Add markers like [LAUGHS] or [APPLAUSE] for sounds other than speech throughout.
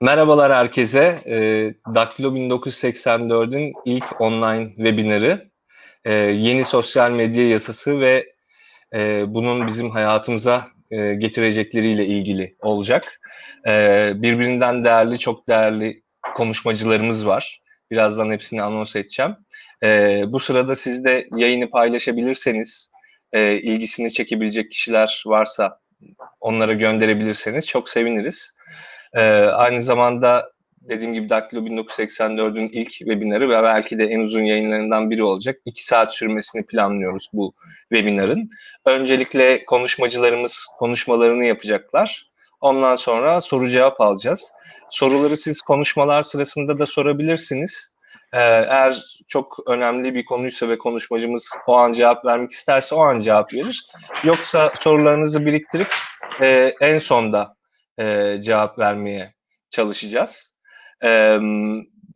Merhabalar herkese. E, Daktilo 1984'ün ilk online webinarı. E, yeni sosyal medya yasası ve e, bunun bizim hayatımıza e, getirecekleriyle ilgili olacak. E, birbirinden değerli, çok değerli konuşmacılarımız var. Birazdan hepsini anons edeceğim. E, bu sırada siz de yayını paylaşabilirseniz, e, ilgisini çekebilecek kişiler varsa onlara gönderebilirseniz çok seviniriz. E, aynı zamanda dediğim gibi Daktilo 1984'ün ilk webinarı ve belki de en uzun yayınlarından biri olacak. İki saat sürmesini planlıyoruz bu webinarın. Öncelikle konuşmacılarımız konuşmalarını yapacaklar. Ondan sonra soru cevap alacağız. Soruları siz konuşmalar sırasında da sorabilirsiniz. Ee, eğer çok önemli bir konuysa ve konuşmacımız o an cevap vermek isterse o an cevap verir. Yoksa sorularınızı biriktirip e, en sonda e, cevap vermeye çalışacağız. E,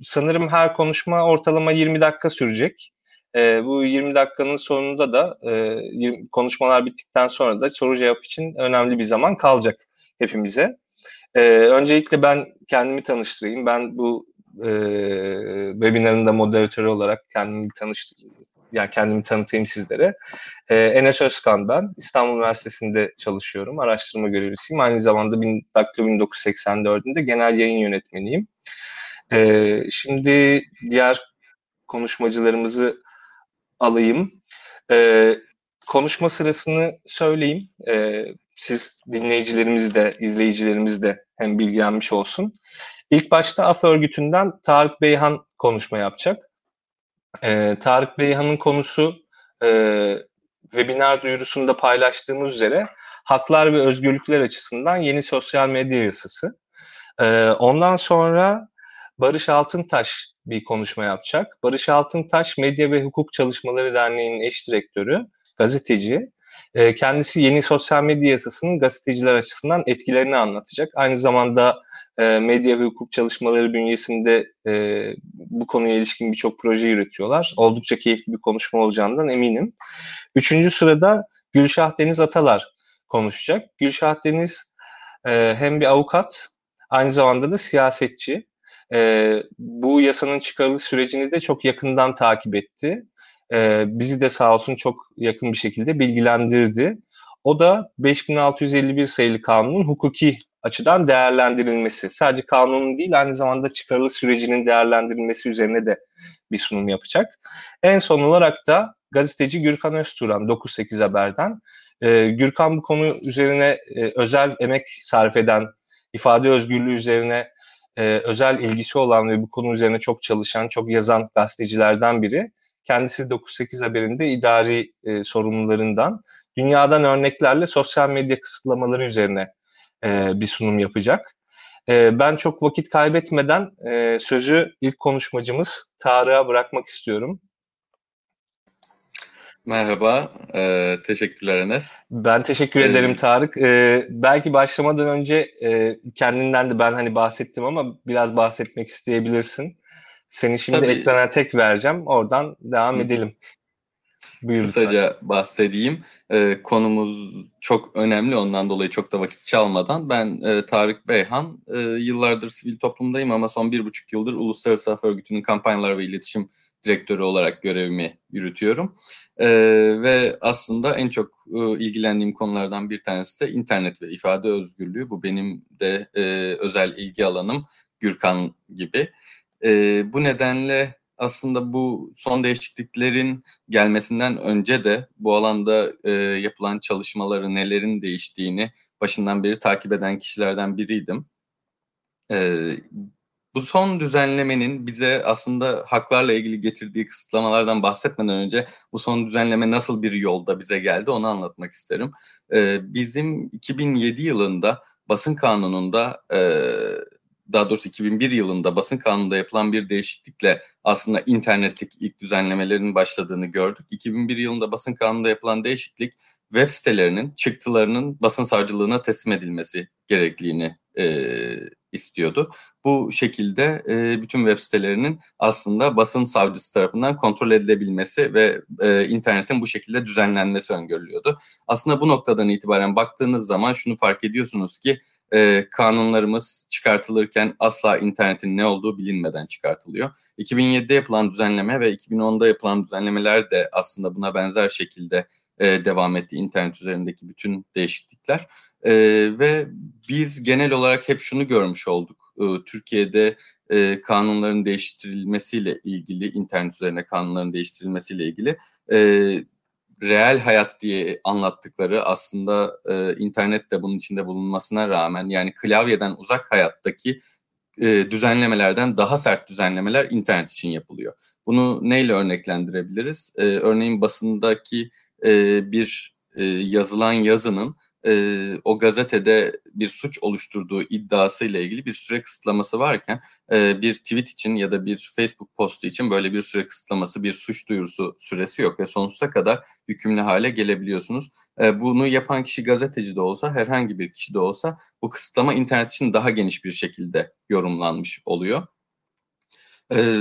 sanırım her konuşma ortalama 20 dakika sürecek. E, bu 20 dakikanın sonunda da e, 20, konuşmalar bittikten sonra da soru cevap için önemli bir zaman kalacak hepimize. E, öncelikle ben kendimi tanıştırayım. Ben bu e, webinarın da moderatörü olarak kendimi tanıştırayım. Yani kendimi tanıtayım sizlere. E, Enes Özkan ben. İstanbul Üniversitesi'nde çalışıyorum. Araştırma görevlisiyim. Aynı zamanda Daktilo 1984'ünde genel yayın yönetmeniyim. E, şimdi diğer konuşmacılarımızı alayım. E, konuşma sırasını söyleyeyim. E, siz dinleyicilerimiz de, izleyicilerimiz de hem bilgilenmiş olsun. İlk başta AF örgütünden Tarık Beyhan konuşma yapacak. Ee, Tarık Beyhan'ın konusu e, webinar duyurusunda paylaştığımız üzere haklar ve özgürlükler açısından yeni sosyal medya yasası. Ee, ondan sonra Barış Altıntaş bir konuşma yapacak. Barış Altıntaş Medya ve Hukuk Çalışmaları Derneği'nin eş direktörü, gazeteci. Ee, kendisi yeni sosyal medya yasasının gazeteciler açısından etkilerini anlatacak. Aynı zamanda e, medya ve hukuk çalışmaları bünyesinde e, bu konuya ilişkin birçok proje yürütüyorlar. Oldukça keyifli bir konuşma olacağından eminim. Üçüncü sırada Gülşah Deniz Atalar konuşacak. Gülşah Deniz e, hem bir avukat, aynı zamanda da siyasetçi. E, bu yasanın çıkarılış sürecini de çok yakından takip etti. E, bizi de sağ olsun çok yakın bir şekilde bilgilendirdi. O da 5651 sayılı kanunun hukuki açıdan değerlendirilmesi. Sadece kanunun değil aynı zamanda çıkarılış sürecinin değerlendirilmesi üzerine de bir sunum yapacak. En son olarak da gazeteci Gürkan Özturan 98 Haber'den. Ee, Gürkan bu konu üzerine e, özel emek sarf eden, ifade özgürlüğü üzerine e, özel ilgisi olan ve bu konu üzerine çok çalışan, çok yazan gazetecilerden biri. Kendisi 98 Haber'inde idari e, sorumlularından dünyadan örneklerle sosyal medya kısıtlamaları üzerine e, bir sunum yapacak. E, ben çok vakit kaybetmeden e, sözü ilk konuşmacımız Tarık'a bırakmak istiyorum. Merhaba, e, teşekkürler Enes. Ben teşekkür ee, ederim Tarık. E, belki başlamadan önce e, kendinden de ben hani bahsettim ama biraz bahsetmek isteyebilirsin. Seni şimdi Tabii. ekrana tek vereceğim, oradan devam edelim. Buyur Kısaca lütfen. bahsedeyim. Ee, konumuz çok önemli ondan dolayı çok da vakit çalmadan. Ben e, Tarık Beyhan. E, yıllardır sivil toplumdayım ama son bir buçuk yıldır Uluslararası Af Örgütü'nün kampanyalar ve iletişim direktörü olarak görevimi yürütüyorum. E, ve aslında en çok e, ilgilendiğim konulardan bir tanesi de internet ve ifade özgürlüğü. Bu benim de e, özel ilgi alanım Gürkan gibi. E, bu nedenle aslında bu son değişikliklerin gelmesinden önce de bu alanda e, yapılan çalışmaları nelerin değiştiğini başından beri takip eden kişilerden biriydim. E, bu son düzenlemenin bize aslında haklarla ilgili getirdiği kısıtlamalardan bahsetmeden önce bu son düzenleme nasıl bir yolda bize geldi onu anlatmak isterim. E, bizim 2007 yılında basın kanununda e, daha doğrusu 2001 yılında basın kanununda yapılan bir değişiklikle aslında internetteki ilk düzenlemelerin başladığını gördük. 2001 yılında basın kanununda yapılan değişiklik web sitelerinin çıktılarının basın savcılığına teslim edilmesi gerekliliğini e, istiyordu. Bu şekilde e, bütün web sitelerinin aslında basın savcısı tarafından kontrol edilebilmesi ve e, internetin bu şekilde düzenlenmesi öngörülüyordu. Aslında bu noktadan itibaren baktığınız zaman şunu fark ediyorsunuz ki e, kanunlarımız çıkartılırken asla internetin ne olduğu bilinmeden çıkartılıyor. 2007'de yapılan düzenleme ve 2010'da yapılan düzenlemeler de aslında buna benzer şekilde e, devam etti internet üzerindeki bütün değişiklikler. E, ve biz genel olarak hep şunu görmüş olduk. E, Türkiye'de e, kanunların değiştirilmesiyle ilgili, internet üzerine kanunların değiştirilmesiyle ilgili e, reel hayat diye anlattıkları aslında e, internet de bunun içinde bulunmasına rağmen yani klavyeden uzak hayattaki e, düzenlemelerden daha sert düzenlemeler internet için yapılıyor. Bunu neyle örneklendirebiliriz? E, örneğin basındaki e, bir e, yazılan yazının e, o gazetede bir suç oluşturduğu iddiasıyla ilgili bir süre kısıtlaması varken e, bir tweet için ya da bir Facebook postu için böyle bir süre kısıtlaması, bir suç duyurusu süresi yok ve sonsuza kadar hükümlü hale gelebiliyorsunuz. E, bunu yapan kişi gazeteci de olsa, herhangi bir kişi de olsa bu kısıtlama internet için daha geniş bir şekilde yorumlanmış oluyor. E,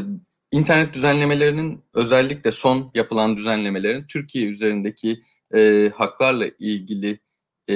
internet düzenlemelerinin özellikle son yapılan düzenlemelerin Türkiye üzerindeki e, haklarla ilgili e,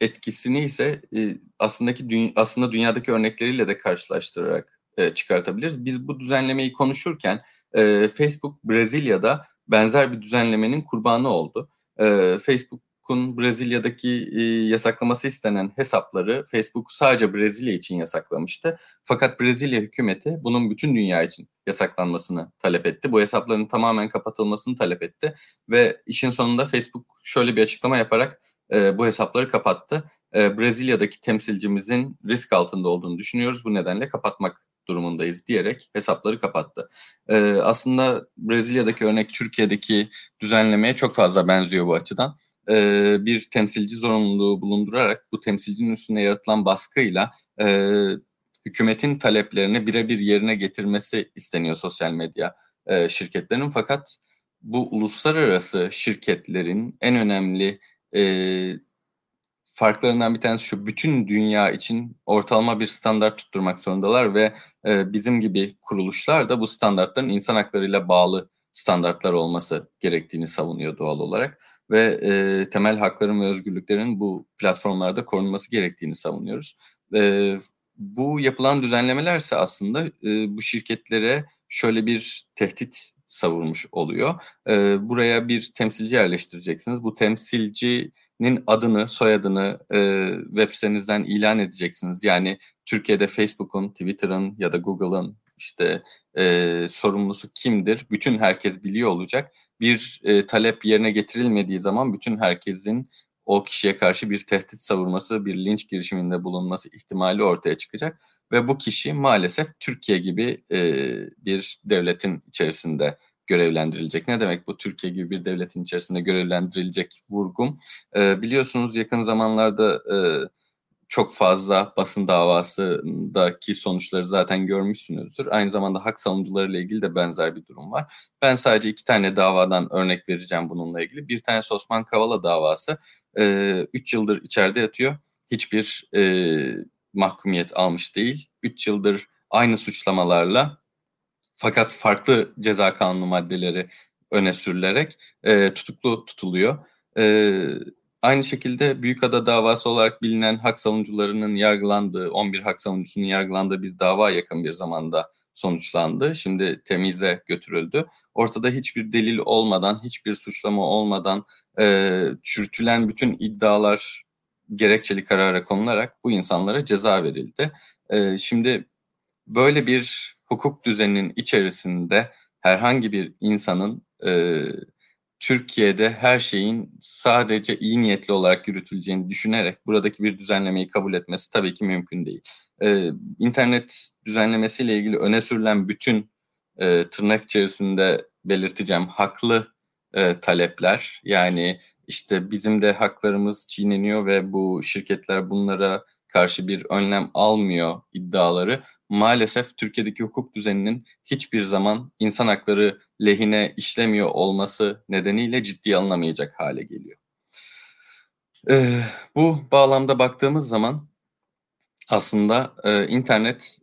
etkisini ise e, aslındaki dü aslında dünyadaki örnekleriyle de karşılaştırarak e, çıkartabiliriz. Biz bu düzenlemeyi konuşurken e, Facebook Brezilya'da benzer bir düzenlemenin kurbanı oldu. E, Facebook'un Brezilya'daki e, yasaklaması istenen hesapları Facebook sadece Brezilya için yasaklamıştı. Fakat Brezilya hükümeti bunun bütün dünya için yasaklanmasını talep etti. Bu hesapların tamamen kapatılmasını talep etti ve işin sonunda Facebook şöyle bir açıklama yaparak e, bu hesapları kapattı. E, Brezilya'daki temsilcimizin risk altında olduğunu düşünüyoruz. Bu nedenle kapatmak durumundayız diyerek hesapları kapattı. E, aslında Brezilya'daki örnek Türkiye'deki düzenlemeye çok fazla benziyor bu açıdan. E, bir temsilci zorunluluğu bulundurarak bu temsilcinin üstüne yaratılan baskıyla e, hükümetin taleplerini birebir yerine getirmesi isteniyor sosyal medya e, şirketlerinin. Fakat bu uluslararası şirketlerin en önemli e, farklarından bir tanesi şu bütün dünya için ortalama bir standart tutturmak zorundalar ve e, bizim gibi kuruluşlar da bu standartların insan haklarıyla bağlı standartlar olması gerektiğini savunuyor doğal olarak ve e, temel hakların ve özgürlüklerin bu platformlarda korunması gerektiğini savunuyoruz. E, bu yapılan düzenlemelerse aslında e, bu şirketlere şöyle bir tehdit savurmuş oluyor. E, buraya bir temsilci yerleştireceksiniz. Bu temsilcinin adını, soyadını e, web sitenizden ilan edeceksiniz. Yani Türkiye'de Facebook'un, Twitter'ın ya da Google'ın işte e, sorumlusu kimdir? Bütün herkes biliyor olacak. Bir e, talep yerine getirilmediği zaman bütün herkesin o kişiye karşı bir tehdit savurması, bir linç girişiminde bulunması ihtimali ortaya çıkacak. Ve bu kişi maalesef Türkiye gibi e, bir devletin içerisinde görevlendirilecek. Ne demek bu Türkiye gibi bir devletin içerisinde görevlendirilecek vurgum? E, biliyorsunuz yakın zamanlarda e, çok fazla basın davasındaki sonuçları zaten görmüşsünüzdür. Aynı zamanda hak savunucuları ile ilgili de benzer bir durum var. Ben sadece iki tane davadan örnek vereceğim bununla ilgili. Bir tane Osman Kavala davası. 3 yıldır içeride yatıyor. Hiçbir e, mahkumiyet almış değil. 3 yıldır aynı suçlamalarla fakat farklı ceza kanunu maddeleri öne sürülerek e, tutuklu tutuluyor. E, aynı şekilde Büyükada davası olarak bilinen hak savunucularının yargılandığı, 11 hak savunucusunun yargılandığı bir dava yakın bir zamanda sonuçlandı. Şimdi temize götürüldü. Ortada hiçbir delil olmadan, hiçbir suçlama olmadan e, çürütülen bütün iddialar gerekçeli karara konularak bu insanlara ceza verildi. E, şimdi böyle bir hukuk düzeninin içerisinde herhangi bir insanın e, Türkiye'de her şeyin sadece iyi niyetli olarak yürütüleceğini düşünerek buradaki bir düzenlemeyi kabul etmesi tabii ki mümkün değil. Ee, internet düzenlemesiyle ilgili öne sürülen bütün e, tırnak içerisinde belirteceğim haklı e, talepler yani işte bizim de haklarımız çiğneniyor ve bu şirketler bunlara karşı bir önlem almıyor iddiaları maalesef Türkiye'deki hukuk düzeninin hiçbir zaman insan hakları lehine işlemiyor olması nedeniyle ciddiye alınamayacak hale geliyor. Ee, bu bağlamda baktığımız zaman aslında e, internet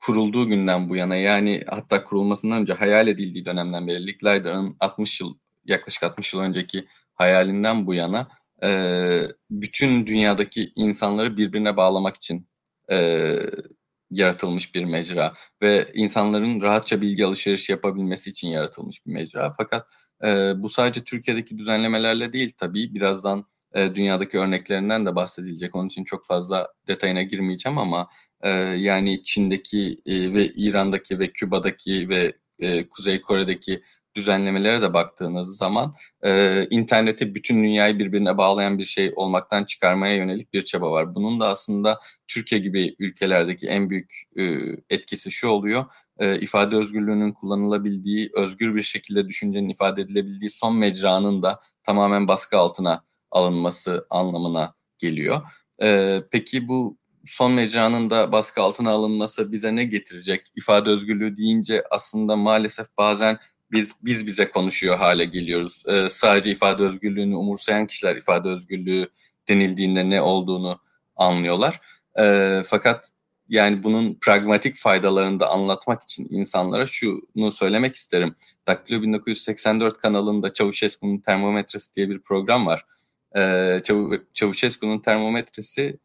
kurulduğu günden bu yana yani hatta kurulmasından önce hayal edildiği dönemden beri Licklider'ın 60 yıl yaklaşık 60 yıl önceki hayalinden bu yana e, bütün dünyadaki insanları birbirine bağlamak için e, yaratılmış bir mecra ve insanların rahatça bilgi alışverişi yapabilmesi için yaratılmış bir mecra. Fakat e, bu sadece Türkiye'deki düzenlemelerle değil tabii birazdan e, dünyadaki örneklerinden de bahsedilecek. Onun için çok fazla detayına girmeyeceğim ama e, yani Çin'deki e, ve İran'daki ve Küba'daki ve e, Kuzey Kore'deki düzenlemelere de baktığınız zaman e, interneti bütün dünyayı birbirine bağlayan bir şey olmaktan çıkarmaya yönelik bir çaba var. Bunun da aslında Türkiye gibi ülkelerdeki en büyük e, etkisi şu oluyor. E, ifade özgürlüğünün kullanılabildiği, özgür bir şekilde düşüncenin ifade edilebildiği son mecranın da tamamen baskı altına alınması anlamına geliyor. E, peki bu son mecranın da baskı altına alınması bize ne getirecek? İfade özgürlüğü deyince aslında maalesef bazen biz biz bize konuşuyor hale geliyoruz. Ee, sadece ifade özgürlüğünü umursayan kişiler ifade özgürlüğü denildiğinde ne olduğunu anlıyorlar. Ee, fakat yani bunun pragmatik faydalarını da anlatmak için insanlara şunu söylemek isterim. Daktilo 1984 kanalında Çavuşescu'nun termometresi diye bir program var. Ee, Çavuşescu'nun termometresi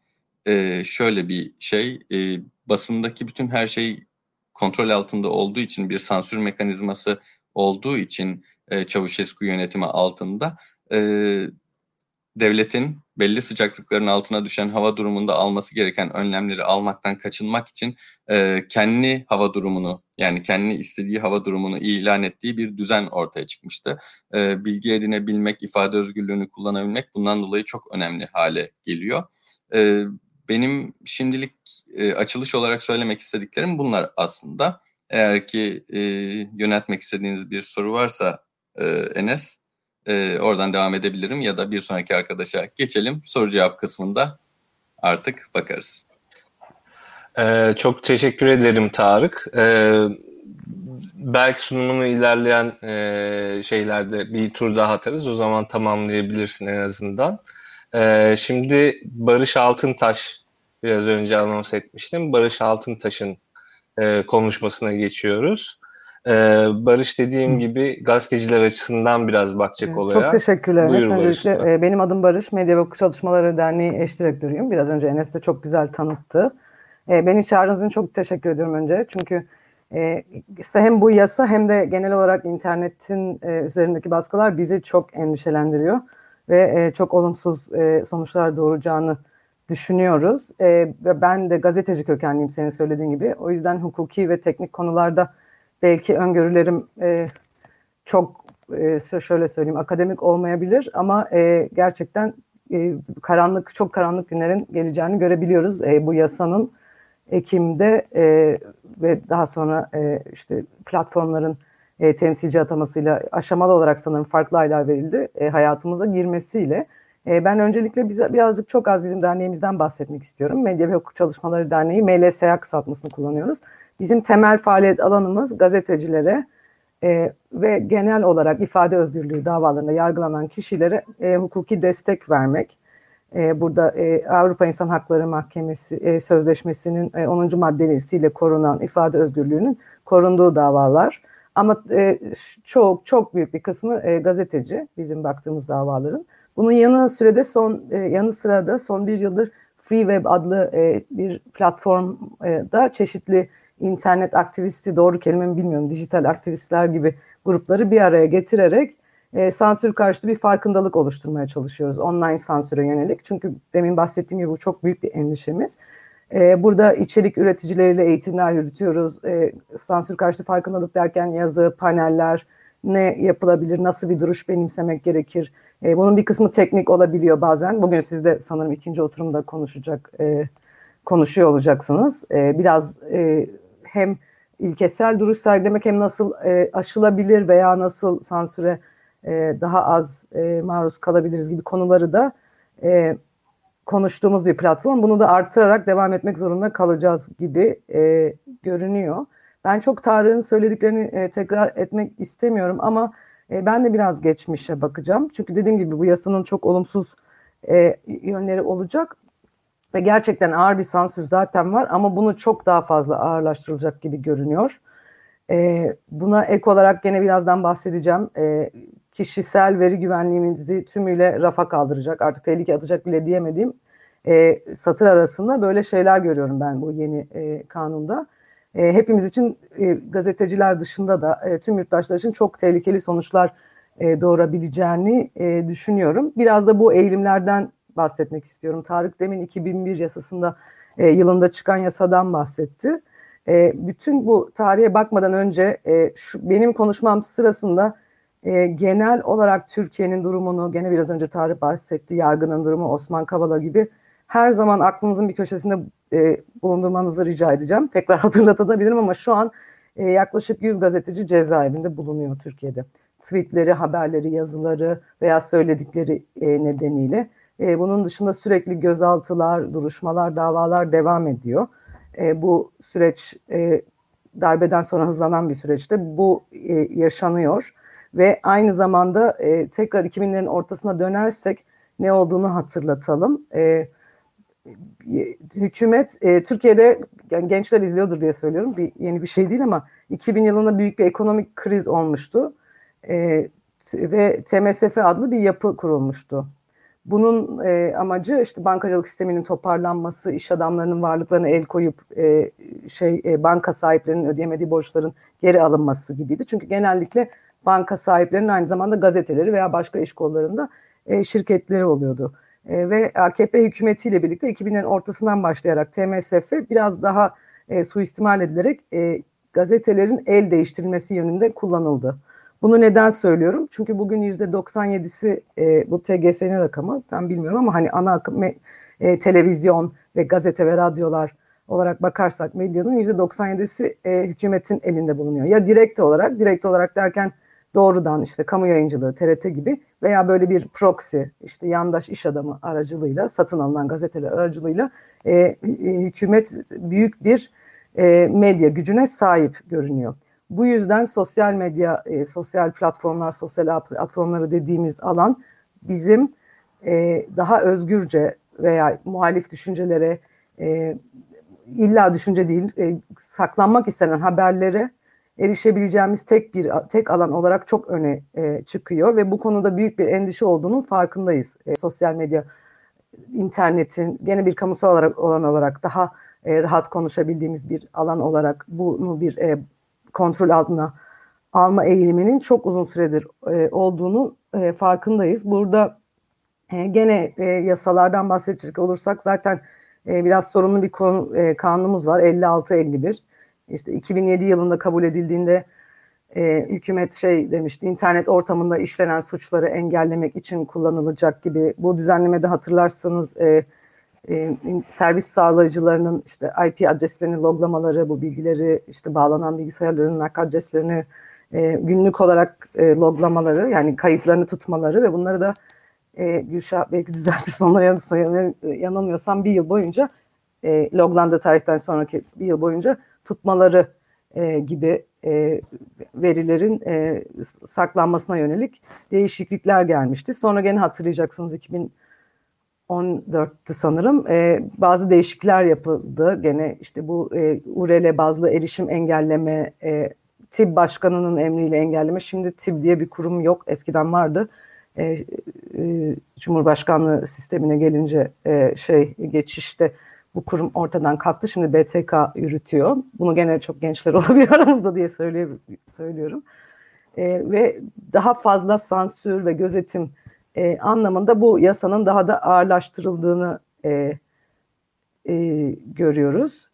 e, şöyle bir şey. E, basındaki bütün her şey kontrol altında olduğu için bir sansür mekanizması olduğu için e, Çavuşescu yönetimi altında e, devletin belli sıcaklıkların altına düşen hava durumunda alması gereken önlemleri almaktan kaçınmak için e, kendi hava durumunu yani kendi istediği hava durumunu ilan ettiği bir düzen ortaya çıkmıştı. E, bilgi edinebilmek, ifade özgürlüğünü kullanabilmek bundan dolayı çok önemli hale geliyor. E, benim şimdilik e, açılış olarak söylemek istediklerim bunlar aslında. Eğer ki e, yöneltmek istediğiniz bir soru varsa e, Enes, e, oradan devam edebilirim ya da bir sonraki arkadaşa geçelim. Soru cevap kısmında artık bakarız. Ee, çok teşekkür ederim Tarık. Ee, belki sunumunu ilerleyen e, şeylerde bir tur daha atarız. O zaman tamamlayabilirsin en azından. Ee, şimdi Barış Altıntaş biraz önce anons etmiştim. Barış Altıntaş'ın e, konuşmasına geçiyoruz. E, Barış dediğim gibi gazeteciler açısından biraz bakacak olaya. Çok teşekkürler. Buyur Öncelikle e, benim adım Barış. Medya ve Hukuk Çalışmaları Derneği eş direktörüyüm. Biraz önce Enes de çok güzel tanıttı. E, beni çağırdığınız için çok teşekkür ediyorum önce. Çünkü e, işte hem bu yasa hem de genel olarak internetin e, üzerindeki baskılar bizi çok endişelendiriyor ve e, çok olumsuz e, sonuçlar doğuracağını düşünüyoruz. E, ben de gazeteci kökenliyim senin söylediğin gibi. O yüzden hukuki ve teknik konularda belki öngörülerim e, çok e, şöyle söyleyeyim akademik olmayabilir ama e, gerçekten e, karanlık çok karanlık günlerin geleceğini görebiliyoruz. E, bu yasanın Ekim'de e, ve daha sonra e, işte platformların e, temsilci atamasıyla aşamalı olarak sanırım farklı aylar verildi. E, hayatımıza girmesiyle e, ben öncelikle bize birazcık çok az bizim derneğimizden bahsetmek istiyorum. Medya ve Hukuk Çalışmaları Derneği MLSA kısaltmasını kullanıyoruz. Bizim temel faaliyet alanımız gazetecilere e, ve genel olarak ifade özgürlüğü davalarında yargılanan kişilere e, hukuki destek vermek. E, burada e, Avrupa İnsan Hakları Mahkemesi e, Sözleşmesi'nin e, 10. maddesiyle korunan ifade özgürlüğünün korunduğu davalar. Ama e, çok çok büyük bir kısmı e, gazeteci bizim baktığımız davaların. Bunun yanı sürede son e, yanı sırada son bir yıldır Free Web adlı e, bir platformda çeşitli internet aktivisti doğru kelime mi bilmiyorum dijital aktivistler gibi grupları bir araya getirerek e, sansür karşıtı bir farkındalık oluşturmaya çalışıyoruz online sansüre yönelik. Çünkü demin bahsettiğim gibi bu çok büyük bir endişemiz. E, burada içerik üreticileriyle eğitimler yürütüyoruz. E, sansür karşıtı farkındalık derken yazı, paneller, ne yapılabilir, nasıl bir duruş benimsemek gerekir. E, bunun bir kısmı teknik olabiliyor bazen. Bugün siz de sanırım ikinci oturumda konuşacak, e, konuşuyor olacaksınız. E, biraz e, hem ilkesel duruş sergilemek hem nasıl e, aşılabilir veya nasıl sansüre e, daha az e, maruz kalabiliriz gibi konuları da e, konuştuğumuz bir platform. Bunu da artırarak devam etmek zorunda kalacağız gibi e, görünüyor. Ben çok Tarık'ın söylediklerini e, tekrar etmek istemiyorum ama e, ben de biraz geçmişe bakacağım. Çünkü dediğim gibi bu yasanın çok olumsuz e, yönleri olacak. Ve gerçekten ağır bir sansür zaten var ama bunu çok daha fazla ağırlaştırılacak gibi görünüyor. E, buna ek olarak gene birazdan bahsedeceğim. E, kişisel veri güvenliğimizi tümüyle rafa kaldıracak, artık tehlike atacak bile diyemediğim e, satır arasında böyle şeyler görüyorum ben bu yeni e, kanunda. E, hepimiz için e, gazeteciler dışında da e, tüm yurttaşlar için çok tehlikeli sonuçlar e, doğurabileceğini e, düşünüyorum. Biraz da bu eğilimlerden bahsetmek istiyorum. Tarık Demin 2001 yasasında e, yılında çıkan yasadan bahsetti. E, bütün bu tarihe bakmadan önce e, şu, benim konuşmam sırasında e, genel olarak Türkiye'nin durumunu, gene biraz önce Tarık bahsetti, yargının durumu, Osman Kavala gibi her zaman aklınızın bir köşesinde e, bulundurmanızı rica edeceğim. Tekrar [LAUGHS] hatırlatabilirim ama şu an e, yaklaşık 100 gazeteci cezaevinde bulunuyor Türkiye'de. Tweetleri, haberleri, yazıları veya söyledikleri e, nedeniyle. E, bunun dışında sürekli gözaltılar, duruşmalar, davalar devam ediyor. E, bu süreç e, darbeden sonra hızlanan bir süreçte bu e, yaşanıyor ve aynı zamanda e, tekrar 2000'lerin ortasına dönersek ne olduğunu hatırlatalım. E, hükümet e, Türkiye'de yani gençler izliyordur diye söylüyorum. Bir yeni bir şey değil ama 2000 yılında büyük bir ekonomik kriz olmuştu. E, ve TMSF adlı bir yapı kurulmuştu. Bunun e, amacı işte bankacılık sisteminin toparlanması, iş adamlarının varlıklarına el koyup e, şey e, banka sahiplerinin ödeyemediği borçların geri alınması gibiydi. Çünkü genellikle banka sahiplerinin aynı zamanda gazeteleri veya başka iş kollarında e, şirketleri oluyordu. E, ve AKP hükümetiyle birlikte 2000'lerin ortasından başlayarak TMSF biraz daha e, suistimal edilerek e, gazetelerin el değiştirilmesi yönünde kullanıldı. Bunu neden söylüyorum? Çünkü bugün yüzde 97'si e, bu TGS'nin rakamı tam bilmiyorum ama hani ana akım e, televizyon ve gazete ve radyolar olarak bakarsak medyanın yüzde 97'si e, hükümetin elinde bulunuyor. Ya direkt olarak, direkt olarak derken doğrudan işte kamu yayıncılığı, TRT gibi veya böyle bir proxy, işte yandaş iş adamı aracılığıyla, satın alınan gazeteler aracılığıyla e, e, hükümet büyük bir e, medya gücüne sahip görünüyor. Bu yüzden sosyal medya, e, sosyal platformlar, sosyal platformları dediğimiz alan bizim e, daha özgürce veya muhalif düşüncelere e, illa düşünce değil, e, saklanmak istenen haberlere erişebileceğimiz tek bir tek alan olarak çok öne e, çıkıyor ve bu konuda büyük bir endişe olduğunun farkındayız. E, sosyal medya, internetin gene bir kamusal olarak, olan olarak daha e, rahat konuşabildiğimiz bir alan olarak bunu bir e, kontrol altına alma eğiliminin çok uzun süredir e, olduğunu e, farkındayız. Burada e, gene e, yasalardan bahsedecek olursak zaten e, biraz sorunlu bir konu, e, kanunumuz var 56-51 işte 2007 yılında kabul edildiğinde e, hükümet şey demişti internet ortamında işlenen suçları engellemek için kullanılacak gibi bu düzenlemede hatırlarsanız e, e, servis sağlayıcılarının işte IP adreslerini loglamaları bu bilgileri işte bağlanan bilgisayarların MAC adreslerini e, günlük olarak e, loglamaları yani kayıtlarını tutmaları ve bunları da e, Gülşah belki düzeltir sonra yanılmıyorsam bir yıl boyunca e, loglandığı tarihten sonraki bir yıl boyunca tutmaları e, gibi e, verilerin e, saklanmasına yönelik değişiklikler gelmişti. Sonra gene hatırlayacaksınız 2014'tü sanırım e, bazı değişiklikler yapıldı. Gene işte bu e, URL bazlı erişim engelleme, e, TİB başkanının emriyle engelleme. Şimdi TİB diye bir kurum yok. Eskiden vardı. E, e, Cumhurbaşkanlığı sistemine gelince e, şey geçişte bu kurum ortadan kalktı. Şimdi BTK yürütüyor. Bunu gene çok gençler [LAUGHS] olabilir aramızda diye söylüyorum. E, ve daha fazla sansür ve gözetim e, anlamında bu yasanın daha da ağırlaştırıldığını e, e, görüyoruz.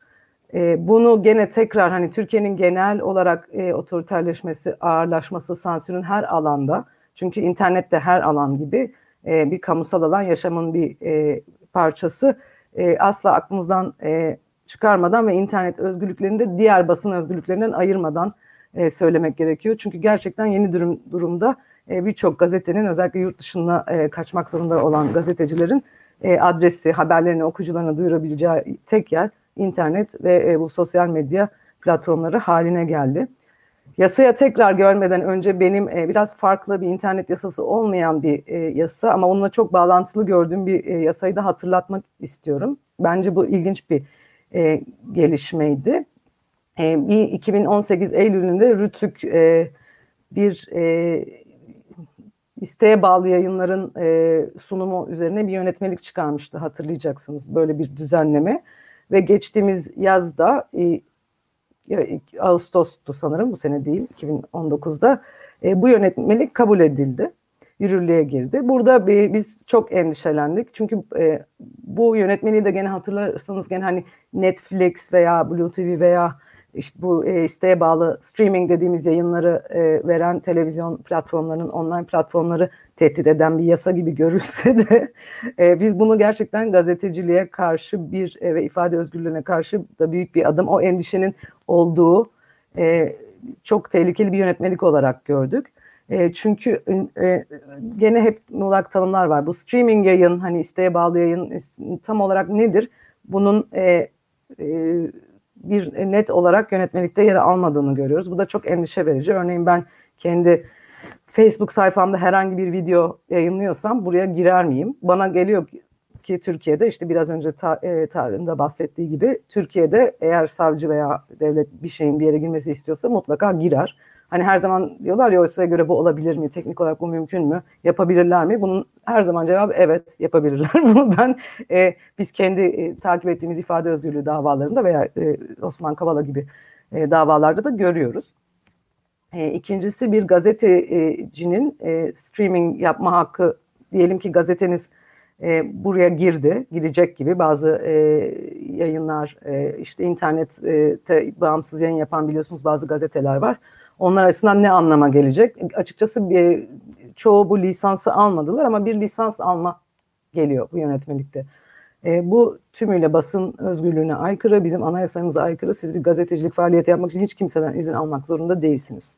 E, bunu gene tekrar hani Türkiye'nin genel olarak e, otoriterleşmesi, ağırlaşması, sansürün her alanda çünkü internette her alan gibi e, bir kamusal alan yaşamın bir e, parçası e, asla aklımızdan e, çıkarmadan ve internet özgürlüklerini de diğer basın özgürlüklerinden ayırmadan e, söylemek gerekiyor. Çünkü gerçekten yeni durum, durumda e, birçok gazetenin özellikle yurt dışına e, kaçmak zorunda olan gazetecilerin e, adresi, haberlerini okuyucularına duyurabileceği tek yer internet ve e, bu sosyal medya platformları haline geldi. Yasaya tekrar görmeden önce benim biraz farklı bir internet yasası olmayan bir yasa ama onunla çok bağlantılı gördüğüm bir yasayı da hatırlatmak istiyorum. Bence bu ilginç bir gelişmeydi. Bir 2018 Eylül'ünde Rütük bir e, isteğe bağlı yayınların e, sunumu üzerine bir yönetmelik çıkarmıştı hatırlayacaksınız böyle bir düzenleme ve geçtiğimiz yazda e, Ağustos'tu sanırım bu sene değil 2019'da e, bu yönetmelik kabul edildi yürürlüğe girdi. Burada bir, biz çok endişelendik. Çünkü e, bu yönetmeni de gene hatırlarsanız gene hani Netflix veya Blue TV veya işte bu e, isteğe bağlı streaming dediğimiz yayınları e, veren televizyon platformlarının online platformları tehdit eden bir yasa gibi görülse de [LAUGHS] e, biz bunu gerçekten gazeteciliğe karşı bir e, ve ifade özgürlüğüne karşı da büyük bir adım o endişenin olduğu e, çok tehlikeli bir yönetmelik olarak gördük. E, çünkü e, gene hep muğlak tanımlar var. Bu streaming yayın, hani isteğe bağlı yayın tam olarak nedir? Bunun e, e, bir net olarak yönetmelikte yer almadığını görüyoruz. Bu da çok endişe verici. Örneğin ben kendi Facebook sayfamda herhangi bir video yayınlıyorsam buraya girer miyim? Bana geliyor ki Türkiye'de işte biraz önce ta, e, Tarık'ın bahsettiği gibi Türkiye'de eğer savcı veya devlet bir şeyin bir yere girmesi istiyorsa mutlaka girer. Hani her zaman diyorlar ya OECD'ye göre bu olabilir mi? Teknik olarak bu mümkün mü? Yapabilirler mi? Bunun her zaman cevabı evet yapabilirler. [LAUGHS] Bunu ben e, biz kendi e, takip ettiğimiz ifade özgürlüğü davalarında veya e, Osman Kavala gibi e, davalarda da görüyoruz. E, ikincisi bir gazetecinin e, streaming yapma hakkı diyelim ki gazeteniz e, buraya girdi, girecek gibi bazı e, yayınlar e, işte internette bağımsız yayın yapan biliyorsunuz bazı gazeteler var onlar açısından ne anlama gelecek? Açıkçası bir, çoğu bu lisansı almadılar ama bir lisans alma geliyor bu yönetmelikte. E, bu tümüyle basın özgürlüğüne aykırı, bizim anayasamıza aykırı. Siz bir gazetecilik faaliyeti yapmak için hiç kimseden izin almak zorunda değilsiniz.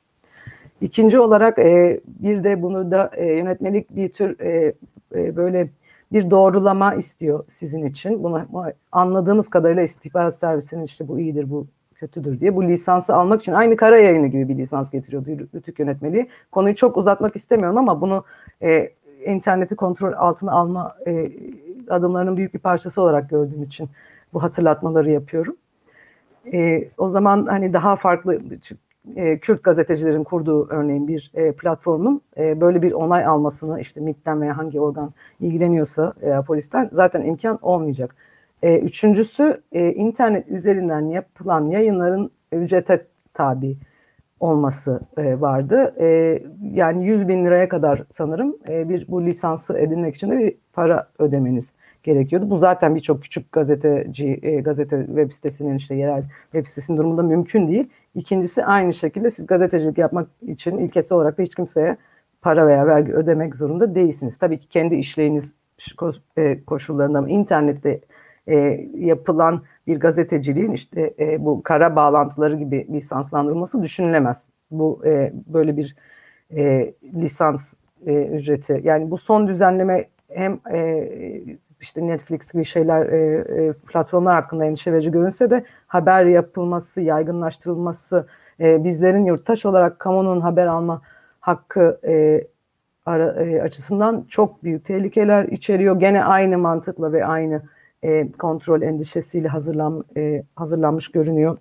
İkinci olarak e, bir de bunu da e, yönetmelik bir tür e, e, böyle bir doğrulama istiyor sizin için. Bunu anladığımız kadarıyla istihbarat servisinin işte bu iyidir, bu kötüdür diye bu lisansı almak için aynı kara yayını gibi bir lisans getiriyordu Rütük yönetmeliği. Konuyu çok uzatmak istemiyorum ama bunu e, interneti kontrol altına alma e, adımlarının büyük bir parçası olarak gördüğüm için bu hatırlatmaları yapıyorum. E, o zaman hani daha farklı e, Kürt gazetecilerin kurduğu örneğin bir e, platformun e, böyle bir onay almasını işte MİT'ten veya hangi organ ilgileniyorsa e, polisten zaten imkan olmayacak. E, üçüncüsü e, internet üzerinden yapılan yayınların ücrete tabi olması e, vardı. E, yani 100 bin liraya kadar sanırım e, bir bu lisansı edinmek için de bir para ödemeniz gerekiyordu. Bu zaten birçok küçük gazeteci, e, gazete web sitesinin işte yerel web sitesinin durumunda mümkün değil. İkincisi aynı şekilde siz gazetecilik yapmak için ilkesi olarak da hiç kimseye para veya vergi ödemek zorunda değilsiniz. Tabii ki kendi işleyiniz e, koşullarında ama internette e, yapılan bir gazeteciliğin işte e, bu kara bağlantıları gibi lisanslandırılması düşünülemez. Bu e, böyle bir e, lisans e, ücreti. Yani bu son düzenleme hem e, işte Netflix gibi şeyler e, e, platformlar hakkında endişe verici görünse de haber yapılması, yaygınlaştırılması, e, bizlerin yurttaş olarak kamunun haber alma hakkı e, ara, e, açısından çok büyük tehlikeler içeriyor. Gene aynı mantıkla ve aynı e, kontrol endişesiyle hazırlan, e, hazırlanmış görünüyor.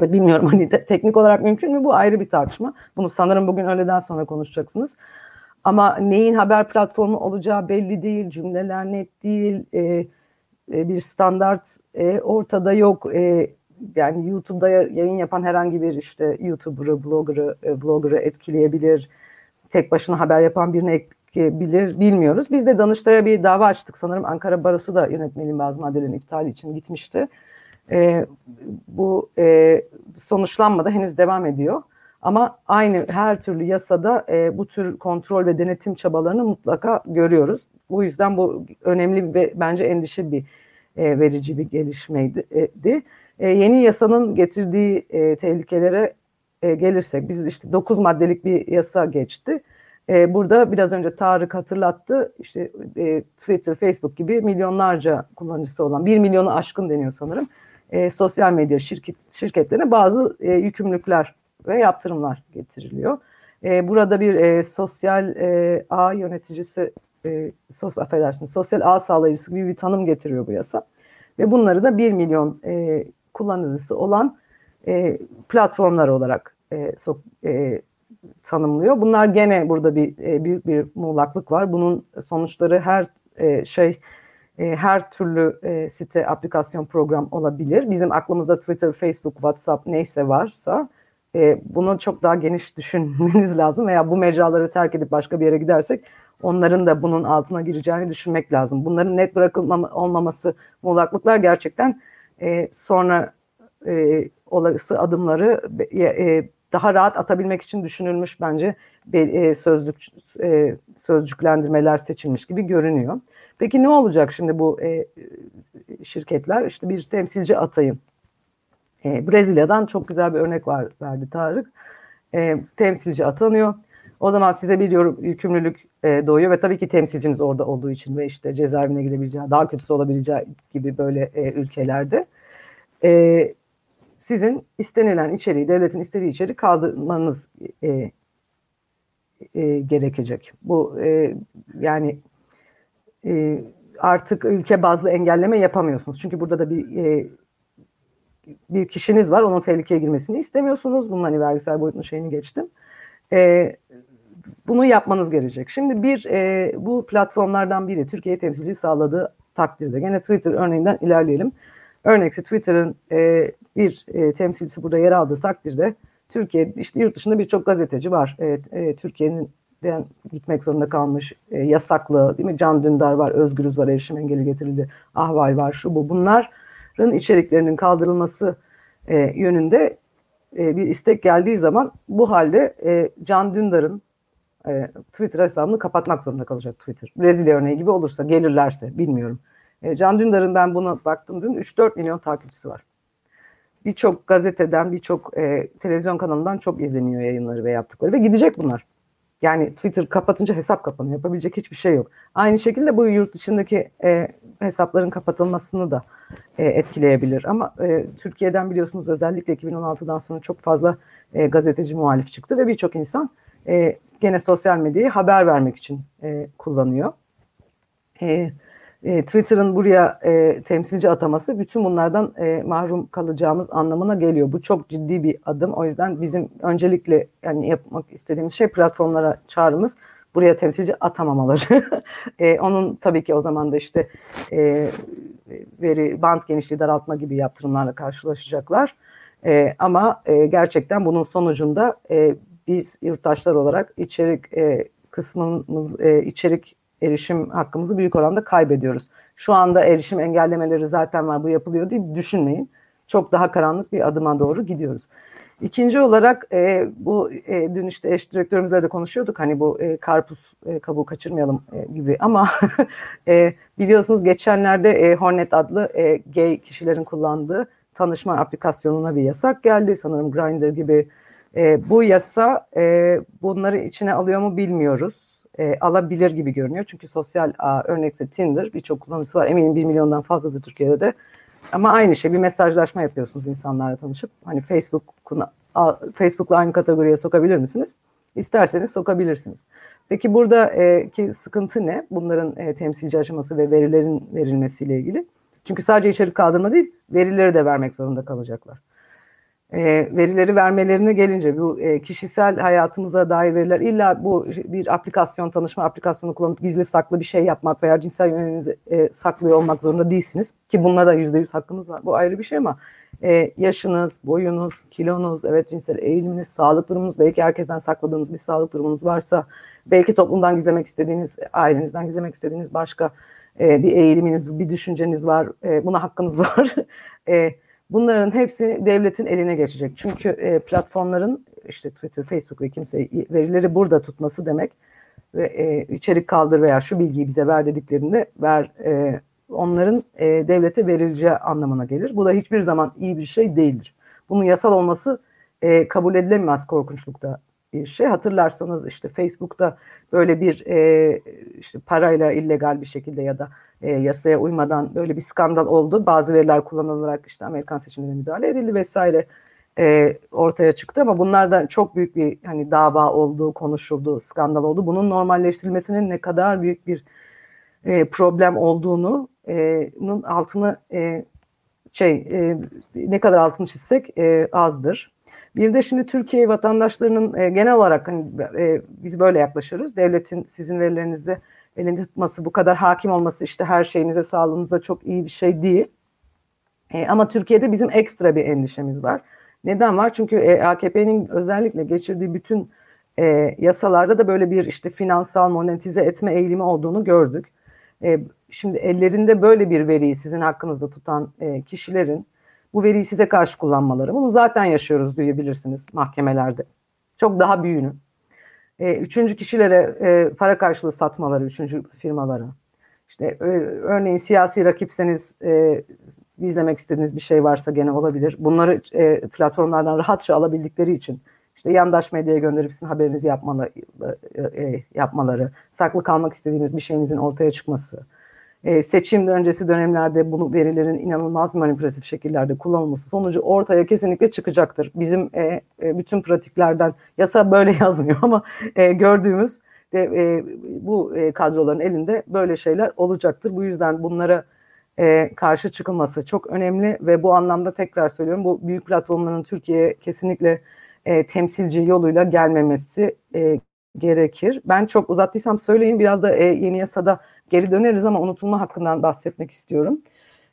Da bilmiyorum hani te, teknik olarak mümkün mü bu ayrı bir tartışma. Bunu sanırım bugün öğleden sonra konuşacaksınız. Ama neyin haber platformu olacağı belli değil, cümleler net değil, e, e, bir standart e, ortada yok. E, yani YouTube'da yayın yapan herhangi bir işte YouTuber'ı, blogger'ı, e, blogger'ı etkileyebilir. Tek başına haber yapan birine bilir bilmiyoruz. Biz de Danıştay'a bir dava açtık sanırım. Ankara Barosu da yönetmeliğin bazı maddelerin iptali için gitmişti. E, bu e, sonuçlanmadı henüz devam ediyor. Ama aynı her türlü yasada e, bu tür kontrol ve denetim çabalarını mutlaka görüyoruz. Bu yüzden bu önemli ve bence endişe bir e, verici bir gelişmeydi. E, yeni yasanın getirdiği e, tehlikelere e, gelirsek, biz işte 9 maddelik bir yasa geçti. E, burada biraz önce Tarık hatırlattı. İşte e, Twitter, Facebook gibi milyonlarca kullanıcısı olan, bir milyonu aşkın deniyor sanırım. E, sosyal medya şirket, şirketlerine bazı e, yükümlülükler ve yaptırımlar getiriliyor. E, burada bir e, sosyal e, ağ yöneticisi, e, sos, affedersiniz, sosyal ağ sağlayıcısı gibi bir tanım getiriyor bu yasa. Ve bunları da bir milyon e, kullanıcısı olan e, platformlar olarak e, so, e, tanımlıyor. Bunlar gene burada bir e, büyük bir muğlaklık var. Bunun sonuçları her e, şey e, her türlü e, site, aplikasyon, program olabilir. Bizim aklımızda Twitter, Facebook, WhatsApp neyse varsa e, bunu çok daha geniş düşünmeniz lazım veya bu mecraları terk edip başka bir yere gidersek onların da bunun altına gireceğini düşünmek lazım. Bunların net bırakılma olmaması muğlaklıklar gerçekten e, sonra e, olası adımları e, daha rahat atabilmek için düşünülmüş bence e, sözlük e, sözcüklendirmeler seçilmiş gibi görünüyor. Peki ne olacak şimdi bu e, şirketler? İşte bir temsilci atayın. E, Brezilya'dan çok güzel bir örnek var verdi Tarık. Temsilci atanıyor. O zaman size bir yorum, yükümlülük doğuyor ve tabii ki temsilciniz orada olduğu için ve işte cezaevine gidebileceği, daha kötüsü olabileceği gibi böyle ülkelerde e, sizin istenilen içeriği, devletin istediği içeriği kaldırmanız e, e, gerekecek. Bu e, yani e, artık ülke bazlı engelleme yapamıyorsunuz. Çünkü burada da bir e, bir kişiniz var, onun tehlikeye girmesini istemiyorsunuz. Bunun hani vergisel boyutun şeyini geçtim. E, bunu yapmanız gerekecek. Şimdi bir e, bu platformlardan biri Türkiye temsilci sağladığı takdirde. Gene Twitter örneğinden ilerleyelim. Örnekse Twitter'ın e, bir e, temsilcisi burada yer aldığı takdirde Türkiye işte yurt dışında birçok gazeteci var. E, e, Türkiye'nin gitmek zorunda kalmış e, yasaklı değil mi? Can Dündar var, Özgürüz var, erişim engeli getirildi, Ahval var, şu bu. Bunların içeriklerinin kaldırılması e, yönünde e, bir istek geldiği zaman bu halde e, Can Dündar'ın e, Twitter hesabını kapatmak zorunda kalacak Twitter. Brezilya örneği gibi olursa gelirlerse bilmiyorum. E, Can Dündar'ın ben buna baktım dün 3-4 milyon takipçisi var. Birçok gazeteden, birçok e, televizyon kanalından çok izleniyor yayınları ve yaptıkları ve gidecek bunlar. Yani Twitter kapatınca hesap kapanıyor. Yapabilecek hiçbir şey yok. Aynı şekilde bu yurt dışındaki e, hesapların kapatılmasını da e, etkileyebilir. Ama e, Türkiye'den biliyorsunuz özellikle 2016'dan sonra çok fazla e, gazeteci muhalif çıktı ve birçok insan e, gene sosyal medyayı haber vermek için e, kullanıyor. E, e, Twitter'ın buraya e, temsilci ataması bütün bunlardan e, mahrum kalacağımız anlamına geliyor. Bu çok ciddi bir adım. O yüzden bizim öncelikle yani yapmak istediğimiz şey platformlara çağrımız buraya temsilci atamamaları. [LAUGHS] e, onun tabii ki o zaman da işte e, veri band genişliği daraltma gibi yaptırımlarla karşılaşacaklar. E, ama e, gerçekten bunun sonucunda e, biz yurttaşlar olarak içerik e, kısmımız e, içerik erişim hakkımızı büyük oranda kaybediyoruz. Şu anda erişim engellemeleri zaten var bu yapılıyor diye düşünmeyin. Çok daha karanlık bir adıma doğru gidiyoruz. İkinci olarak e, bu e, dün işte eş direktörümüzle de konuşuyorduk hani bu e, karpuz e, kabuğu kaçırmayalım e, gibi ama [LAUGHS] e, biliyorsunuz geçenlerde e, Hornet adlı e, gay kişilerin kullandığı tanışma aplikasyonuna bir yasak geldi. Sanırım Grindr gibi e, bu yasa e, bunları içine alıyor mu bilmiyoruz e, alabilir gibi görünüyor. Çünkü sosyal ağ örnekse Tinder birçok kullanıcısı var. Eminim 1 milyondan fazladır Türkiye'de de. Ama aynı şey bir mesajlaşma yapıyorsunuz insanlarla tanışıp. Hani Facebook'una Facebook'la aynı kategoriye sokabilir misiniz? İsterseniz sokabilirsiniz. Peki buradaki e, sıkıntı ne? Bunların e, temsilci aşaması ve verilerin verilmesiyle ilgili. Çünkü sadece içerik kaldırma değil, verileri de vermek zorunda kalacaklar e, verileri vermelerine gelince bu e, kişisel hayatımıza dair veriler illa bu bir aplikasyon tanışma aplikasyonu kullanıp gizli saklı bir şey yapmak veya cinsel yönelinizi e, saklıyor olmak zorunda değilsiniz ki bununla da yüzde yüz hakkınız var bu ayrı bir şey ama e, yaşınız, boyunuz, kilonuz, evet cinsel eğiliminiz, sağlık durumunuz belki herkesten sakladığınız bir sağlık durumunuz varsa belki toplumdan gizlemek istediğiniz, ailenizden gizlemek istediğiniz başka e, bir eğiliminiz, bir düşünceniz var, e, buna hakkınız [LAUGHS] var. e, Bunların hepsi devletin eline geçecek. Çünkü e, platformların işte Twitter, Facebook ve kimse verileri burada tutması demek ve e, içerik kaldır veya şu bilgiyi bize ver dediklerinde ver e, onların e, devlete verileceği anlamına gelir. Bu da hiçbir zaman iyi bir şey değildir. Bunun yasal olması e, kabul edilemez korkunçlukta bir şey. Hatırlarsanız işte Facebook'ta böyle bir e, işte parayla illegal bir şekilde ya da e, yasaya uymadan böyle bir skandal oldu. Bazı veriler kullanılarak işte Amerikan seçimlerine müdahale edildi vesaire e, ortaya çıktı ama bunlardan çok büyük bir hani dava oldu, konuşuldu, skandal oldu. Bunun normalleştirilmesinin ne kadar büyük bir e, problem olduğunu e, bunun altını e, şey e, ne kadar altını çizsek e, azdır. Bir de şimdi Türkiye vatandaşlarının e, genel olarak hani e, biz böyle yaklaşıyoruz. Devletin sizin verilerinizde elinde tutması, bu kadar hakim olması işte her şeyinize, sağlığınıza çok iyi bir şey değil. E, ama Türkiye'de bizim ekstra bir endişemiz var. Neden var? Çünkü e, AKP'nin özellikle geçirdiği bütün e, yasalarda da böyle bir işte finansal monetize etme eğilimi olduğunu gördük. E, şimdi ellerinde böyle bir veriyi sizin hakkınızda tutan e, kişilerin bu veriyi size karşı kullanmaları. Bunu zaten yaşıyoruz diyebilirsiniz mahkemelerde. Çok daha büyüğünü. E, üçüncü kişilere e, para karşılığı satmaları, üçüncü firmalara. İşte e, örneğin siyasi rakipseniz e, izlemek istediğiniz bir şey varsa gene olabilir. Bunları e, platformlardan rahatça alabildikleri için işte yandaş medyaya gönderip sizin haberinizi yapmaları, e, yapmaları, saklı kalmak istediğiniz bir şeyinizin ortaya çıkması, e, seçim öncesi dönemlerde bunu verilerin inanılmaz manipülatif şekillerde kullanılması sonucu ortaya kesinlikle çıkacaktır. Bizim e, e, bütün pratiklerden yasa böyle [LAUGHS] yazmıyor ama gördüğümüz de, bu kadroların elinde böyle şeyler olacaktır. Bu yüzden bunlara karşı çıkılması çok önemli ve bu anlamda tekrar söylüyorum bu büyük platformların Türkiye'ye kesinlikle temsilci yoluyla gelmemesi gerekir. Ben çok uzattıysam söyleyin biraz da e, yeni yasada geri döneriz ama unutulma hakkından bahsetmek istiyorum.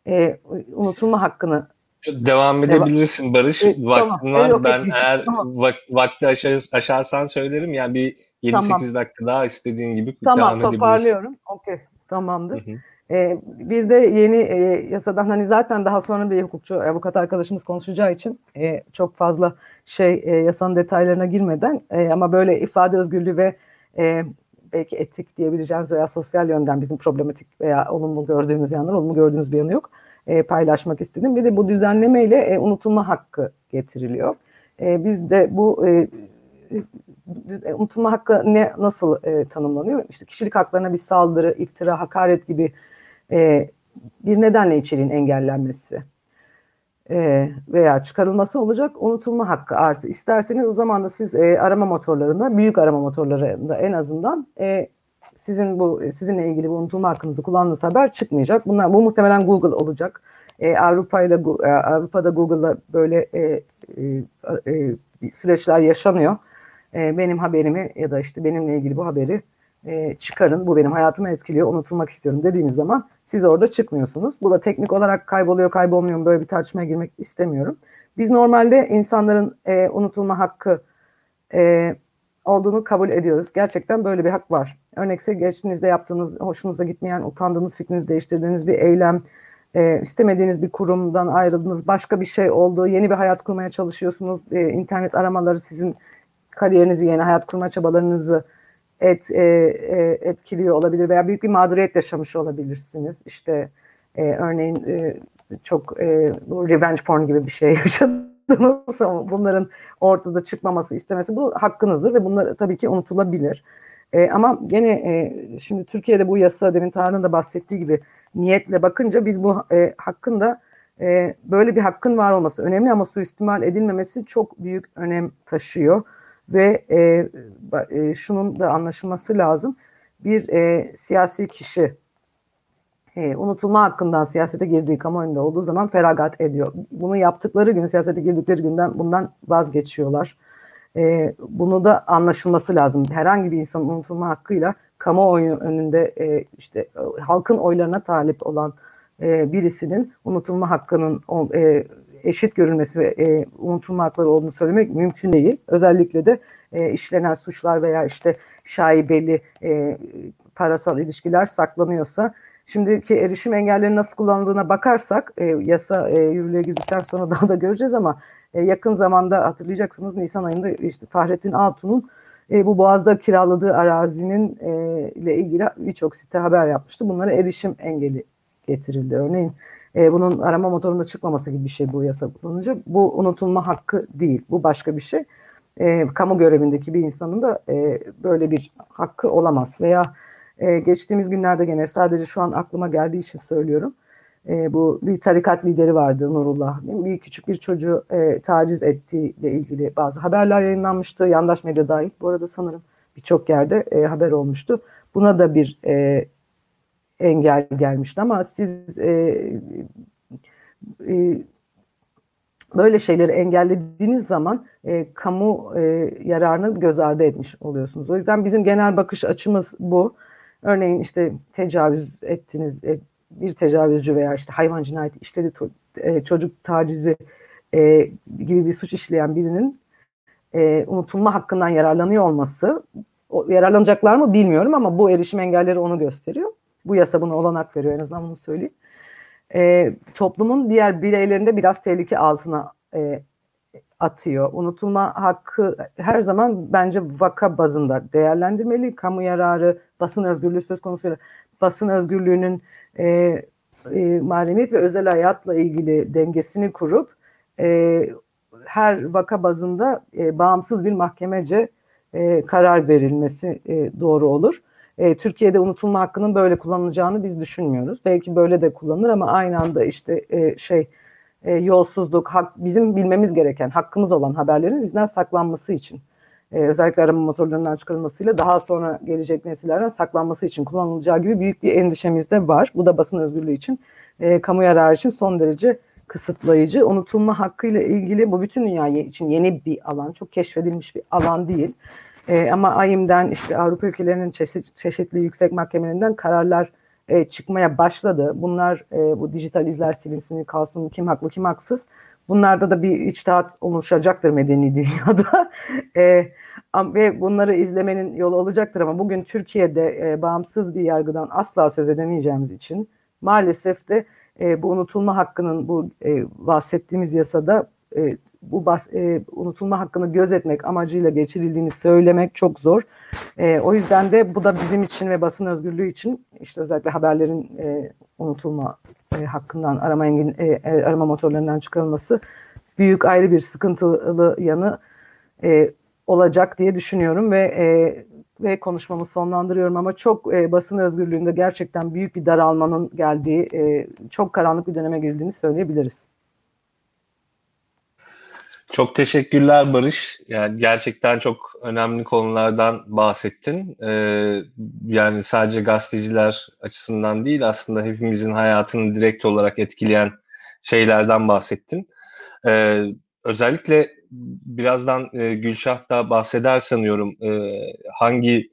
E, unutulma hakkını Devam edebilirsin Barış. E, Vaktin tamam. var. Yok, ben yok, eğer tamam. vak, vakti aşar, aşarsan söylerim. Yani bir 7-8 Tamam. dakika daha istediğin gibi Tamam devam edebilirsin. toparlıyorum. Okey tamamdır. Hı hı. Ee, bir de yeni e, yasadan hani zaten daha sonra bir hukukçu avukat arkadaşımız konuşacağı için e, çok fazla şey e, yasanın detaylarına girmeden e, ama böyle ifade özgürlüğü ve e, belki etik diyebileceğiniz veya sosyal yönden bizim problematik veya olumlu gördüğümüz yanlar olumlu gördüğünüz bir yanı yok e, paylaşmak istedim. Bir de bu düzenlemeyle e, unutulma hakkı getiriliyor. E, biz de bu e, e, unutulma hakkı ne nasıl e, tanımlanıyor? İşte kişilik haklarına bir saldırı, iftira, hakaret gibi e, bir nedenle içeriğin engellenmesi e, veya çıkarılması olacak unutulma hakkı artı. İsterseniz o zaman da siz e, arama motorlarında, büyük arama motorlarında en azından e, sizin bu sizinle ilgili bu unutulma hakkınızı kullandığınız haber çıkmayacak. Bunlar bu muhtemelen Google olacak. E, Avrupa ile e, Avrupa'da Google'la böyle e, e, e, süreçler yaşanıyor. E, benim haberimi ya da işte benimle ilgili bu haberi e, çıkarın. Bu benim hayatımı etkiliyor. Unutulmak istiyorum dediğiniz zaman siz orada çıkmıyorsunuz. Bu da teknik olarak kayboluyor kaybolmuyor mu böyle bir tartışmaya girmek istemiyorum. Biz normalde insanların e, unutulma hakkı e, olduğunu kabul ediyoruz. Gerçekten böyle bir hak var. Örnekse geçtiğinizde yaptığınız, hoşunuza gitmeyen, utandığınız, fikrinizi değiştirdiğiniz bir eylem, e, istemediğiniz bir kurumdan ayrıldınız, başka bir şey oldu, yeni bir hayat kurmaya çalışıyorsunuz, e, internet aramaları sizin kariyerinizi, yeni hayat kurma çabalarınızı et, e, e, etkiliyor olabilir veya büyük bir mağduriyet yaşamış olabilirsiniz. İşte e, örneğin e, çok e, revenge porn gibi bir şey [LAUGHS] yaşadınız ama bunların ortada çıkmaması istemesi bu hakkınızdır ve bunlar tabii ki unutulabilir. E, ama gene e, şimdi Türkiye'de bu yasa demin Tarık'ın da bahsettiği gibi niyetle bakınca biz bu e, hakkın da e, böyle bir hakkın var olması önemli ama suistimal edilmemesi çok büyük önem taşıyor ve e, e, şunun da anlaşılması lazım. Bir e, siyasi kişi e, unutulma hakkından siyasete girdiği kamuoyunda olduğu zaman feragat ediyor. Bunu yaptıkları gün, siyasete girdikleri günden bundan vazgeçiyorlar. E, bunu da anlaşılması lazım. Herhangi bir insanın unutulma hakkıyla kamuoyu önünde e, işte halkın oylarına talip olan e, birisinin unutulma hakkının e, eşit görülmesi ve e, unutulma olduğunu söylemek mümkün değil. Özellikle de e, işlenen suçlar veya işte şaibeli e, parasal ilişkiler saklanıyorsa Şimdiki erişim engelleri nasıl kullanıldığına bakarsak e, yasa e, yürürlüğe girdikten sonra [LAUGHS] daha da göreceğiz ama e, yakın zamanda hatırlayacaksınız Nisan ayında işte Fahrettin Altun'un e, bu Boğaz'da kiraladığı arazinin e, ile ilgili birçok site haber yapmıştı. Bunlara erişim engeli getirildi. Örneğin e, bunun arama motorunda çıkmaması gibi bir şey bu yasa kullanınca. Bu unutulma hakkı değil. Bu başka bir şey. E, kamu görevindeki bir insanın da e, böyle bir hakkı olamaz. Veya e, geçtiğimiz günlerde gene sadece şu an aklıma geldiği için söylüyorum. E, bu bir tarikat lideri vardı Nurullah. Bir küçük bir çocuğu e, taciz ettiğiyle ilgili bazı haberler yayınlanmıştı. Yandaş medya dahil. Bu arada sanırım birçok yerde e, haber olmuştu. Buna da bir e, engel gelmişti ama siz e, e, böyle şeyleri engellediğiniz zaman e, kamu e, yararını göz ardı etmiş oluyorsunuz. O yüzden bizim genel bakış açımız bu. Örneğin işte tecavüz ettiniz, e, bir tecavüzcü veya işte hayvan cinayeti işledi, e, çocuk tacizi e, gibi bir suç işleyen birinin e, unutulma hakkından yararlanıyor olması, o, yararlanacaklar mı bilmiyorum ama bu erişim engelleri onu gösteriyor. Bu yasa buna olanak veriyor en azından bunu söyleyeyim. E, toplumun diğer bireylerinde biraz tehlike altına e, atıyor. Unutulma hakkı her zaman bence vaka bazında değerlendirmeli. Kamu yararı, basın özgürlüğü söz konusu. Basın özgürlüğünün e, e, mahremiyet ve özel hayatla ilgili dengesini kurup e, her vaka bazında e, bağımsız bir mahkemece e, karar verilmesi e, doğru olur. E, Türkiye'de unutulma hakkının böyle kullanılacağını biz düşünmüyoruz. Belki böyle de kullanılır ama aynı anda işte e, şey e, yolsuzluk, hak, bizim bilmemiz gereken, hakkımız olan haberlerin bizden saklanması için, e, özellikle arama motorlarından çıkarılmasıyla daha sonra gelecek nesillerden saklanması için kullanılacağı gibi büyük bir endişemiz de var. Bu da basın özgürlüğü için, e, kamu yararı için son derece kısıtlayıcı. Unutulma hakkıyla ilgili bu bütün dünya için yeni bir alan, çok keşfedilmiş bir alan değil. E, ama AYİM'den işte Avrupa ülkelerinin çeşit, çeşitli yüksek mahkemelerinden kararlar e, çıkmaya başladı. Bunlar e, bu dijital izler silinsin, kalsın, kim haklı kim haksız. Bunlarda da bir içtihat oluşacaktır medeni [LAUGHS] dünyada. e, ve bunları izlemenin yolu olacaktır ama bugün Türkiye'de e, bağımsız bir yargıdan asla söz edemeyeceğimiz için maalesef de e, bu unutulma hakkının bu e, bahsettiğimiz yasada e, bu bas, e, unutulma hakkını gözetmek amacıyla geçirildiğini söylemek çok zor. E, o yüzden de bu da bizim için ve basın özgürlüğü için işte özellikle haberlerin e, unutulma e, hakkından arama engin, e, e, arama motorlarından çıkarılması büyük ayrı bir sıkıntılı yanı e, olacak diye düşünüyorum ve e, ve konuşmamı sonlandırıyorum ama çok e, basın özgürlüğünde gerçekten büyük bir daralmanın geldiği, e, çok karanlık bir döneme girdiğini söyleyebiliriz. Çok teşekkürler Barış. Yani gerçekten çok önemli konulardan bahsettin. Ee, yani sadece gazeteciler açısından değil aslında hepimizin hayatını direkt olarak etkileyen şeylerden bahsettin. Ee, özellikle birazdan e, Gülşah da bahseder sanıyorum e, hangi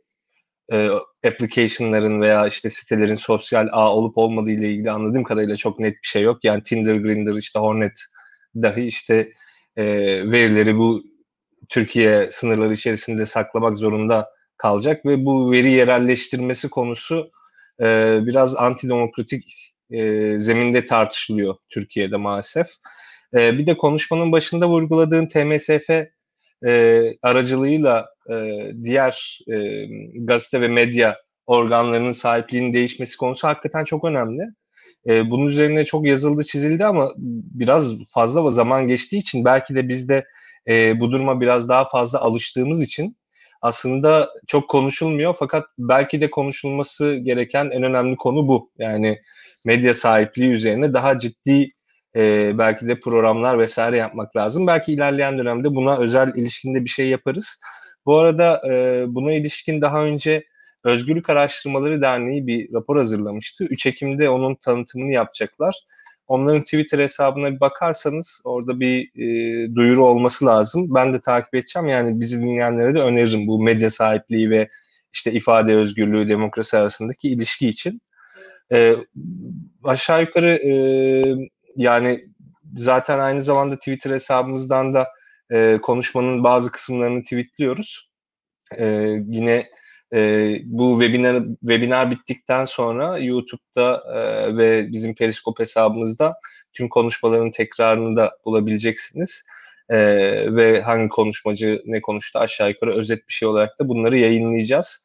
e, application'ların veya işte sitelerin sosyal ağ olup olmadığı ile ilgili anladığım kadarıyla çok net bir şey yok. Yani Tinder, Grindr, işte Hornet dahi işte e, verileri bu Türkiye sınırları içerisinde saklamak zorunda kalacak ve bu veri yerelleştirmesi konusu e, biraz antidemokratik e, zeminde tartışılıyor Türkiye'de maalesef. E, bir de konuşmanın başında vurguladığın TMSF aracılığıyla diğer e, gazete ve medya organlarının sahipliğinin değişmesi konusu hakikaten çok önemli. E, bunun üzerine çok yazıldı, çizildi ama biraz fazla zaman geçtiği için belki de biz de e, bu duruma biraz daha fazla alıştığımız için aslında çok konuşulmuyor fakat belki de konuşulması gereken en önemli konu bu. Yani medya sahipliği üzerine daha ciddi e, belki de programlar vesaire yapmak lazım. Belki ilerleyen dönemde buna özel ilişkinde bir şey yaparız. Bu arada e, buna ilişkin daha önce Özgürlük Araştırmaları Derneği bir rapor hazırlamıştı. 3 Ekim'de onun tanıtımını yapacaklar. Onların Twitter hesabına bir bakarsanız orada bir e, duyuru olması lazım. Ben de takip edeceğim. Yani bizi dinleyenlere de öneririm bu medya sahipliği ve işte ifade özgürlüğü, demokrasi arasındaki ilişki için. E, aşağı yukarı e, yani zaten aynı zamanda Twitter hesabımızdan da e, konuşmanın bazı kısımlarını tweetliyoruz. E, yine e, bu webinar, webinar bittikten sonra YouTube'da e, ve bizim Periskop hesabımızda tüm konuşmaların tekrarını da bulabileceksiniz. E, ve hangi konuşmacı ne konuştu aşağı yukarı özet bir şey olarak da bunları yayınlayacağız.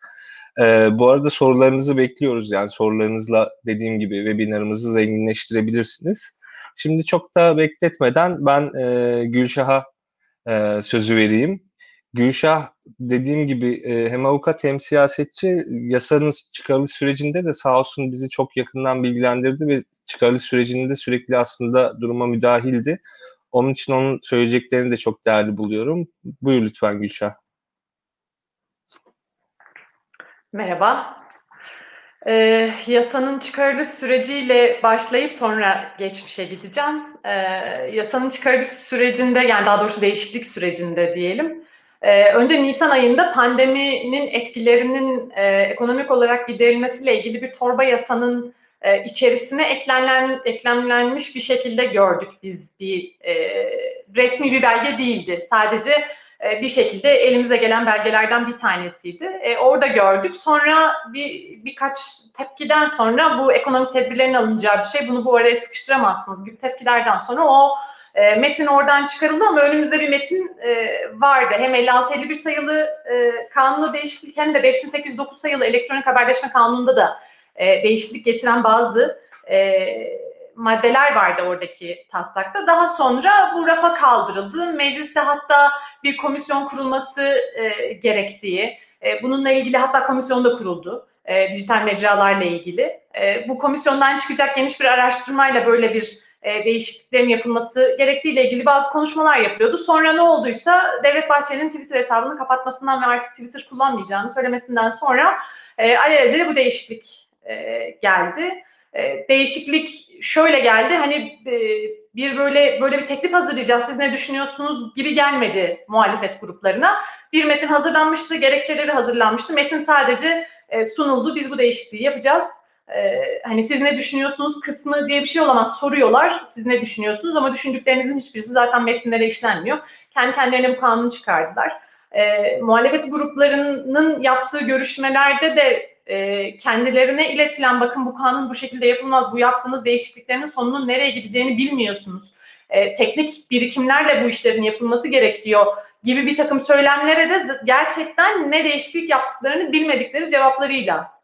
E, bu arada sorularınızı bekliyoruz. Yani sorularınızla dediğim gibi webinarımızı zenginleştirebilirsiniz. Şimdi çok da bekletmeden ben e, Gülşah'a e, sözü vereyim. Gülşah dediğim gibi e, hem avukat hem siyasetçi yasanın çıkarılış sürecinde de sağ olsun bizi çok yakından bilgilendirdi ve çıkarılış sürecinde sürekli aslında duruma müdahildi. Onun için onun söyleyeceklerini de çok değerli buluyorum. Buyur lütfen Gülşah. Merhaba. E, yasanın çıkarılış süreciyle başlayıp sonra geçmişe gideceğim. E, yasanın çıkarılış sürecinde yani daha doğrusu değişiklik sürecinde diyelim. E, önce Nisan ayında pandeminin etkilerinin e, ekonomik olarak giderilmesiyle ilgili bir torba yasanın e, içerisine eklenlen, eklemlenmiş bir şekilde gördük biz bir e, resmi bir belge değildi. Sadece e, bir şekilde elimize gelen belgelerden bir tanesiydi. E, orada gördük. Sonra bir birkaç tepkiden sonra bu ekonomik tedbirlerin alınacağı bir şey. Bunu bu araya sıkıştıramazsınız gibi tepkilerden sonra o e, metin oradan çıkarıldı ama önümüzde bir metin e, vardı. Hem 56-51 sayılı e, kanunu değişiklik hem de 5809 sayılı elektronik haberleşme kanununda da e, değişiklik getiren bazı e, maddeler vardı oradaki taslakta. Daha sonra bu rafa kaldırıldı. Mecliste hatta bir komisyon kurulması e, gerektiği, e, bununla ilgili hatta komisyon da kuruldu. E, dijital mecralarla ilgili. E, bu komisyondan çıkacak geniş bir araştırmayla böyle bir e, değişikliklerin yapılması gerektiğiyle ilgili bazı konuşmalar yapıyordu. Sonra ne olduysa Devlet Bahçeli'nin Twitter hesabını kapatmasından ve artık Twitter kullanmayacağını söylemesinden sonra e, alelacele bu değişiklik e, geldi. E, değişiklik şöyle geldi. Hani e, bir böyle böyle bir teklif hazırlayacağız. Siz ne düşünüyorsunuz gibi gelmedi muhalefet gruplarına. Bir metin hazırlanmıştı, gerekçeleri hazırlanmıştı. Metin sadece e, sunuldu. Biz bu değişikliği yapacağız. E, hani siz ne düşünüyorsunuz kısmı diye bir şey olamaz. Soruyorlar siz ne düşünüyorsunuz ama düşündüklerinizin hiçbirisi zaten metinlere işlenmiyor. Kendi kendilerine bu kanunu çıkardılar. E, muhalefet gruplarının yaptığı görüşmelerde de e, kendilerine iletilen bakın bu kanun bu şekilde yapılmaz, bu yaptığınız değişikliklerin sonunun nereye gideceğini bilmiyorsunuz. E, teknik birikimlerle bu işlerin yapılması gerekiyor gibi bir takım söylemlere de gerçekten ne değişiklik yaptıklarını bilmedikleri cevaplarıyla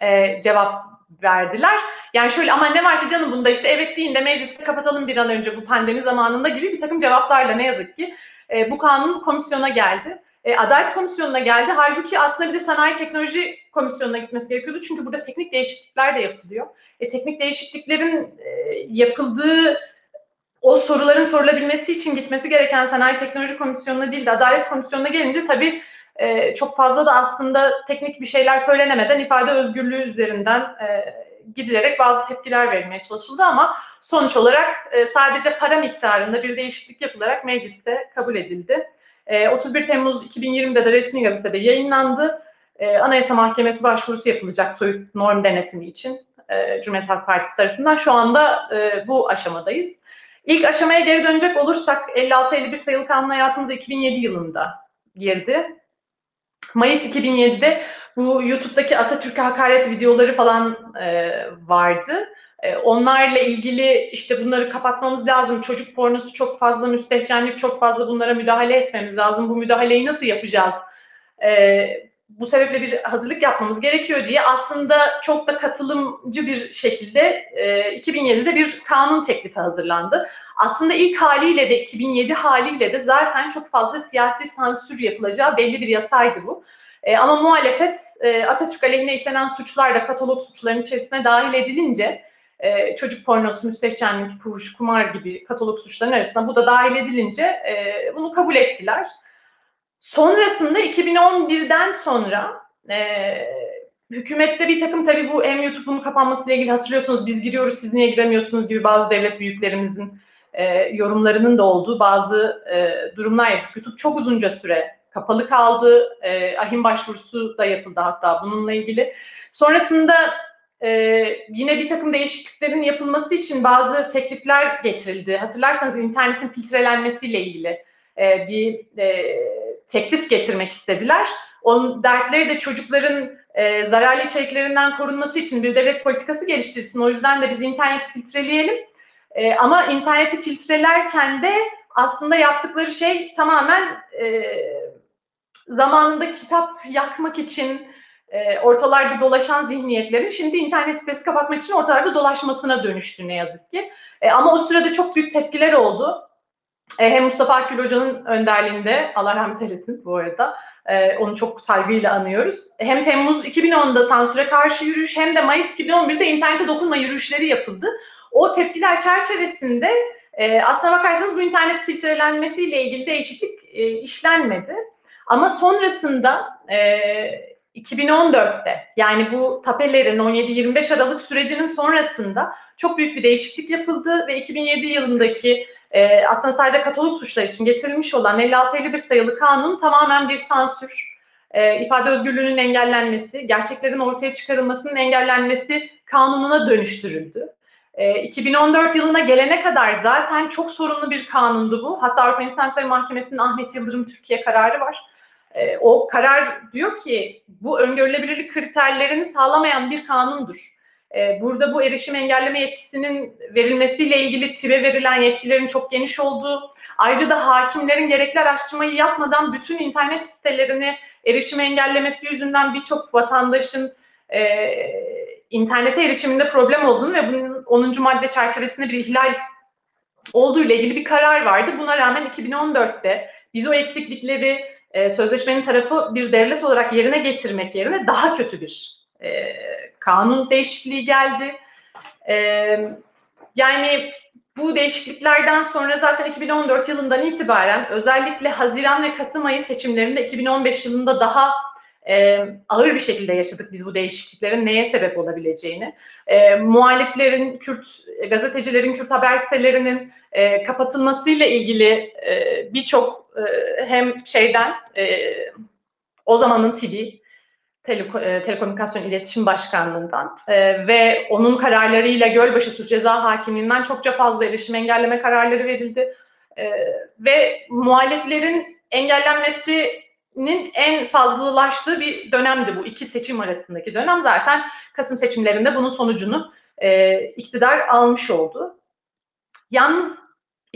e, cevap verdiler. Yani şöyle ama ne var ki canım bunda işte evet deyin de mecliste kapatalım bir an önce bu pandemi zamanında gibi bir takım cevaplarla ne yazık ki e, bu kanun komisyona geldi. E, Adalet Komisyonu'na geldi. Halbuki aslında bir de Sanayi Teknoloji Komisyonu'na gitmesi gerekiyordu. Çünkü burada teknik değişiklikler de yapılıyor. E, teknik değişikliklerin e, yapıldığı o soruların sorulabilmesi için gitmesi gereken Sanayi Teknoloji Komisyonu'na değil de Adalet Komisyonu'na gelince tabii e, çok fazla da aslında teknik bir şeyler söylenemeden ifade özgürlüğü üzerinden e, gidilerek bazı tepkiler verilmeye çalışıldı ama sonuç olarak e, sadece para miktarında bir değişiklik yapılarak mecliste kabul edildi. 31 ee, Temmuz 2020'de de resmi gazetede yayınlandı. Ee, Anayasa Mahkemesi başvurusu yapılacak soyut norm denetimi için e, Cumhuriyet Halk Partisi tarafından. Şu anda e, bu aşamadayız. İlk aşamaya geri dönecek olursak 56-51 sayılı kanun hayatımıza 2007 yılında girdi. Mayıs 2007'de bu YouTube'daki Atatürk'e hakaret videoları falan e, vardı. Ee, onlarla ilgili işte bunları kapatmamız lazım. Çocuk pornosu çok fazla, müstehcenlik çok fazla bunlara müdahale etmemiz lazım. Bu müdahaleyi nasıl yapacağız? Ee, bu sebeple bir hazırlık yapmamız gerekiyor diye aslında çok da katılımcı bir şekilde e, 2007'de bir kanun teklifi hazırlandı. Aslında ilk haliyle de 2007 haliyle de zaten çok fazla siyasi sansür yapılacağı belli bir yasaydı bu. E, ama muhalefet e, Atatürk aleyhine işlenen suçlar da katalog suçlarının içerisine dahil edilince e, çocuk pornosu, müstehcenlik, fuhuş, kumar gibi katalog suçlarının arasında bu da dahil edilince e, bunu kabul ettiler. Sonrasında 2011'den sonra e, hükümette bir takım tabii bu hem YouTube'un kapanmasıyla ilgili hatırlıyorsunuz biz giriyoruz siz niye giremiyorsunuz gibi bazı devlet büyüklerimizin e, yorumlarının da olduğu bazı e, durumlar yaşadık. YouTube çok uzunca süre kapalı kaldı. E, ahim başvurusu da yapıldı hatta bununla ilgili. Sonrasında e, yine bir takım değişikliklerin yapılması için bazı teklifler getirildi. Hatırlarsanız internetin filtrelenmesiyle ilgili e, bir e, teklif getirmek istediler. Onun dertleri de çocukların e, zararlı içeriklerinden korunması için bir devlet politikası geliştirsin. O yüzden de biz interneti filtreleyelim. E, ama interneti filtrelerken de aslında yaptıkları şey tamamen e, zamanında kitap yakmak için e, ortalarda dolaşan zihniyetlerin şimdi internet sitesi kapatmak için ortalarda dolaşmasına dönüştü ne yazık ki. E, ama o sırada çok büyük tepkiler oldu. E, hem Mustafa Akgül Hoca'nın önderliğinde, Allah rahmet eylesin bu arada, e, onu çok saygıyla anıyoruz. Hem Temmuz 2010'da sansüre karşı yürüyüş hem de Mayıs 2011'de internete dokunma yürüyüşleri yapıldı. O tepkiler çerçevesinde e, aslına bakarsanız bu internet filtrelenmesiyle ilgili değişiklik e, işlenmedi. Ama sonrasında e, 2014'te yani bu tapelerin 17-25 Aralık sürecinin sonrasında çok büyük bir değişiklik yapıldı ve 2007 yılındaki e, aslında sadece Katolik suçlar için getirilmiş olan 56-51 sayılı kanun tamamen bir sansür, e, ifade özgürlüğünün engellenmesi, gerçeklerin ortaya çıkarılmasının engellenmesi kanununa dönüştürüldü. E, 2014 yılına gelene kadar zaten çok sorunlu bir kanundu bu. Hatta Avrupa İnsan Hakları Mahkemesi'nin Ahmet Yıldırım Türkiye kararı var. E, o karar diyor ki bu öngörülebilirlik kriterlerini sağlamayan bir kanundur. E, burada bu erişim engelleme yetkisinin verilmesiyle ilgili TİB'e verilen yetkilerin çok geniş olduğu, ayrıca da hakimlerin gerekli araştırmayı yapmadan bütün internet sitelerini erişim engellemesi yüzünden birçok vatandaşın e, internete erişiminde problem olduğunu ve bunun 10. madde çerçevesinde bir ihlal olduğu ile ilgili bir karar vardı. Buna rağmen 2014'te biz o eksiklikleri e, sözleşmenin tarafı bir devlet olarak yerine getirmek yerine daha kötü bir e, kanun değişikliği geldi. E, yani bu değişikliklerden sonra zaten 2014 yılından itibaren özellikle Haziran ve Kasım ayı seçimlerinde 2015 yılında daha e, ağır bir şekilde yaşadık biz bu değişikliklerin neye sebep olabileceğini. E, muhaliflerin, Kürt gazetecilerin, Kürt haber sitelerinin e, kapatılmasıyla ilgili e, birçok hem şeyden o zamanın TV Tele, Telekomünikasyon İletişim Başkanlığı'ndan e, ve onun kararlarıyla Gölbaşı Suç Ceza Hakimliği'nden çokça fazla erişim engelleme kararları verildi. E, ve muhaliflerin engellenmesinin en fazlalaştığı bir dönemdi bu. iki seçim arasındaki dönem zaten Kasım seçimlerinde bunun sonucunu e, iktidar almış oldu. Yalnız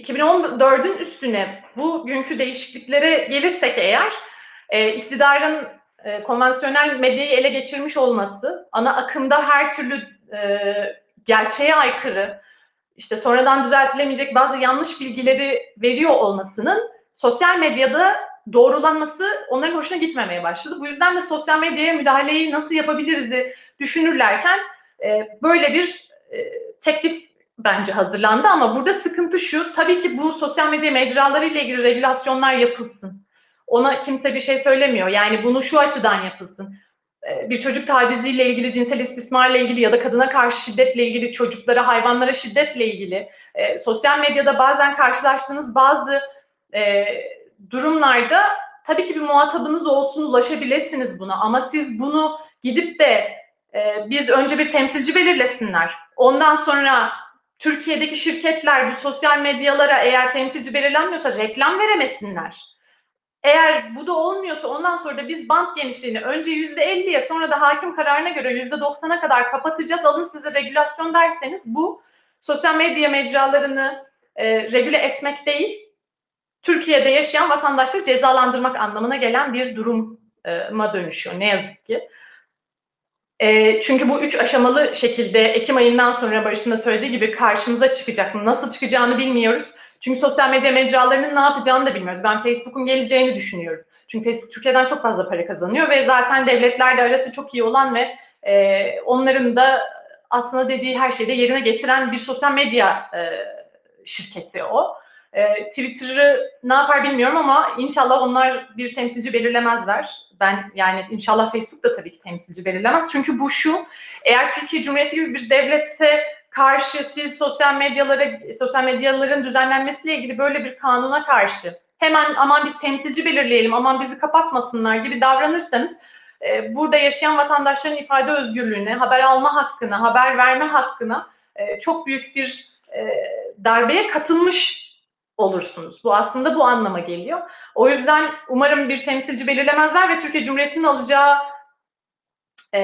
2014'ün üstüne bugünkü değişikliklere gelirsek eğer e, iktidarın e, konvansiyonel medyayı ele geçirmiş olması, ana akımda her türlü e, gerçeğe aykırı, işte sonradan düzeltilemeyecek bazı yanlış bilgileri veriyor olmasının sosyal medyada doğrulanması onların hoşuna gitmemeye başladı. Bu yüzden de sosyal medyaya müdahaleyi nasıl yapabiliriz'i düşünürlerken e, böyle bir e, teklif bence hazırlandı ama burada sıkıntı şu, tabii ki bu sosyal medya mecraları ile ilgili regülasyonlar yapılsın. Ona kimse bir şey söylemiyor. Yani bunu şu açıdan yapılsın. Ee, bir çocuk taciziyle ilgili, cinsel istismarla ilgili ya da kadına karşı şiddetle ilgili, çocuklara, hayvanlara şiddetle ilgili e, sosyal medyada bazen karşılaştığınız bazı e, durumlarda tabii ki bir muhatabınız olsun, ulaşabilirsiniz buna. Ama siz bunu gidip de e, biz önce bir temsilci belirlesinler. Ondan sonra Türkiye'deki şirketler bu sosyal medyalara eğer temsilci belirlenmiyorsa reklam veremesinler eğer bu da olmuyorsa ondan sonra da biz bant genişliğini önce yüzde elliye sonra da hakim kararına göre yüzde doksana kadar kapatacağız. Alın size regülasyon derseniz bu sosyal medya mecralarını e, regüle etmek değil, Türkiye'de yaşayan vatandaşları cezalandırmak anlamına gelen bir duruma dönüşüyor ne yazık ki. E, çünkü bu üç aşamalı şekilde Ekim ayından sonra Barış'ın da söylediği gibi karşımıza çıkacak. Nasıl çıkacağını bilmiyoruz. Çünkü sosyal medya mecralarının ne yapacağını da bilmiyoruz. Ben Facebook'un geleceğini düşünüyorum. Çünkü Facebook Türkiye'den çok fazla para kazanıyor ve zaten devletlerle arası çok iyi olan ve e, onların da aslında dediği her şeyi de yerine getiren bir sosyal medya e, şirketi o. E, Twitter'ı ne yapar bilmiyorum ama inşallah onlar bir temsilci belirlemezler. Ben yani inşallah Facebook da tabii ki temsilci belirlemez. Çünkü bu şu, eğer Türkiye Cumhuriyeti gibi bir devletse karşı siz sosyal medyalara sosyal medyaların düzenlenmesiyle ilgili böyle bir kanuna karşı hemen aman biz temsilci belirleyelim aman bizi kapatmasınlar gibi davranırsanız e, burada yaşayan vatandaşların ifade özgürlüğüne, haber alma hakkına, haber verme hakkına e, çok büyük bir e, darbeye katılmış olursunuz. Bu aslında bu anlama geliyor. O yüzden umarım bir temsilci belirlemezler ve Türkiye Cumhuriyeti'nin alacağı e,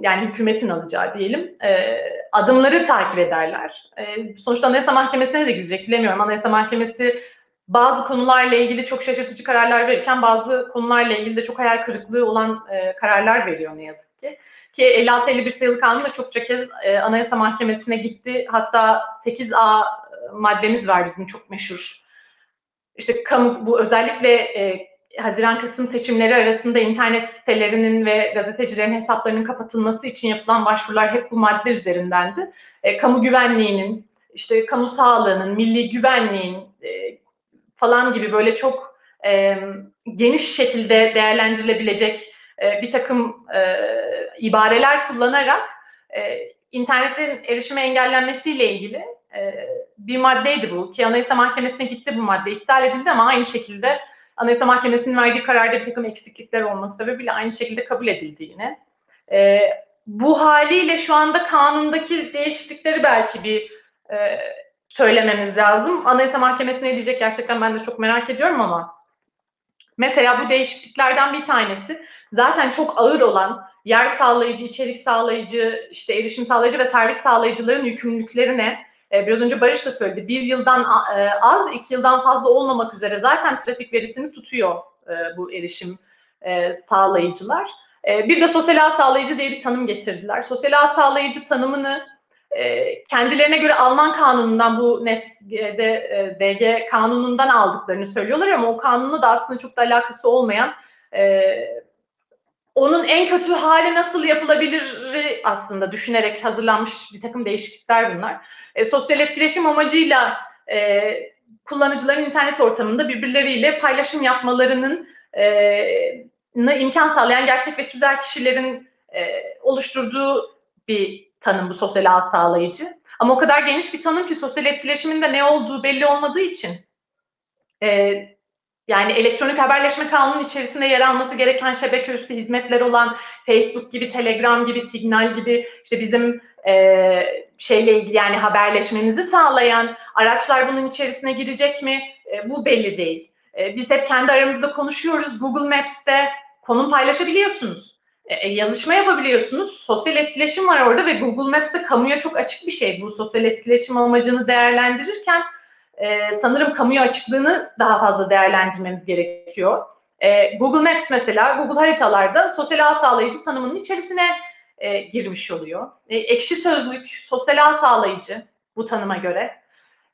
yani hükümetin alacağı diyelim e, adımları takip ederler. E, sonuçta Anayasa Mahkemesi'ne de gidecek bilemiyorum. Anayasa Mahkemesi bazı konularla ilgili çok şaşırtıcı kararlar verirken bazı konularla ilgili de çok hayal kırıklığı olan e, kararlar veriyor ne yazık ki. Ki 56-51 sayılı kanun da çokça kez e, Anayasa Mahkemesi'ne gitti. Hatta 8A maddemiz var bizim çok meşhur. İşte kamu bu özellikle e, Haziran-Kasım seçimleri arasında internet sitelerinin ve gazetecilerin hesaplarının kapatılması için yapılan başvurular hep bu madde üzerindendi. E, kamu güvenliğinin, işte kamu sağlığının, milli güvenliğin e, falan gibi böyle çok e, geniş şekilde değerlendirilebilecek e, bir takım e, ibareler kullanarak e, internetin erişime engellenmesiyle ilgili e, bir maddeydi bu. Ki Anayasa Mahkemesi'ne gitti bu madde. iptal edildi ama aynı şekilde Anayasa Mahkemesi'nin verdiği kararda bir takım eksiklikler olması sebebiyle aynı şekilde kabul edildi yine. E, bu haliyle şu anda kanundaki değişiklikleri belki bir e, söylememiz lazım. Anayasa Mahkemesi ne diyecek gerçekten ben de çok merak ediyorum ama mesela bu değişikliklerden bir tanesi zaten çok ağır olan yer sağlayıcı, içerik sağlayıcı, işte erişim sağlayıcı ve servis sağlayıcıların yükümlülüklerine e, biraz önce Barış da söyledi. Bir yıldan e, az, iki yıldan fazla olmamak üzere zaten trafik verisini tutuyor e, bu erişim sağlayıcılar. Bir de sosyal ağ sağlayıcı diye bir tanım getirdiler. Sosyal ağ sağlayıcı tanımını kendilerine göre Alman kanunundan bu NetzDG DG kanunundan aldıklarını söylüyorlar ama o kanunla da aslında çok da alakası olmayan onun en kötü hali nasıl yapılabilir aslında düşünerek hazırlanmış bir takım değişiklikler bunlar. E, sosyal etkileşim amacıyla e, kullanıcıların internet ortamında birbirleriyle paylaşım yapmalarının e, imkan sağlayan gerçek ve tüzel kişilerin e, oluşturduğu bir tanım bu sosyal ağ sağlayıcı. Ama o kadar geniş bir tanım ki sosyal etkileşimin de ne olduğu belli olmadığı için e, yani elektronik haberleşme kanunun içerisinde yer alması gereken şebeke üstü hizmetler olan Facebook gibi, Telegram gibi, Signal gibi işte bizim e, şeyle ilgili yani haberleşmenizi sağlayan araçlar bunun içerisine girecek mi? E, bu belli değil. E, biz hep kendi aramızda konuşuyoruz. Google Maps'te konum paylaşabiliyorsunuz. E, e yazışma yapabiliyorsunuz. Sosyal etkileşim var orada ve Google Maps'te kamuya çok açık bir şey. Bu sosyal etkileşim amacını değerlendirirken e, sanırım kamuya açıklığını daha fazla değerlendirmemiz gerekiyor. E, Google Maps mesela Google haritalarda sosyal ağ sağlayıcı tanımının içerisine e, girmiş oluyor. E, ekşi sözlük sosyal ağ sağlayıcı bu tanıma göre.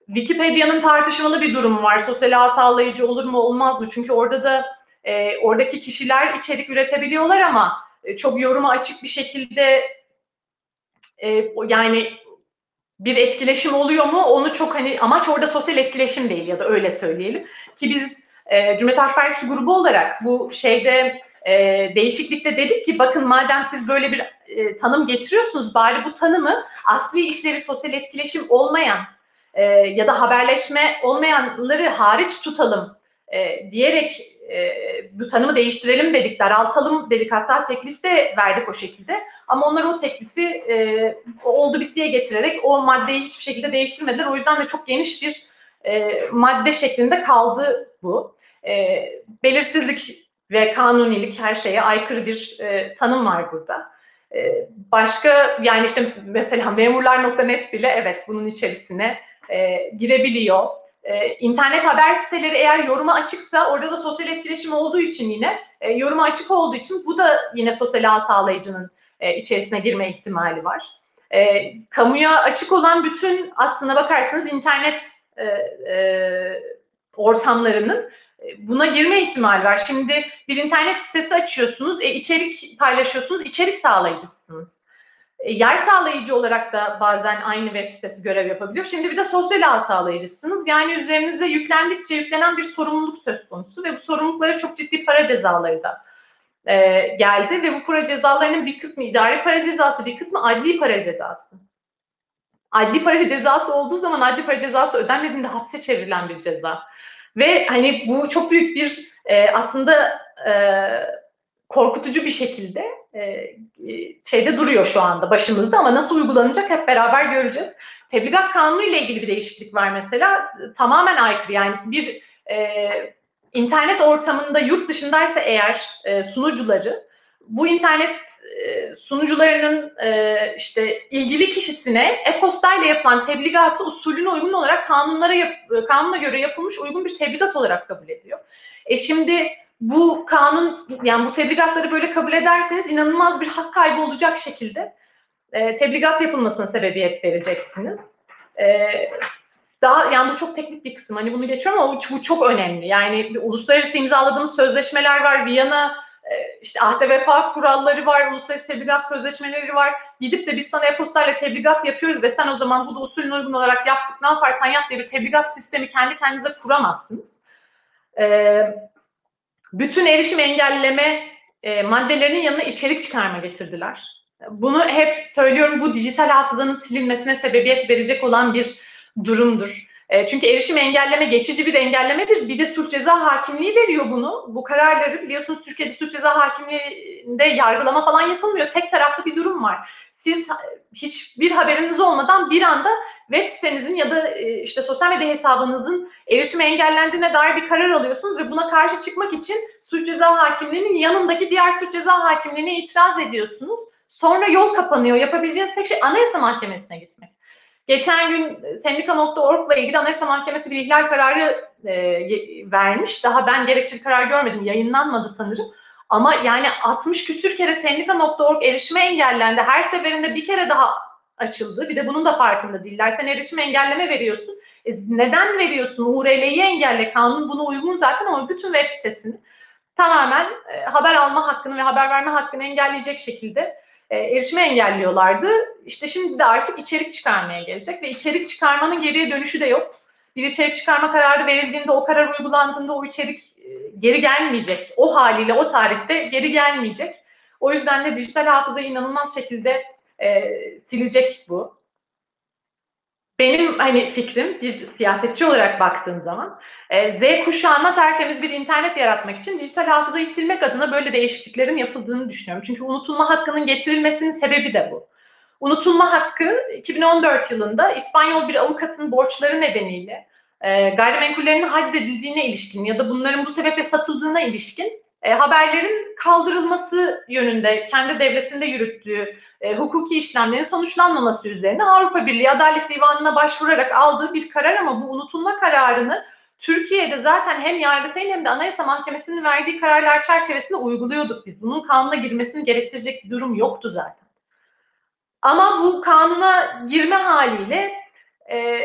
Wikipedia'nın tartışmalı bir durumu var. Sosyal ağ sağlayıcı olur mu olmaz mı? Çünkü orada da e, oradaki kişiler içerik üretebiliyorlar ama e, çok yoruma açık bir şekilde e, yani bir etkileşim oluyor mu? Onu çok hani amaç orada sosyal etkileşim değil ya da öyle söyleyelim. Ki biz e, Cumhuriyet Halk Partisi grubu olarak bu şeyde e, değişiklikte dedik ki bakın madem siz böyle bir e, tanım getiriyorsunuz bari bu tanımı asli işleri sosyal etkileşim olmayan e, ya da haberleşme olmayanları hariç tutalım e, diyerek e, bu tanımı değiştirelim dedik, daraltalım dedik. Hatta teklif de verdik o şekilde. Ama onlar o teklifi e, oldu bittiye getirerek o maddeyi hiçbir şekilde değiştirmediler. O yüzden de çok geniş bir e, madde şeklinde kaldı bu. E, belirsizlik ve kanunilik her şeye aykırı bir e, tanım var burada. E, başka yani işte mesela memurlar.net bile evet bunun içerisine e, girebiliyor ee, internet haber siteleri eğer yoruma açıksa orada da sosyal etkileşim olduğu için yine e, yoruma açık olduğu için bu da yine sosyal ağ sağlayıcının e, içerisine girme ihtimali var. E, kamuya açık olan bütün aslına bakarsanız internet e, e, ortamlarının e, buna girme ihtimali var. Şimdi bir internet sitesi açıyorsunuz, e, içerik paylaşıyorsunuz, içerik sağlayıcısınız. E, yer sağlayıcı olarak da bazen aynı web sitesi görev yapabiliyor. Şimdi bir de sosyal ağ sağlayıcısınız. Yani üzerinize yüklendikçe yüklenen bir sorumluluk söz konusu ve bu sorumluluklara çok ciddi para cezaları da e, geldi ve bu para cezalarının bir kısmı idari para cezası, bir kısmı adli para cezası. Adli para cezası olduğu zaman adli para cezası ödenmediğinde hapse çevrilen bir ceza. Ve hani bu çok büyük bir e, aslında e, korkutucu bir şekilde şeyde duruyor şu anda başımızda ama nasıl uygulanacak hep beraber göreceğiz. Tebligat kanunu ile ilgili bir değişiklik var mesela. Tamamen aykırı yani bir e, internet ortamında yurt dışındaysa eğer e, sunucuları bu internet e, sunucularının e, işte ilgili kişisine e-posta ile yapılan tebligatı usulüne uygun olarak kanunlara yap, kanuna göre yapılmış uygun bir tebligat olarak kabul ediyor. E şimdi bu kanun yani bu tebligatları böyle kabul ederseniz inanılmaz bir hak kaybı olacak şekilde e, tebligat yapılmasına sebebiyet vereceksiniz. E, daha yani bu çok teknik bir kısım. Hani bunu geçiyorum ama bu, çok önemli. Yani uluslararası imzaladığımız sözleşmeler var. Viyana e, işte ahde vefa kuralları var, uluslararası tebligat sözleşmeleri var. Gidip de biz sana e-postayla tebligat yapıyoruz ve sen o zaman bu da usulüne uygun olarak yaptık ne yaparsan yap diye bir tebligat sistemi kendi kendinize kuramazsınız. Ee, bütün erişim engelleme e, maddelerinin yanına içerik çıkarma getirdiler. Bunu hep söylüyorum bu dijital hafızanın silinmesine sebebiyet verecek olan bir durumdur. E, çünkü erişim engelleme geçici bir engellemedir. Bir de suç ceza hakimliği veriyor bunu. Bu kararları biliyorsunuz Türkiye'de suç ceza hakimliğinde yargılama falan yapılmıyor. Tek taraflı bir durum var. Siz hiçbir haberiniz olmadan bir anda web sitenizin ya da e, işte sosyal medya hesabınızın erişime engellendiğine dair bir karar alıyorsunuz ve buna karşı çıkmak için suç ceza hakimliğinin yanındaki diğer suç ceza hakimliğine itiraz ediyorsunuz. Sonra yol kapanıyor. Yapabileceğiniz tek şey Anayasa Mahkemesi'ne gitmek. Geçen gün sendika.org ile ilgili Anayasa Mahkemesi bir ihlal kararı e, vermiş. Daha ben gerekçeli karar görmedim. Yayınlanmadı sanırım. Ama yani 60 küsür kere sendika.org erişime engellendi. Her seferinde bir kere daha açıldı. Bir de bunun da farkında değiller. Sen erişim engelleme veriyorsun. E, neden veriyorsun? URL'yi engelle. Kanun buna uygun zaten ama bütün web sitesini tamamen e, haber alma hakkını ve haber verme hakkını engelleyecek şekilde e, erişime engelliyorlardı. İşte şimdi de artık içerik çıkarmaya gelecek ve içerik çıkarmanın geriye dönüşü de yok. Bir içerik çıkarma kararı verildiğinde, o karar uygulandığında o içerik e, geri gelmeyecek. O haliyle o tarihte geri gelmeyecek. O yüzden de dijital hafıza inanılmaz şekilde e, silecek bu. Benim hani fikrim bir siyasetçi olarak baktığım zaman e, Z kuşağına tertemiz bir internet yaratmak için dijital hafızayı silmek adına böyle değişikliklerin yapıldığını düşünüyorum. Çünkü unutulma hakkının getirilmesinin sebebi de bu. Unutulma hakkı 2014 yılında İspanyol bir avukatın borçları nedeniyle e, gayrimenkullerinin haczedildiğine ilişkin ya da bunların bu sebeple satıldığına ilişkin e, haberlerin kaldırılması yönünde kendi devletinde yürüttüğü e, hukuki işlemlerin sonuçlanmaması üzerine Avrupa Birliği Adalet Divanı'na başvurarak aldığı bir karar ama bu unutulma kararını Türkiye'de zaten hem Yargıtay'ın hem de Anayasa Mahkemesi'nin verdiği kararlar çerçevesinde uyguluyorduk biz. Bunun kanuna girmesini gerektirecek bir durum yoktu zaten. Ama bu kanuna girme haliyle e,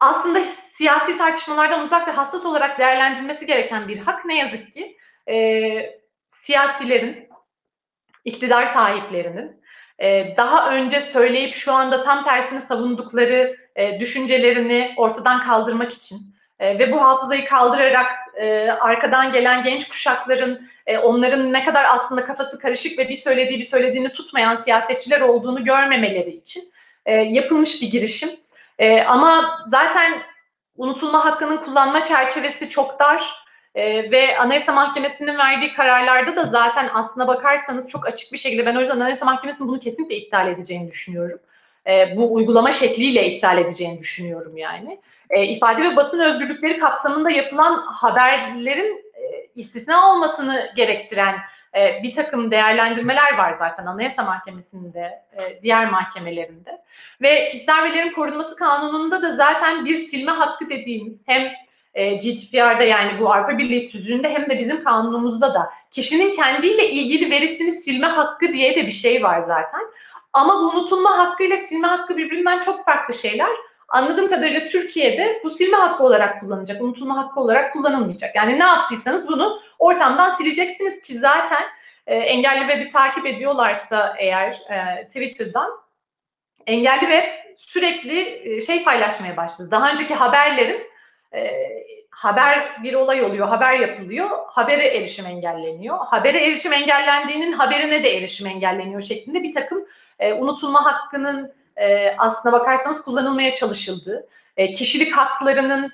aslında siyasi tartışmalardan uzak ve hassas olarak değerlendirilmesi gereken bir hak ne yazık ki e, siyasilerin, iktidar sahiplerinin e, daha önce söyleyip şu anda tam tersini savundukları e, düşüncelerini ortadan kaldırmak için e, ve bu hafızayı kaldırarak e, arkadan gelen genç kuşakların e, onların ne kadar aslında kafası karışık ve bir söylediği bir söylediğini tutmayan siyasetçiler olduğunu görmemeleri için e, yapılmış bir girişim. E, ama zaten unutulma hakkının kullanma çerçevesi çok dar e, ve Anayasa Mahkemesi'nin verdiği kararlarda da zaten aslına bakarsanız çok açık bir şekilde ben o yüzden Anayasa Mahkemesi'nin bunu kesinlikle iptal edeceğini düşünüyorum. E, bu uygulama şekliyle iptal edeceğini düşünüyorum yani. E, ifade ve basın özgürlükleri kapsamında yapılan haberlerin e, istisna olmasını gerektiren e, bir takım değerlendirmeler var zaten Anayasa Mahkemesi'nde, e, diğer mahkemelerinde. Ve kişisel verilerin korunması kanununda da zaten bir silme hakkı dediğimiz hem e, GDPR'da yani bu Avrupa Birliği tüzüğünde hem de bizim kanunumuzda da kişinin kendiyle ilgili verisini silme hakkı diye de bir şey var zaten. Ama bu unutulma hakkı ile silme hakkı birbirinden çok farklı şeyler. Anladığım kadarıyla Türkiye'de bu silme hakkı olarak kullanılacak, unutulma hakkı olarak kullanılmayacak. Yani ne yaptıysanız bunu ortamdan sileceksiniz ki zaten e, engelli web'i takip ediyorlarsa eğer e, Twitter'dan engelli web sürekli e, şey paylaşmaya başladı. Daha önceki haberlerin e, haber bir olay oluyor, haber yapılıyor, habere erişim engelleniyor. Habere erişim engellendiğinin haberine de erişim engelleniyor şeklinde bir takım e, unutulma hakkının e, aslına bakarsanız kullanılmaya çalışıldığı, e, kişilik haklarının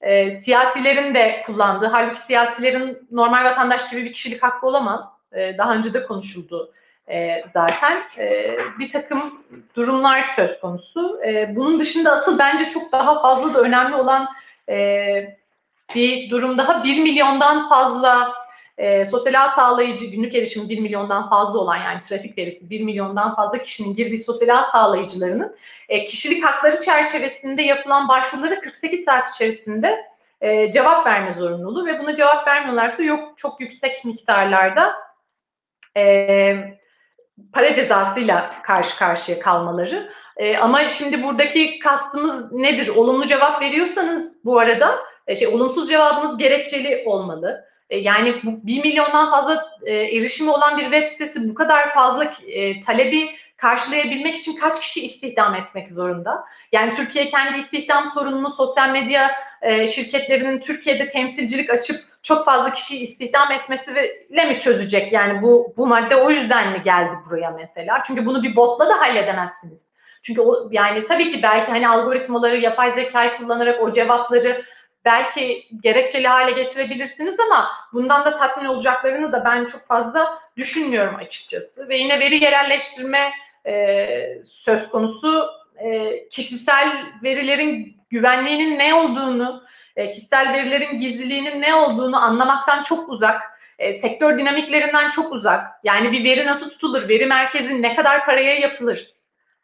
e, siyasilerin de kullandığı, halbuki siyasilerin normal vatandaş gibi bir kişilik hakkı olamaz. E, daha önce de konuşuldu e, zaten. E, bir takım durumlar söz konusu. E, bunun dışında asıl bence çok daha fazla da önemli olan e, bir durum daha 1 milyondan fazla e, sosyal ağ sağlayıcı günlük erişimi 1 milyondan fazla olan yani trafik verisi 1 milyondan fazla kişinin girdiği sosyal ağ sağlayıcılarının e, kişilik hakları çerçevesinde yapılan başvuruları 48 saat içerisinde e, cevap verme zorunluluğu ve buna cevap vermiyorlarsa yok çok yüksek miktarlarda e, para cezasıyla karşı karşıya kalmaları. E, ama şimdi buradaki kastımız nedir? Olumlu cevap veriyorsanız bu arada e, şey olumsuz cevabınız gerekçeli olmalı. E, yani bu 1 milyondan fazla e, erişimi olan bir web sitesi bu kadar fazla e, talebi karşılayabilmek için kaç kişi istihdam etmek zorunda? Yani Türkiye kendi istihdam sorununu sosyal medya e, şirketlerinin Türkiye'de temsilcilik açıp çok fazla kişiyi istihdam etmesiyle mi çözecek? Yani bu bu madde o yüzden mi geldi buraya mesela? Çünkü bunu bir botla da halledemezsiniz. Çünkü o yani tabii ki belki hani algoritmaları, yapay zekayı kullanarak o cevapları belki gerekçeli hale getirebilirsiniz ama bundan da tatmin olacaklarını da ben çok fazla düşünmüyorum açıkçası. Ve yine veri yerelleştirme e, söz konusu e, kişisel verilerin güvenliğinin ne olduğunu, e, kişisel verilerin gizliliğinin ne olduğunu anlamaktan çok uzak, e, sektör dinamiklerinden çok uzak. Yani bir veri nasıl tutulur, veri merkezi ne kadar paraya yapılır,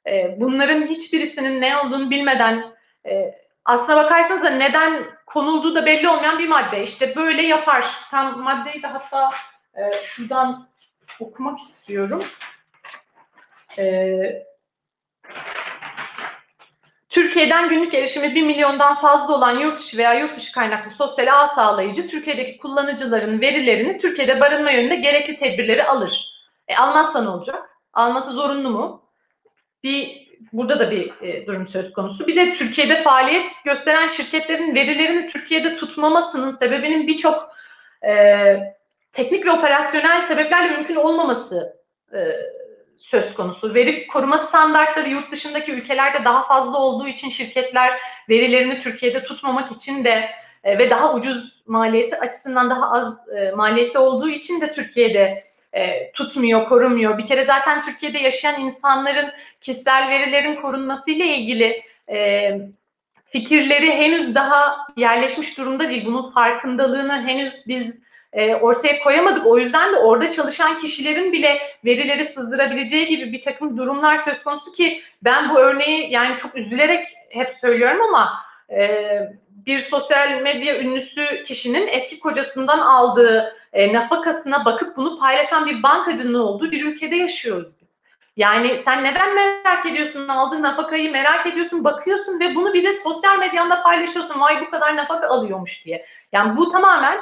e, bunların hiçbirisinin ne olduğunu bilmeden e, aslına bakarsanız da neden konulduğu da belli olmayan bir madde. İşte böyle yapar. Tam maddeyi de hatta e, şuradan okumak istiyorum. Eee Türkiye'den günlük erişimi 1 milyondan fazla olan yurt içi veya yurt dışı kaynaklı sosyal ağ sağlayıcı Türkiye'deki kullanıcıların verilerini Türkiye'de barınma yönünde gerekli tedbirleri alır. E, almazsa ne olacak? Alması zorunlu mu? Bir burada da bir e, durum söz konusu. Bir de Türkiye'de faaliyet gösteren şirketlerin verilerini Türkiye'de tutmamasının sebebinin birçok e, teknik ve operasyonel sebeplerle mümkün olmaması e, söz konusu. Veri koruma standartları yurt dışındaki ülkelerde daha fazla olduğu için şirketler verilerini Türkiye'de tutmamak için de e, ve daha ucuz maliyeti açısından daha az e, maliyetli olduğu için de Türkiye'de e, tutmuyor, korumuyor. Bir kere zaten Türkiye'de yaşayan insanların kişisel verilerin korunması ile ilgili e, fikirleri henüz daha yerleşmiş durumda değil. Bunun farkındalığını henüz biz e, ortaya koyamadık. O yüzden de orada çalışan kişilerin bile verileri sızdırabileceği gibi bir takım durumlar söz konusu ki ben bu örneği yani çok üzülerek hep söylüyorum ama e, bir sosyal medya ünlüsü kişinin eski kocasından aldığı e, nafakasına bakıp bunu paylaşan bir bankacının olduğu bir ülkede yaşıyoruz biz. Yani sen neden merak ediyorsun aldığın nafakayı merak ediyorsun bakıyorsun ve bunu bir de sosyal medyanda paylaşıyorsun vay bu kadar nafaka alıyormuş diye. Yani bu tamamen